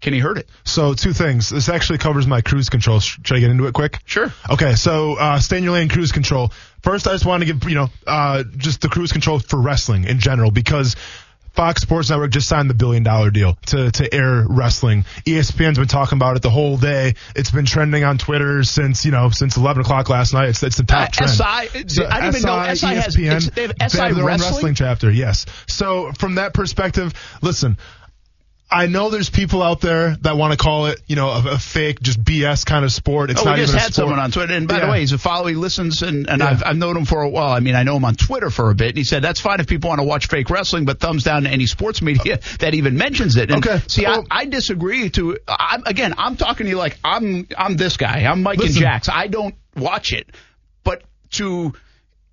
Can he hurt it? So two things. This actually covers my cruise control. Should I get into it quick? Sure. Okay, so uh, stay in your lane cruise control. First, I just want to give you know uh, just the cruise control for wrestling in general because Fox Sports Network just signed the billion dollar deal to, to air wrestling. ESPN's been talking about it the whole day. It's been trending on Twitter since, you know, since 11 o'clock last night. It's, it's the top Uh, trend. SI I didn't even know SI has- ESPN, it's- they have they SI have their own wrestling? wrestling chapter, yes. So from that perspective, listen, I know there's people out there that want to call it, you know, a, a fake, just BS kind of sport. It's oh, not we just even a had someone on Twitter, and by the way, he's a follower. He listens, and, and Yeah. I've, I've known him for a while. I mean, I know him on Twitter for a bit, and he said that's fine if people want to watch fake wrestling, but thumbs down to any sports media that even mentions it. And Okay. See, Well- I, I disagree. To I'm, again, I'm talking to you like I'm I'm this guy. I'm Mike and Listen. Jax. I don't watch it, but to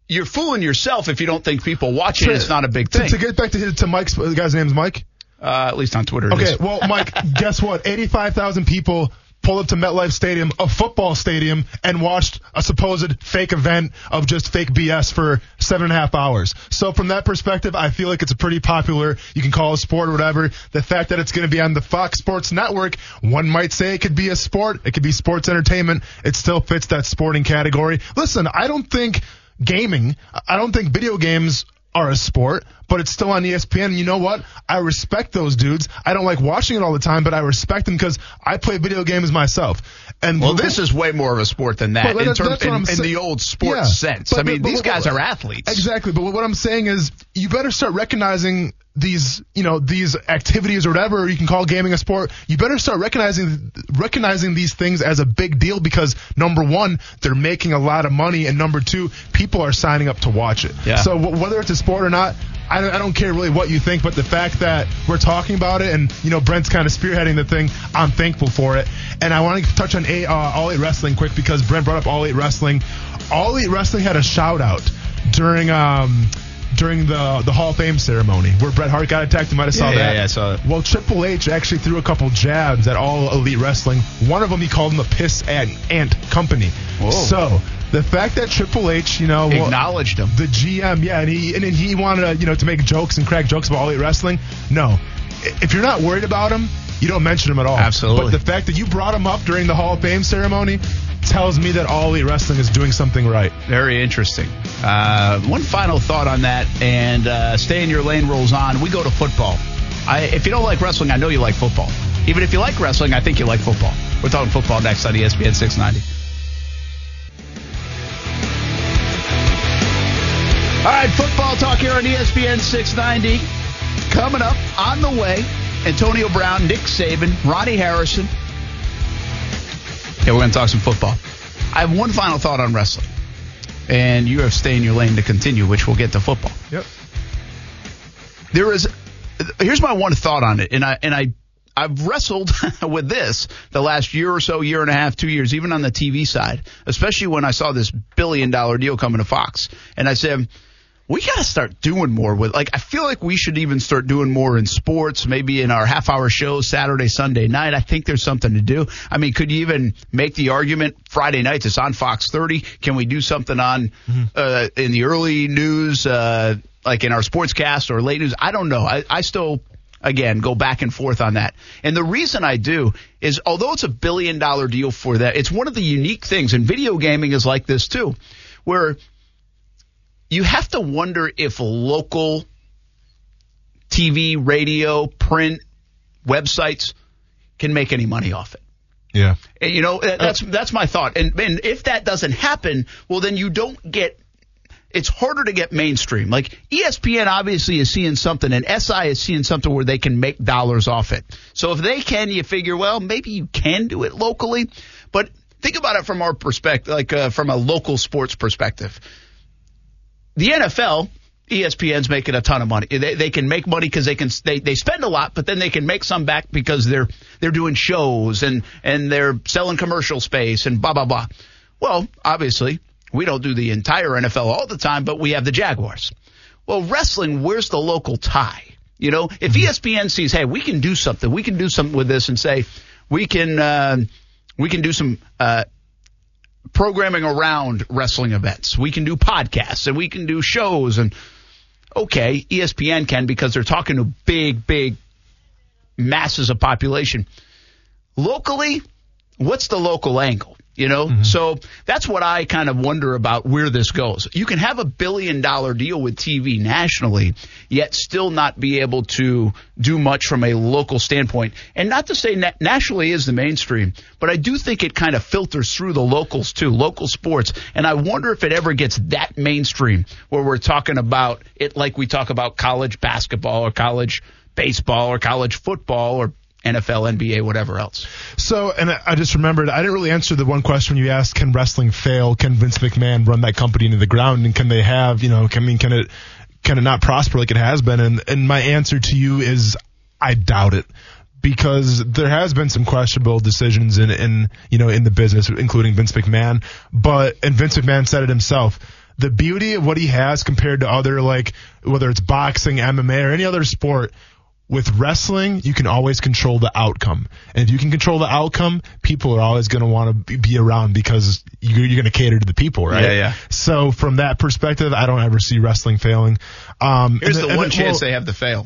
you're fooling yourself if you don't think people watch it. To- It's not a big to, thing. to get back to, to Mike's, the guy's name's Mike? Uh, at least on Twitter. Okay, well, Mike, guess what? 85,000 people pulled up to MetLife Stadium, a football stadium, and watched a supposed fake event of just fake BS for seven and a half hours. So from that perspective, I feel like it's a pretty popular, you can call it a sport or whatever. The fact that it's going to be on the Fox Sports Network, one might say it could be a sport. It could be sports entertainment. It still fits that sporting category. Listen, I don't think gaming, I don't think video games are a sport, but it's still on ESPN. And you know what? I respect those dudes. I don't like watching it all the time, but I respect them because I play video games myself. And Well, this is way more of a sport than that in, terms, in, in the old sports Yeah. sense. But- I mean, but- these but- guys are athletes. Exactly. But what I'm saying is you better start recognizing these, you know, these activities or whatever you can call gaming a sport. You better start recognizing recognizing these things as a big deal because number one, they're making a lot of money, and number two, people are signing up to watch it. Yeah. So w- whether it's a sport or not. I don't, I don't care really what you think, but the fact that we're talking about it and, you know, Brent's kind of spearheading the thing, I'm thankful for it. And I want to touch on a, uh, All Elite Wrestling quick because Brent brought up All Elite Wrestling. All Elite Wrestling had a shout out during um, during the the Hall of Fame ceremony where Bret Hart got attacked. You might have saw Yeah, yeah, that. yeah, I saw that. Well, Triple H actually threw a couple jabs at All Elite Wrestling. One of them he called them the Piss Ant, Ant Company. Whoa. So the fact that Triple H, you know, well, Acknowledged him. the GM, yeah, and he and then he wanted to, you know, to make jokes and crack jokes about All Elite Wrestling. No, if you're not worried about him, you don't mention him at all. Absolutely. But the fact that you brought him up during the Hall of Fame ceremony tells me that All Elite Wrestling is doing something right. Very interesting. Uh, one final thought on that, and uh, stay in your lane rolls on. We go to football. I, if you don't like wrestling, I know you like football. Even if you like wrestling, I think you like football. We're talking football next on ESPN 690. All right, football talk here on ESPN 690. Coming up on the way, Antonio Brown, Nick Saban, Ronnie Harrison. Yeah, we're going to talk some football. I have one final thought on wrestling, and you have stay in your lane to continue, which we'll get to football. Yep. There is, here's my one thought on it, and I and I I've wrestled with this the last year or so, year and a half, two years, even on the TV side, especially when I saw this billion dollar deal coming to Fox, and I said. We got to start doing more with, like, I feel like we should even start doing more in sports, maybe in our half hour shows Saturday, Sunday night. I think there's something to do. I mean, could you even make the argument Friday nights? It's on Fox 30. Can we do something on, uh, in the early news, uh, like in our sportscast or late news? I don't know. I, I still, again, go back and forth on that. And the reason I do is, although it's a billion dollar deal for that, it's one of the unique things, and video gaming is like this too, where you have to wonder if local TV, radio, print, websites can make any money off it. Yeah. And, you know, that- that's that's my thought. And, and if that doesn't happen, well, then you don't get. It's harder to get mainstream. Like ESPN obviously is seeing something, and SI is seeing something where they can make dollars off it. So if they can, you figure, well, maybe you can do it locally. But think about it from our perspective, like uh, from a local sports perspective the NFL, ESPN's making a ton of money. They, they can make money because they can they, they spend a lot, but then they can make some back because they're they're doing shows and and they're selling commercial space and blah blah blah. Well, obviously, we don't do the entire NFL all the time, but we have the Jaguars. Well, wrestling, where's the local tie? You know, if ESPN sees, hey, we can do something, we can do something with this, and say we can uh, we can do some. Uh, programming around wrestling events. We can do podcasts and we can do shows and okay, ESPN can because they're talking to big, big masses of population. Locally, what's the local angle? You know, Mm-hmm. so that's what I kind of wonder about where this goes. You can have a billion dollar deal with TV nationally, yet still not be able to do much from a local standpoint. And not to say na- nationally is the mainstream, but I do think it kind of filters through the locals too, local sports. And I wonder if it ever gets that mainstream where we're talking about it like we talk about college basketball or college baseball or college football or NFL, NBA, whatever else. So, and I just remembered, I didn't really answer the one question you asked: Can wrestling fail? Can Vince McMahon run that company into the ground? And can they have, you know, can, I mean, can it, can it not prosper like it has been? And and my answer to you is, I doubt it. Because there has been some questionable decisions in, in you know in the business, including Vince McMahon. But and Vince McMahon said it himself. The beauty of what he has compared to other like whether it's boxing, MMA, or any other sport, with wrestling, you can always control the outcome. And if you can control the outcome, people are always going to want to be around because you're, you're going to cater to the people, right? Yeah, yeah. So from that perspective, I don't ever see wrestling failing. Um, Here's the and one well, chance they have to fail.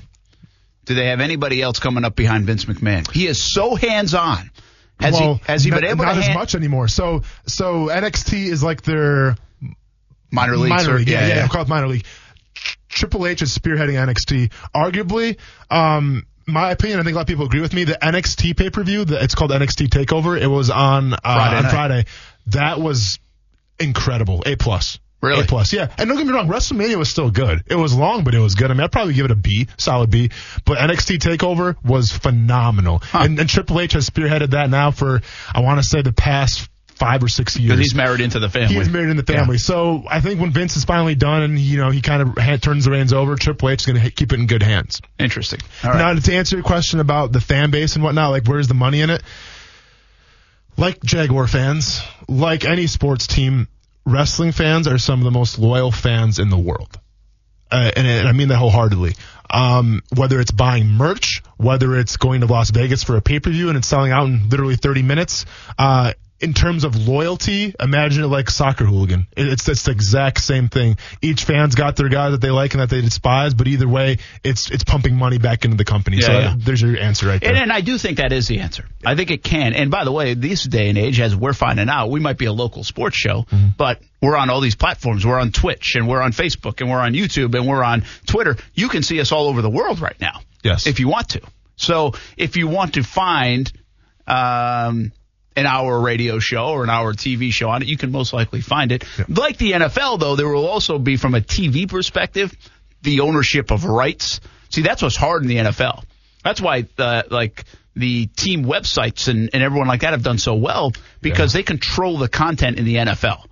Do they have anybody else coming up behind Vince McMahon? He is so hands on. Has well, he has he been not, able not to as hand- much anymore. So so NXT is like their minor league? minor league. Yeah, yeah, yeah, call it minor league. Triple H is spearheading NXT. Arguably, um, my opinion, I think a lot of people agree with me. The NXT pay per view, it's called NXT Takeover. It was on uh, Friday on. Friday. That was incredible. A plus. Really? A plus. Yeah. And don't get me wrong, WrestleMania was still good. It was long, but it was good. I mean, I'd probably give it a B, solid B. But NXT Takeover was phenomenal. And, and Triple H has spearheaded that now for I want to say the past five or six years. Because he's married into the family. He's married in the family. So I think when Vince is finally done and you know he kind of ha- turns the reins over, Triple H is going to keep it in good hands. Interesting. Right. Now to answer your question about the fan base and whatnot, like where's the money in it? Like Jaguar fans, like any sports team, wrestling fans are some of the most loyal fans in the world. Uh, and, and I mean that wholeheartedly. Um, whether it's buying merch, whether it's going to Las Vegas for a pay per view and it's selling out in literally 30 minutes, uh, in terms of loyalty, imagine it like soccer hooligan. It- It's it's the exact same thing. Each fan's got their guy that they like and that they despise, but either way, it's it's pumping money back into the company. so Yeah, yeah. there's your answer right there. And, and I do think that is the answer. I think it can. And by the way, this day and age, as we're finding out, we might be a local sports show, Mm-hmm. but we're on all these platforms. We're on Twitch and we're on Facebook and we're on YouTube and we're on Twitter. You can see us all over the world right now. Yes. If you want to. So if you want to find um, an hour radio show or an hour TV show on it, you can most likely find it. Like the NFL, though, there will also be, from a TV perspective, the ownership of rights. See, that's what's hard in the NFL. That's why, uh, like, the team websites and, and everyone like that have done so well because they control the content in the NFL.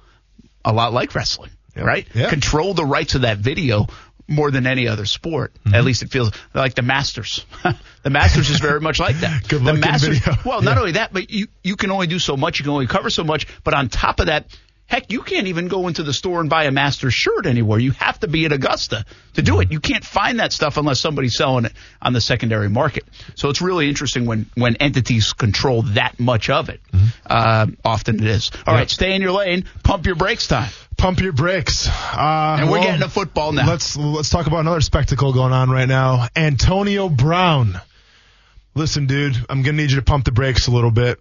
A lot like wrestling, right? Yeah. Control the rights of that video more than any other sport. Mm-hmm. At least it feels like the Masters. the Masters is very much like that. Good the Masters, well, not Yeah. only that, but you, you can only do so much. You can only cover so much. But on top of that, heck, you can't even go into the store and buy a Masters shirt anywhere. You have to be at Augusta to do it. You can't find that stuff unless somebody's selling it on the secondary market. So it's really interesting when, when entities control that much of it. Uh, often it is. All right, stay in your lane. Pump your brakes time. Pump your brakes. Uh, And we're well, getting to football now. Let's let's talk about another spectacle going on right now. Antonio Brown. Listen, dude, I'm gonna need you to pump the brakes a little bit.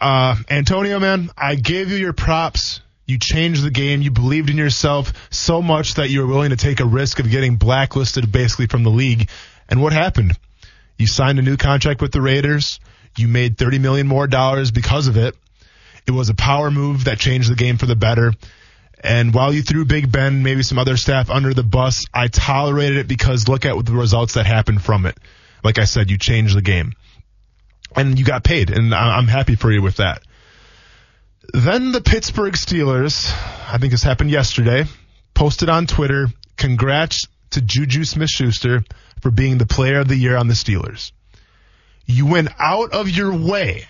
Uh, Antonio, man, I gave you your props. You changed the game. You believed in yourself so much that you were willing to take a risk of getting blacklisted basically from the league. And what happened? You signed a new contract with the Raiders. You made 30 million more dollars because of it. It was a power move that changed the game for the better. And while you threw Big Ben, maybe some other staff under the bus, I tolerated it because look at the results that happened from it. Like I said, you changed the game. And you got paid, and I'm happy for you with that. Then the Pittsburgh Steelers, I think this happened yesterday, posted on Twitter, congrats to Juju Smith Schuster for being the player of the year on the Steelers. You went out of your way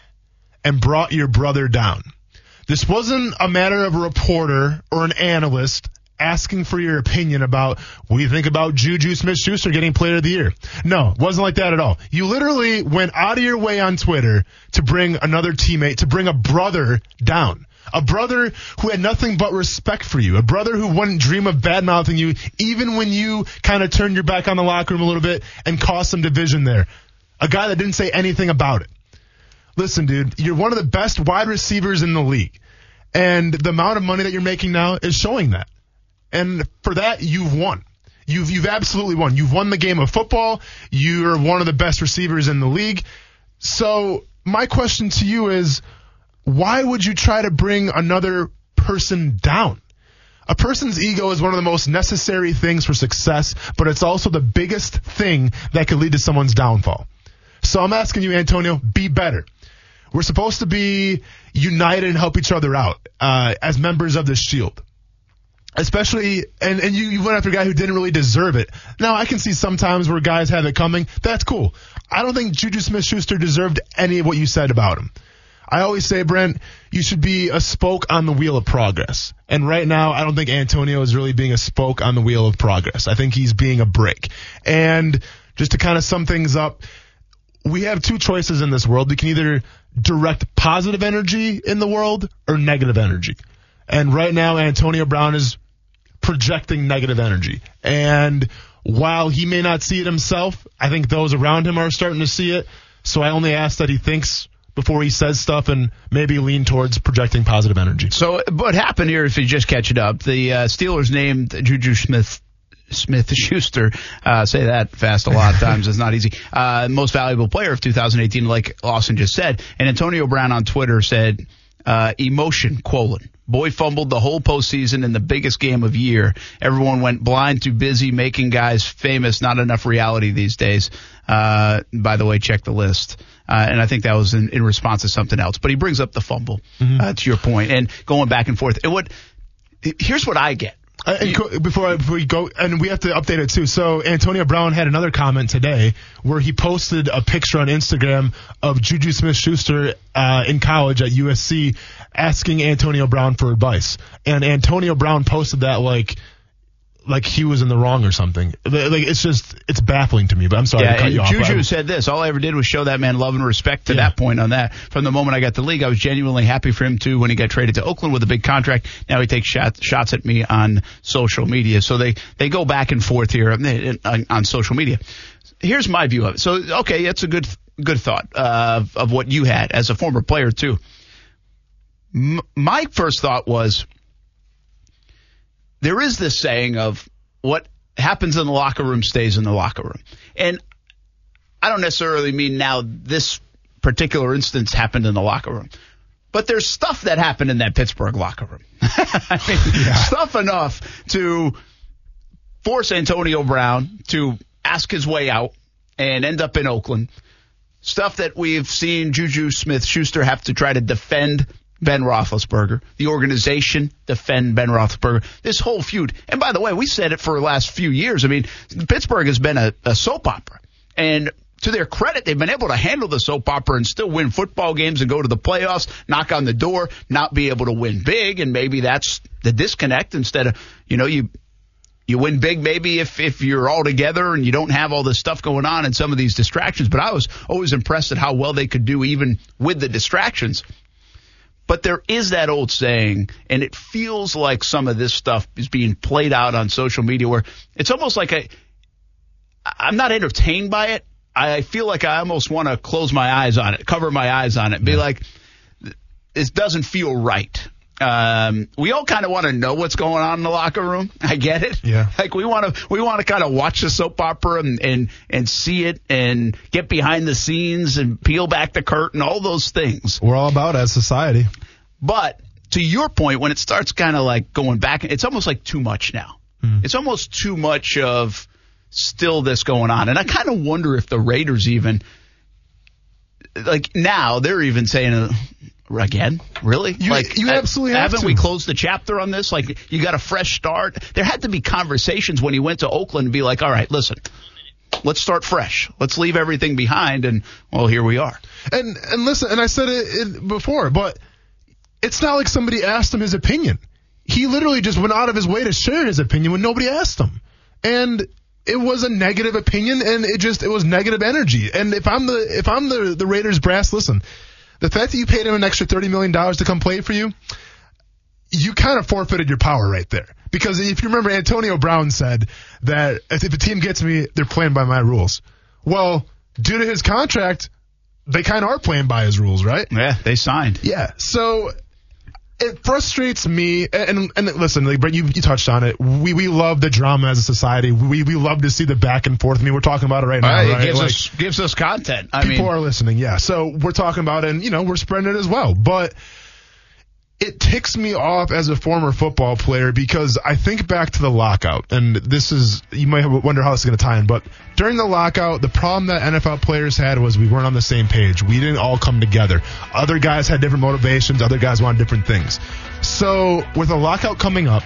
and brought your brother down. This wasn't a matter of a reporter or an analyst asking for your opinion about what you think about Juju Smith Schuster getting player of the year. No, wasn't like that at all. You literally went out of your way on Twitter to bring another teammate, to bring a brother down. A brother who had nothing but respect for you. A brother who wouldn't dream of bad mouthing you, even when you kind of turned your back on the locker room a little bit and caused some division there. A guy that didn't say anything about it. Listen, dude, you're one of the best wide receivers in the league. And the amount of money that you're making now is showing that. And for that, you've won. You've you've absolutely won. You've won the game of football. You're one of the best receivers in the league. So my question to you is, why would you try to bring another person down? A person's ego is one of the most necessary things for success, but it's also the biggest thing that could lead to someone's downfall. So I'm asking you, Antonio, be better. We're supposed to be united and help each other out uh, as members of the Shield. Especially, and, and you, you went after a guy who didn't really deserve it. Now, I can see sometimes where guys have it coming. That's cool. I don't think Juju Smith Schuster deserved any of what you said about him. I always say, Brent, you should be a spoke on the wheel of progress. And right now, I don't think Antonio is really being a spoke on the wheel of progress. I think he's being a brake. And just to kind of sum things up, we have two choices in this world. We can either direct positive energy in the world or negative energy. And right now, Antonio Brown is projecting negative energy. And while he may not see it himself, I think those around him are starting to see it. So I only ask that he thinks before he says stuff and maybe lean towards projecting positive energy. So what happened here, if you just catch it up, the uh, Steelers named Juju Smith Smith Schuster. Uh, say that fast a lot of times. It's not easy. Uh, most valuable player of 2018, like Austin just said. And Antonio Brown on Twitter said, uh, emotion, colon. Boy fumbled the whole postseason in the biggest game of year. Everyone went blind, too busy making guys famous. Not enough reality these days. Uh, by the way, check the list. Uh, and I think that was in, in, response to something else. But he brings up the fumble, mm-hmm. uh, to your point, and going back and forth. And what, here's what I get. Uh, and co- before, I, before we go, and we have to update it too. So Antonio Brown had another comment today where he posted a picture on Instagram of Juju Smith-Schuster uh, in college at USC asking Antonio Brown for advice, and Antonio Brown posted that like like he was in the wrong or something. Like it's just it's baffling to me. But I'm sorry yeah, to cut you Juju off. Juju said this. All I ever did was show that man love and respect to yeah. that point on that. From the moment I got the league, I was genuinely happy for him too. When he got traded to Oakland with a big contract, now he takes shots shots at me on social media. So they they go back and forth here on, on social media. Here's my view of it. So okay, that's a good good thought uh, of what you had as a former player too. M- my first thought was there is this saying of what happens in the locker room stays in the locker room. And I don't necessarily mean now this particular instance happened in the locker room. But there's stuff that happened in that Pittsburgh locker room. I mean, yeah. Stuff enough to force Antonio Brown to ask his way out and end up in Oakland. Stuff that we've seen Juju Smith Schuster have to try to defend Ben Roethlisberger, the organization defend Ben Roethlisberger, this whole feud. And by the way, we said it for the last few years. I mean, Pittsburgh has been a, a soap opera. And to their credit, they've been able to handle the soap opera and still win football games and go to the playoffs, knock on the door, not be able to win big. And maybe that's the disconnect instead of, you know, you, you win big maybe if, if you're all together and you don't have all this stuff going on and some of these distractions. But I was always impressed at how well they could do even with the distractions. But there is that old saying, and it feels like some of this stuff is being played out on social media where it's almost like I, I'm not entertained by it. I feel like I almost want to close my eyes on it, cover my eyes on it, be like, it doesn't feel right. Um, we all kind of want to know what's going on in the locker room. I get it. Yeah. Like we want to, we want to kind of watch the soap opera and, and, and see it and get behind the scenes and peel back the curtain, all those things. We're all about as society. But to your point, when it starts kind of like going back, it's almost like too much now. Mm. It's almost too much of still this going on. And I kind of wonder if the Raiders even, like now, they're even saying, again? Really? You, like you uh, absolutely have haven't to. we closed the chapter on this? Like you got a fresh start. There had to be conversations when he went to Oakland and be like, all right, listen. Let's start fresh. Let's leave everything behind, and well, here we are. And and listen, and I said it before, but it's not like somebody asked him his opinion. He literally just went out of his way to share his opinion when nobody asked him, and it was a negative opinion, and it just it was negative energy. And if I'm the if I'm the the Raiders brass, listen, the fact that you paid him an extra $30 million to come play for you, you kind of forfeited your power right there. Because if you remember, Antonio Brown said that if a team gets me, they're playing by my rules. Well, due to his contract, they kind of are playing by his rules, right? Yeah, they signed. Yeah. So it frustrates me. And and listen, like, Brent, you, you touched on it. We we love the drama as a society. We we love to see the back and forth. I mean, we're talking about it right now. Right, right? It gives Like, us gives us content. I people mean, are listening, yeah. So we're talking about it, and you know, we're spreading it as well. But it ticks me off as a former football player because I think back to the lockout, and this is you might wonder how this is going to tie in, but during the lockout, the problem that NFL players had was we weren't on the same page. We didn't all come together. Other guys had different motivations. Other guys wanted different things. So with a lockout coming up.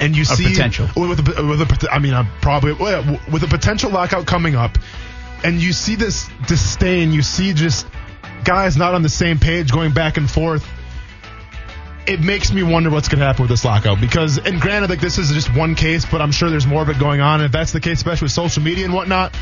And you see potential. with a, with a, I mean, I'm probably with a potential lockout coming up, and you see this disdain, you see just guys not on the same page going back and forth. It makes me wonder what's going to happen with this lockout because, and granted, like this is just one case, but I'm sure there's more of it going on. And if that's the case, especially with social media and whatnot,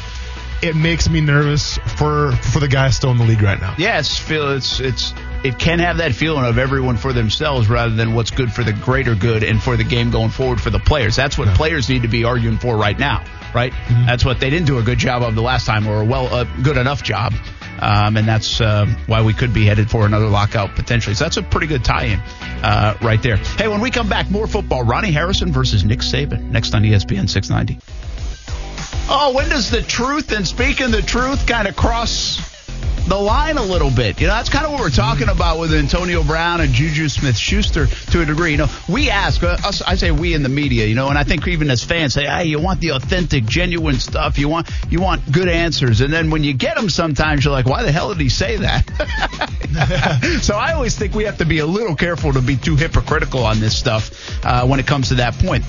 it makes me nervous for for the guys still in the league right now. yeah, it's feel it's it's it can have that feeling of everyone for themselves rather than what's good for the greater good and for the game going forward for the players. That's what players need to be arguing for right now, right? Mm-hmm. That's what they didn't do a good job of the last time or a well a good enough job. Um, and that's uh, why we could be headed for another lockout potentially. So that's a pretty good tie-in uh, right there. Hey, when we come back, more football. Ronnie Harrison versus Nick Saban next on ESPN 690. Oh, when does the truth and speaking the truth kind of cross the line a little bit? You know, that's kind of what we're talking about with Antonio Brown and Juju Smith Schuster to a degree. You know, we ask, uh, us, I say we in the media, you know, and I think even as fans say, hey, you want the authentic, genuine stuff. You want, you want good answers. And then when you get them, sometimes you're like, why the hell did he say that? so I always think we have to be a little careful to be too hypocritical on this stuff uh, when it comes to that point.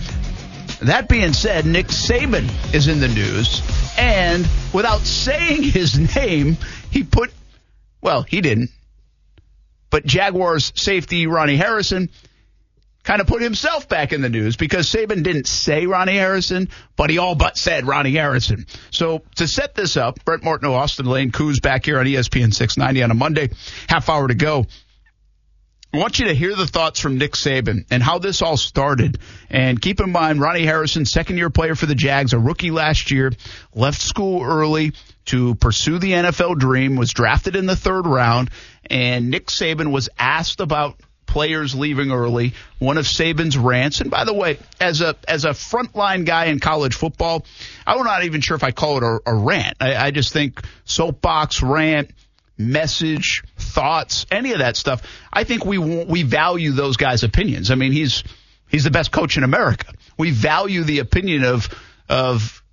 That being said, Nick Saban is in the news, and without saying his name, he put, well, he didn't, but Jaguars safety Ronnie Harrison kind of put himself back in the news because Saban didn't say Ronnie Harrison, but he all but said Ronnie Harrison. So to set this up, Brent Martineau, Austin Lane, Kuz back here on ESPN 690 on a Monday, half hour to go. I want you to hear the thoughts from Nick Saban and how this all started. And keep in mind, Ronnie Harrison, second year player for the Jags, a rookie last year, left school early to pursue the NFL dream, was drafted in the third round, and Nick Saban was asked about players leaving early. One of Saban's rants, and by the way, as a as a frontline guy in college football, I'm not even sure if I call it a, a rant. I, I just think soapbox rant message, thoughts, any of that stuff. I think we we value those guys' opinions. I mean, he's he's the best coach in America. We value the opinion of of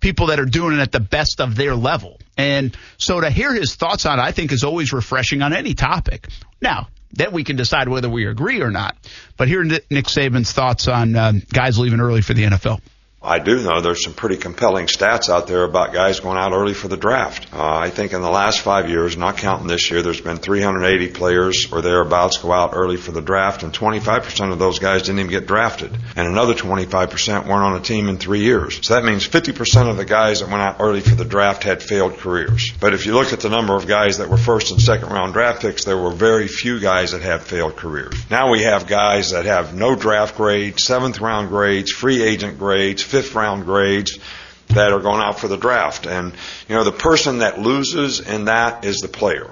people that are doing it at the best of their level. And so to hear his thoughts on it, I think is always refreshing on any topic. Now, then we can decide whether we agree or not. But here Nick Saban's thoughts on um, guys leaving early for the NFL. I do know there's some pretty compelling stats out there about guys going out early for the draft. Uh, I think in the last five years, not counting this year, there's been 380 players or thereabouts go out early for the draft, and 25% of those guys didn't even get drafted, and another 25% weren't on a team in three years. So that means 50% of the guys that went out early for the draft had failed careers. But if you look at the number of guys that were first and second round draft picks, there were very few guys that had failed careers. Now we have guys that have no draft grades, seventh round grades, free agent grades, fifth round grades that are going out for the draft. And, you know, the person that loses in that is the player.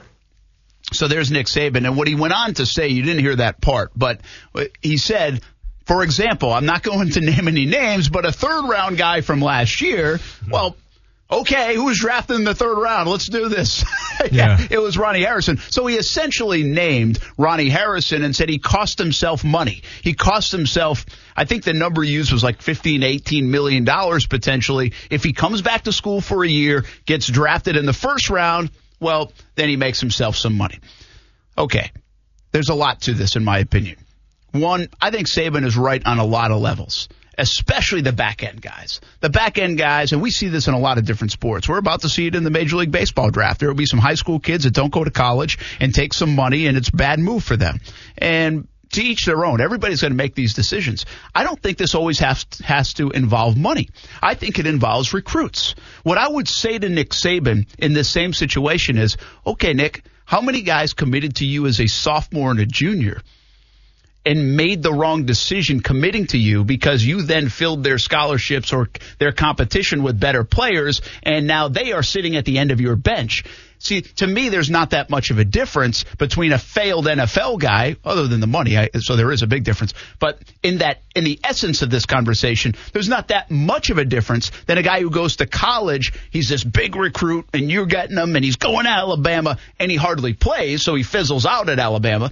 So there's Nick Saban. And what he went on to say, you didn't hear that part, but he said, for example, I'm not going to name any names, but a third round guy from last year, well, okay, who was drafted in the third round? Let's do this. yeah, Yeah. it was Ronnie Harrison. So he essentially named Ronnie Harrison and said he cost himself money. He cost himself, I think the number used was like 15, 18 million dollars potentially. If he comes back to school for a year, gets drafted in the first round, well, then he makes himself some money. Okay. There's a lot to this in my opinion. One, I think Saban is right on a lot of levels especially the back end guys. The back end guys, and we see this in a lot of different sports. We're about to see it in the Major League Baseball draft. There will be some high school kids that don't go to college and take some money, and it's a bad move for them. And to each their own. Everybody's going to make these decisions. I don't think this always has has to involve money. I think it involves recruits. What I would say to Nick Saban in this same situation is, okay, Nick, how many guys committed to you as a sophomore and a junior? and made the wrong decision committing to you because you then filled their scholarships or their competition with better players and now they are sitting at the end of your bench. See, to me, there's not that much of a difference between a failed NFL guy, other than the money. I, so there is a big difference. But in that, in the essence of this conversation, there's not that much of a difference than a guy who goes to college. He's this big recruit, and you're getting him, and he's going to Alabama, and he hardly plays, so he fizzles out at Alabama.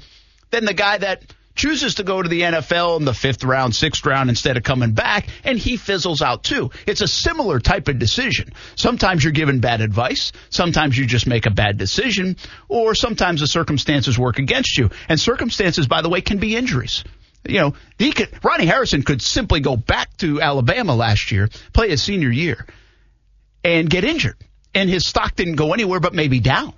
Then the guy that chooses to go to the NFL in the fifth round, sixth round instead of coming back, and he fizzles out too. It's a similar type of decision. Sometimes you're given bad advice, sometimes you just make a bad decision, or sometimes the circumstances work against you. And circumstances, by the way, can be injuries. You know, he could, Ronnie Harrison could simply go back to Alabama last year, play his senior year, and get injured. And his stock didn't go anywhere but maybe down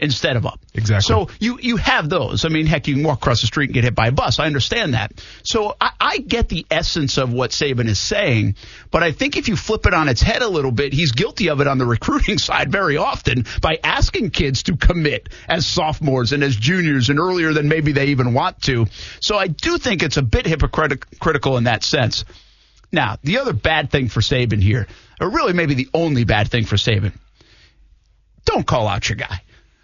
instead of up. Exactly. So you you have those. I mean, heck, you can walk across the street and get hit by a bus. I understand that. So I, I get the essence of what Saban is saying, but I think if you flip it on its head a little bit, he's guilty of it on the recruiting side very often by asking kids to commit as sophomores and as juniors and earlier than maybe they even want to. So I do think it's a bit hypocritical in that sense. Now, the other bad thing for Saban here, or really maybe the only bad thing for Saban, don't call out your guy.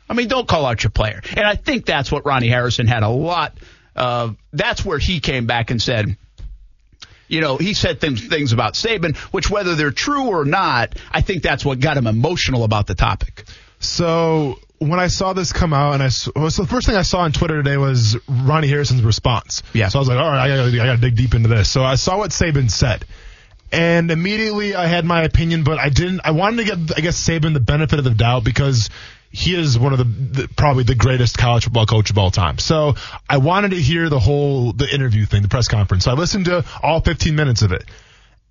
I mean, don't call out your player. And I think that's what Ronnie Harrison had a lot. Uh, that's where he came back and said, you know, he said things, things about Saban, which whether they're true or not, I think that's what got him emotional about the topic. So when I saw this come out, and I so the first thing I saw on Twitter today was Ronnie Harrison's response. Yeah. So I was like, all right, I gotta, I gotta dig deep into this. So I saw what Saban said. And immediately I had my opinion, but I didn't. I wanted to get, I guess, Saban the benefit of the doubt because he is one of the, the, probably the greatest college football coach of all time. So I wanted to hear the whole the interview thing, the press conference. So I listened to all 15 minutes of it,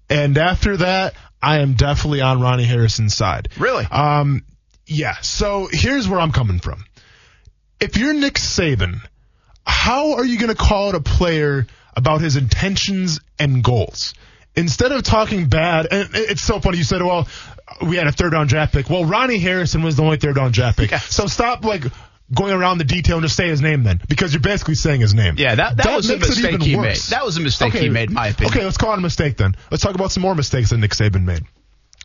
and after that, I am definitely on Ronnie Harrison's side. Really? Um, yeah. So here's where I'm coming from. If you're Nick Saban, how are you going to call out a player about his intentions and goals? Instead of talking bad, and it's so funny you said, well, we had a third round draft pick. Well, Ronnie Harrison was the only third round draft pick. Yeah. So stop like going around the detail and just say his name then, because you're basically saying his name. Yeah, that, that, was a mistake he made. That was a mistake he made, in my opinion. Okay, let's call it a mistake then. Let's talk about some more mistakes that Nick Saban made.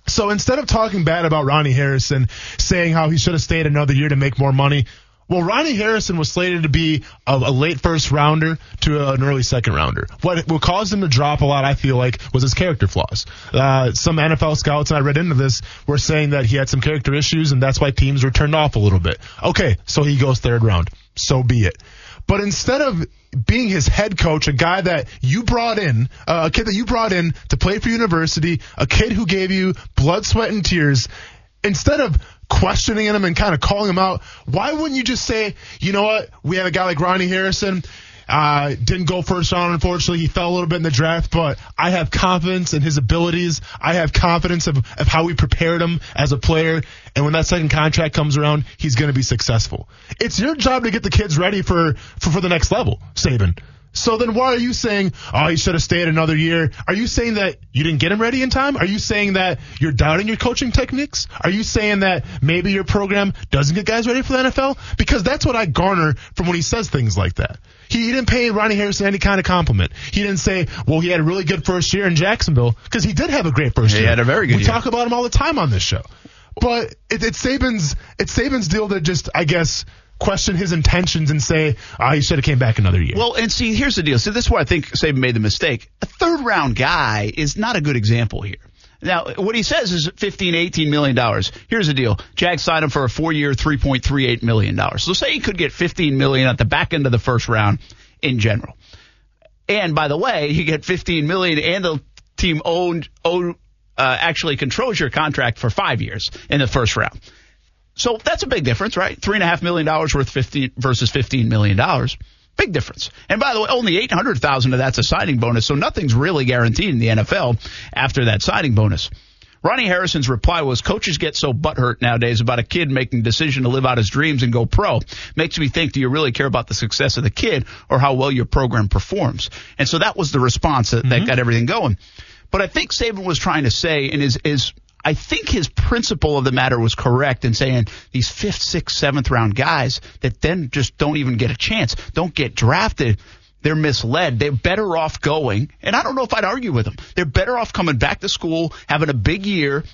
So instead of talking bad about Ronnie Harrison, saying how he should have stayed another year to make more money, well, Ronnie Harrison was slated to be a, a late first rounder to an early second rounder. What, what caused him to drop a lot, I feel like, was his character flaws. Uh, some NFL scouts, and I read into this, were saying that he had some character issues, and that's why teams were turned off a little bit. Okay, so he goes third round. So be it. But instead of being his head coach, a guy that you brought in, uh, a kid that you brought in to play for university, a kid who gave you blood, sweat, and tears, instead of questioning him and kind of calling him out, why wouldn't you just say, you know what, we had a guy like Ronnie Harrison. Uh, didn't go first round, unfortunately. He fell a little bit in the draft, but I have confidence in his abilities. I have confidence of, of how we prepared him as a player. And when that second contract comes around, he's going to be successful. It's your job to get the kids ready for, for, for the next level, Saban. So then why are you saying, oh, he should have stayed another year? Are you saying that you didn't get him ready in time? Are you saying that you're doubting your coaching techniques? Are you saying that maybe your program doesn't get guys ready for the NFL? Because that's what I garner from when he says things like that. He, he didn't pay Ronnie Harrison any kind of compliment. He didn't say, well, he had a really good first year in Jacksonville, because he did have a great first He year. had a very good We year. talk about him all the time on this show. But it, it's Saban's, it's Saban's deal that just, I guess, question his intentions and say, ah, he should have came back another year. Well, and see, here's the deal. So this is where I think Saban made the mistake. A third round guy is not a good example here. Now, what he says is 15, 18 million dollars. Here's the deal. Jags signed him for a four year, 3.38 million dollars. So say he could get 15 million at the back end of the first round in general. And by the way, you get 15 million and the team owned, owned uh, actually controls your contract for five years in the first round. So that's a big difference, right? Three and a half million dollars worth 15 versus 15 million dollars. Big difference. And by the way, only 800,000 of that's a signing bonus. So nothing's really guaranteed in the NFL after that signing bonus. Ronnie Harrison's reply was, coaches get so butthurt nowadays about a kid making a decision to live out his dreams and go pro. Makes me think, do you really care about the success of the kid or how well your program performs? And so that was the response that, that mm-hmm. got everything going. But I think Saban was trying to say, and is, is, I think his principle of the matter was correct in saying these fifth, sixth, seventh round guys that then just don't even get a chance, don't get drafted. They're misled. They're better off going, and I don't know if I'd argue with them. They're better off coming back to school, having a big year,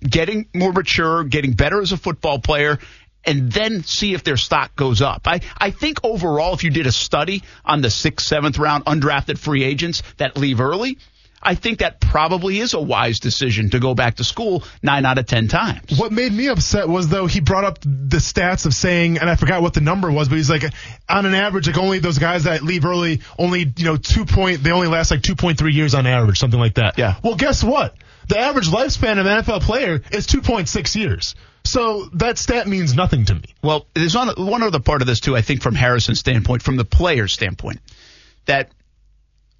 getting more mature, getting better as a football player, and then see if their stock goes up. I, I think overall, if you did a study on the sixth, seventh round undrafted free agents that leave early, I think that probably is a wise decision to go back to school nine out of ten times. What made me upset was though he brought up the stats of saying, and I forgot what the number was, but he's like, on an average, like only those guys that leave early, only you know two point, they only last like two point three years on average, something like that. Yeah. Well, guess what? The average lifespan of an NFL player is two point six years. So that stat means nothing to me. Well, there's one other part of this too, I think, from Harrison's standpoint, from the player's standpoint, that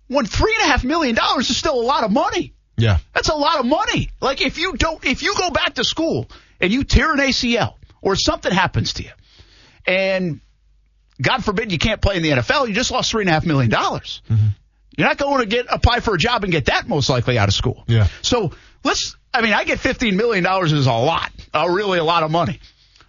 one three and a half million dollars is still a lot of money. Yeah. That's a lot of money. Like if you don't, if you go back to school and you tear an ACL or something happens to you, and God forbid you can't play in the NFL, you just lost three and a half million dollars. You're not going to get apply for a job and get that most likely out of school. Yeah. So let's. I mean, I get fifteen million dollars is a lot, uh, really a lot of money.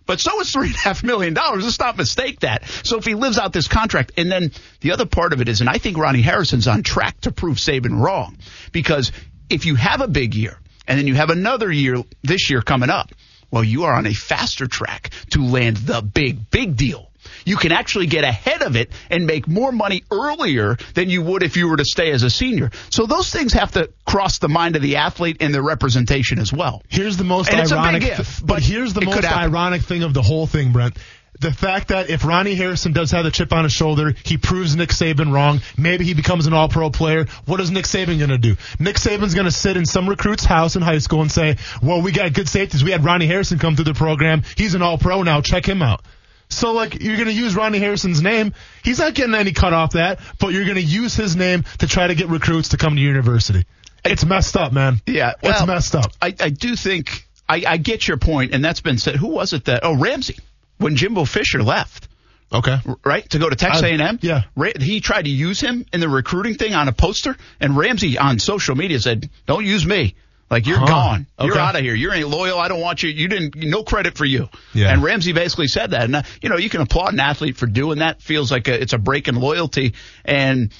But so is three and a half million dollars. Let's not mistake that. So if he lives out this contract, and then the other part of it is, and I think Ronnie Harrison's on track to prove Saban wrong, because if you have a big year and then you have another year this year coming up, well, you are on a faster track to land the big, big deal. You can actually get ahead of it and make more money earlier than you would if you were to stay as a senior. So those things have to cross the mind of the athlete and their representation as well. Here's the most And it's a big ironic, if, but, but here's the most ironic thing of the whole thing, Brent. The fact that if Ronnie Harrison does have the chip on his shoulder, he proves Nick Saban wrong. Maybe he becomes an all-pro player. What is Nick Saban going to do? Nick Saban's going to sit in some recruit's house in high school and say, "Well, we got good safeties. We had Ronnie Harrison come through the program. He's an all-pro now. Check him out." So, like, you're going to use Ronnie Harrison's name. He's not getting any cut off that, but you're going to use his name to try to get recruits to come to university. It's messed up, man. Yeah, it's messed up. I, I do think I, I get your point, and that's been said. Who was it that? Oh, Ramsey, when Jimbo Fisher left. Okay. Right to go to Texas I- A&M. yeah. Ra- he tried to use him in the recruiting thing on a poster, and Ramsey on social media said, "Don't use me. Like you're Huh. gone. You're out of here. You ain't loyal. I don't want you. You didn't. No credit for you." Yeah. And Ramsey basically said that, and uh, you know you can applaud an athlete for doing that. Feels like a, it's a break in loyalty, and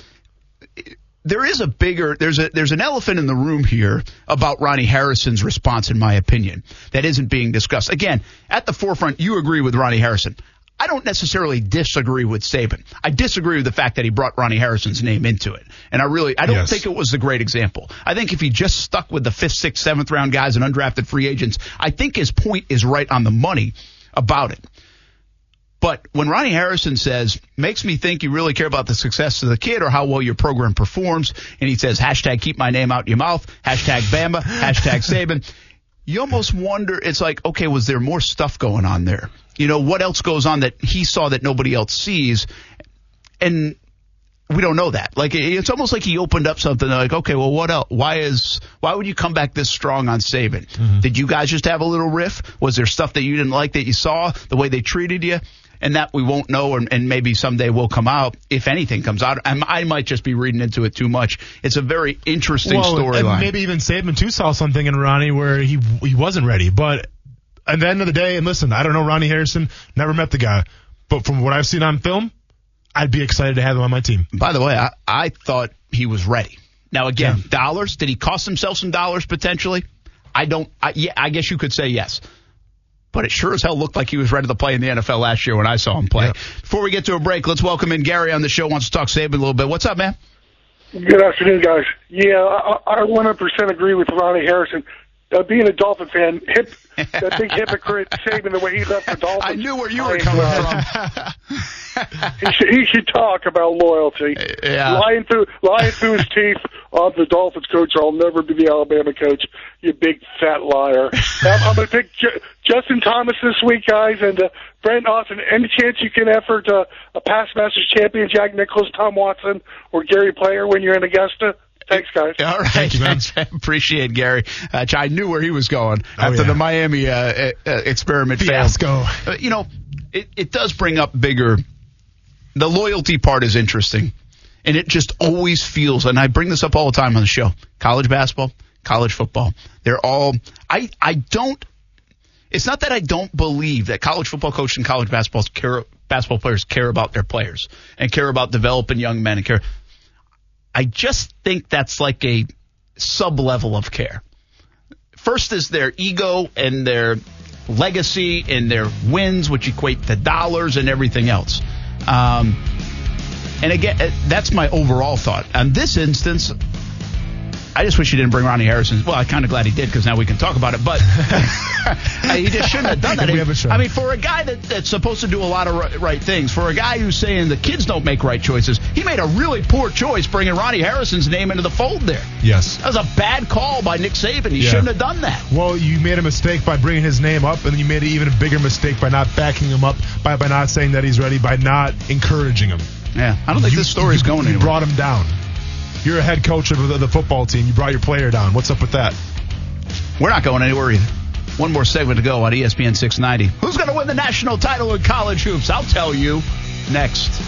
there is a bigger there's a there's an elephant in the room here about Ronnie Harrison's response in my opinion that isn't being discussed. Again, at the forefront you agree with Ronnie Harrison. I don't necessarily disagree with Saban. I disagree with the fact that he brought Ronnie Harrison's name into it. And I really I don't Yes. think it was a great example. I think if he just stuck with the 5th, 6th, 7th round guys and undrafted free agents, I think his point is right on the money about it. But when Ronnie Harrison says, makes me think you really care about the success of the kid or how well your program performs, and he says, hashtag keep my name out your mouth, hashtag Bama, hashtag Saban, you almost wonder, it's like, okay, was there more stuff going on there? You know, what else goes on that he saw that nobody else sees? And we don't know that. Like it's almost like he opened up something like, okay, well, what else? Why is why would you come back this strong on Saban? Mm-hmm. Did you guys just have a little riff? Was there stuff that you didn't like that you saw the way they treated you? And that we won't know, and, and maybe someday will come out if anything comes out. I, I might just be reading into it too much. It's a very interesting Well, storyline. Maybe even Saban too saw something in Ronnie where he he wasn't ready. But at the end of the day, and listen, I don't know Ronnie Harrison, never met the guy, but from what I've seen on film, I'd be excited to have him on my team. By the way, I, I thought he was ready. Now again, dollars. Did he cost himself some dollars potentially? I don't. I, yeah, I guess you could say yes. But it sure as hell looked like he was ready to play in the NFL last year when I saw him play. Before we get to a break, let's welcome in Gary on the show. Wants to talk Saban a little bit. What's up, man? Good afternoon, guys. Yeah, I, I 100% agree with Ronnie Harrison. Uh, being a Dolphin fan, hip, that big hypocrite Saban, the way he left the Dolphins. I knew where you were coming from. he should, he should talk about loyalty. Yeah. Lying through, lying through his teeth. I'm the Dolphins coach. I'll never be the Alabama coach. You big fat liar. I'm, I'm going to pick J- Justin Thomas this week, guys, and uh, Brent Austin. Any chance you can effort uh, a past Masters champion, Jack Nicklaus, Tom Watson, or Gary Player when you're in Augusta? Thanks, guys. All right, thanks. I appreciate Gary. Uh, I knew where he was going after yeah. the Miami uh, uh, experiment Fiasco. failed. Uh, you know, it, it does bring up bigger. The loyalty part is interesting, and it just always feels. And I bring this up all the time on the show: college basketball, college football. They're all. I I don't. It's not that I don't believe that college football coaches and college basketball care basketball players care about their players and care about developing young men and care. I just think that's like a sub level of care. First is their ego and their legacy and their wins, which equate to dollars and everything else. Um, and again, that's my overall thought. On this instance, I just wish he didn't bring Ronnie Harrison. Well, I'm kind of glad he did because now we can talk about it. But he just shouldn't have done that. I mean, for a guy that, that's supposed to do a lot of right, right things, for a guy who's saying the kids don't make right choices, he made a really poor choice bringing Ronnie Harrison's name into the fold there. Yes. That was a bad call by Nick Saban. He Yeah. shouldn't have done that. Well, you made a mistake by bringing his name up, and you made an even bigger mistake by not backing him up, by, by not saying that he's ready, by not encouraging him. Yeah, I don't think You- this story is going You anywhere. brought him down. You're a head coach of the, the football team. You brought your player down. What's up with that? We're not going anywhere either. One more segment to go on ESPN 690. Who's going to win the national title in college hoops? I'll tell you next.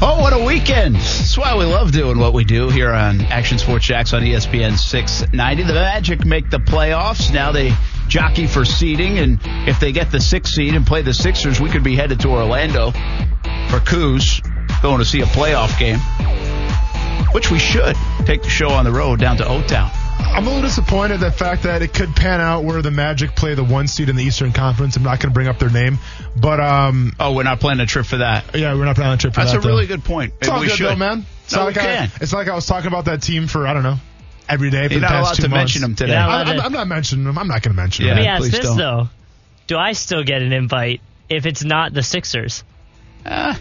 Oh, what a weekend. That's why we love doing what we do here on Action Sports Jax on ESPN 690. The Magic make the playoffs. Now they jockey for seeding, and if they get the sixth seed and play the Sixers, we could be headed to Orlando for Kuz, going to see a playoff game, which we should. Take the show on the road down to O-Town. I'm a little disappointed the fact that it could pan out where the Magic play the one seed in the Eastern Conference. I'm not going to bring up their name, but um, Oh, we're not planning a trip for that. yeah, we're not planning a trip for That's that. That's a though. really good point. It's all we good should. though, man. It's No, not we like I, it's not like I was talking about that team for I don't know every day for You're the not past allowed two to months. mention them today. Not I'm, I'm, to- I'm not mentioning them. I'm not going to mention Yeah. Let them. me ask please this don't. though: Do I still get an invite if it's not the Sixers? Ah,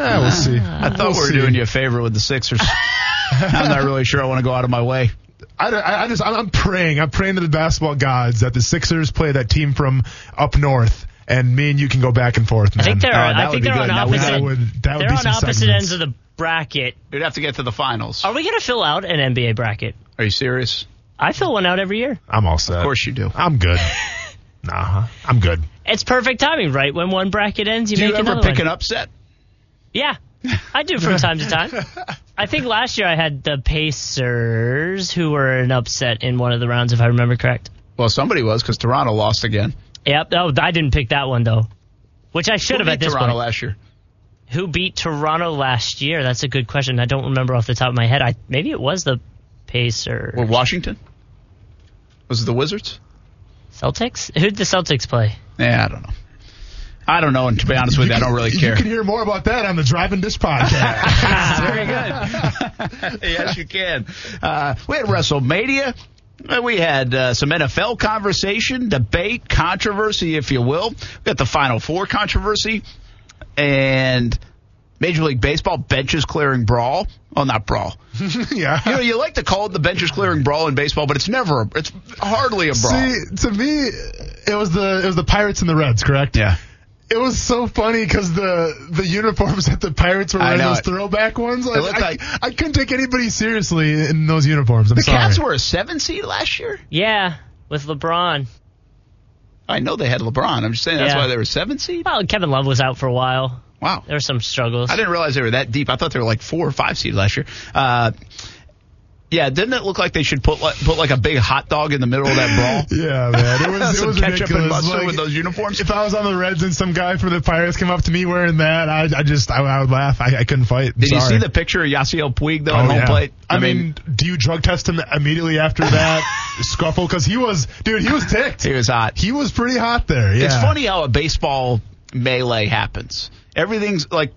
Yeah, we'll see. Ah. I thought We'll we were see. doing you a favor with the Sixers. I'm not really sure I want to go out of my way. I, I, I just I'm, I'm praying. I'm praying to the basketball gods that the Sixers play that team from up north, and me and you can go back and forth. Man. I think they're. Oh, that I think they're good. on opposite. that would that would they're be on opposite segments. ends of the bracket. We'd have to get to the finals. Are we going to fill out an NBA bracket? Are you serious? I fill one out every year. I'm all set. Of course you do. I'm good. nah, I'm good. It's perfect timing, right? When one bracket ends, you Do make you ever another pick one. an upset? Yeah, I do from time to time. I think last year I had the Pacers, who were an upset in one of the rounds, if I remember correct. Well, somebody was because Toronto lost again. Yep. Oh, I didn't pick that one though, which I should have at beat this Toronto point. last year. Who beat Toronto last year? That's a good question. I don't remember off the top of my head. I maybe it was the Pacers. Or Washington? Was it the Wizards? Celtics. Who did the Celtics play? Yeah, I don't know. I don't know, and to be honest with you, I don't really care. You can hear more about that on the Driving Dish podcast. Very good. yes, you can. Uh, we had WrestleMania. Uh, We had uh, some NFL conversation, debate, controversy, if you will. We got the Final Four controversy and Major League Baseball benches clearing brawl. Oh, not brawl. yeah. You know, you like to call it the benches clearing brawl in baseball, but it's never. A, it's hardly a brawl. See, to me, it was the it was the Pirates and the Reds, correct? yeah. It was so funny because the the uniforms that the Pirates were I wearing, those throwback ones, It like, I, I couldn't take anybody seriously in those uniforms. I'm The sorry. Cavs were a seven seed last year. Yeah, with LeBron. I know they had LeBron. I'm just saying that's Yeah. why they were seven seed. Well, Kevin Love was out for a while. Wow. There were some struggles. I didn't realize they were that deep. I thought they were like four or five seed last year. Uh, yeah, didn't it look like they should put like, put like a big hot dog in the middle of that brawl? Yeah, man. It was, it was ketchup and ridiculous. mustard Like, with those uniforms. If I was on the Reds and some guy from the Pirates came up to me wearing that, I, I just I, I would laugh. I, I couldn't fight. I'm Did you see the picture of Yasiel Puig though Oh, at home yeah. plate? I, mean, do you drug test him immediately after that scuffle? Because he was, dude, he was ticked. he was hot. He was pretty hot there. Yeah. It's funny how a baseball melee happens. Everything's like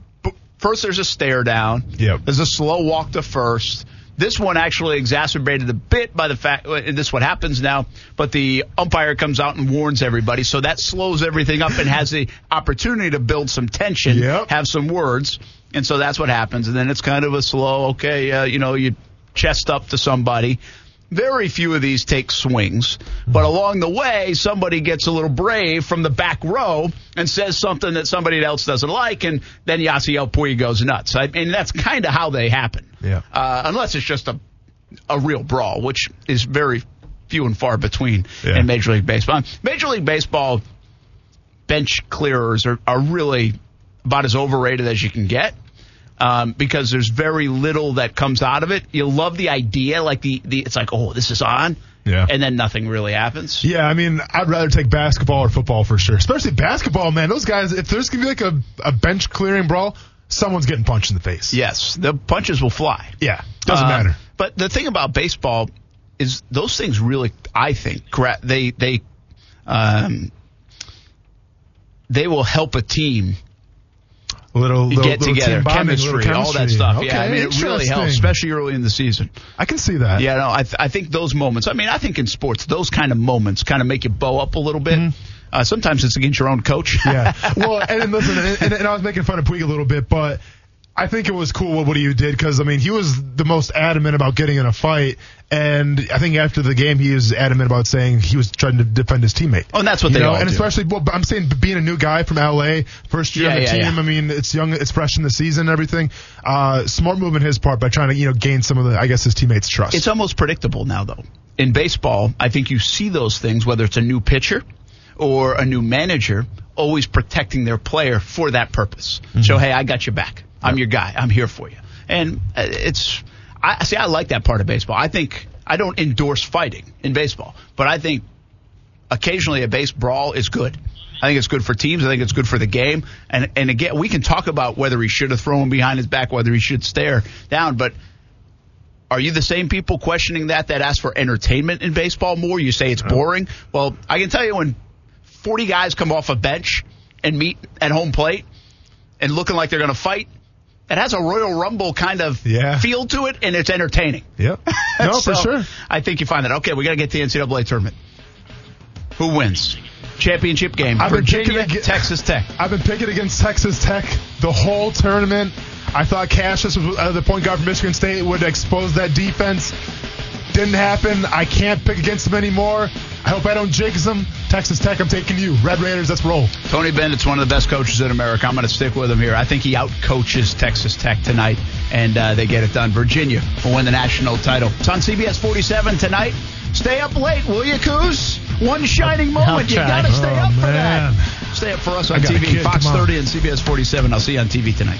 first there's a stare down. Yep. There's a slow walk to first. This one actually exacerbated a bit by the fact, and this is what happens now, but the umpire comes out and warns everybody, so that slows everything up and has the opportunity to build some tension, Yep. have some words, and so that's what happens. And then it's kind of a slow, okay, uh, you know, you chest up to somebody. Very few of these take swings, but along the way, somebody gets a little brave from the back row and says something that somebody else doesn't like, and then Yasiel Puig goes nuts. I mean, that's kind of how they happen. Yeah. Uh, unless it's just a a real brawl, which is very few and far between Yeah. in Major League Baseball. Major League Baseball bench clearers are, are really about as overrated as you can get. Um, because there's very little that comes out of it. You love the idea, like the, the it's like, oh, this is on, Yeah. and then nothing really happens. Yeah, I mean, I'd rather take basketball or football for sure. Especially basketball, man. Those guys, if there's gonna be like a, a bench clearing brawl, someone's getting punched in the face. Yes, the punches will fly. Yeah, doesn't Uh, matter. But the thing about baseball is those things really, I think, they they um, they will help a team little, little get little together, bonding, chemistry, little all that stuff. Okay, yeah, I mean, it really helps, especially early in the season. I can see that. Yeah, no, I, th- I think those moments. I mean, I think in sports, those kind of moments kind of make you bow up a little bit. Uh, sometimes it's against your own coach. Mm-hmm. yeah. Well, and, and listen, and, and, and I was making fun of Puig a little bit, but I think it was cool what, what he did because I mean he was the most adamant about getting in a fight, and I think after the game he was adamant about saying he was trying to defend his teammate. Oh, and that's what You they know, all and do. especially well, I'm saying being a new guy from LA, first year Yeah, on the yeah, team. yeah. I mean it's young, it's fresh in the season, and everything. Uh, smart move on his part by trying to you know gain some of the I guess his teammates' trust. It's almost predictable now, though. In baseball, I think you see those things, whether it's a new pitcher or a new manager, always protecting their player for that purpose. So, hey, I got your back. I'm your guy. I'm here for you. And uh, it's, I see, I like that part of baseball. I think, I don't endorse fighting in baseball, but I think occasionally a base brawl is good. I think it's good for teams. I think it's good for the game. And and again, we can talk about whether he should have thrown behind his back, whether he should stare down, but are you the same people questioning that that ask for entertainment in baseball more? You say it's boring. Well, I can tell you when 40 guys come off a bench and meet at home plate and looking like they're going to fight, it has a Royal Rumble kind of Yeah. feel to it, and it's entertaining. Yep. No, So, for sure. I think you find that. Okay, we got to get to the NCAA tournament. Who wins? Championship game. I've been picking Virginia, Texas Tech. I've been picking against Texas Tech the whole tournament. I thought Cassius, was, uh, the point guard from Michigan State, would expose that defense. Didn't happen. I can't pick against them anymore. I hope I don't jinx them. Texas Tech, I'm taking you. Red Raiders, let's roll. Tony Bennett's one of the best coaches in America. I'm going to stick with him here. I think he outcoaches Texas Tech tonight, and uh, they get it done. Virginia will win the national title. It's on CBS 47 tonight. Stay up late, will you, Kuz? One shining moment. You got to stay Oh, up for man. that. Stay up for us on TV. kid, Fox 30 and CBS 47. I'll see you on TV tonight.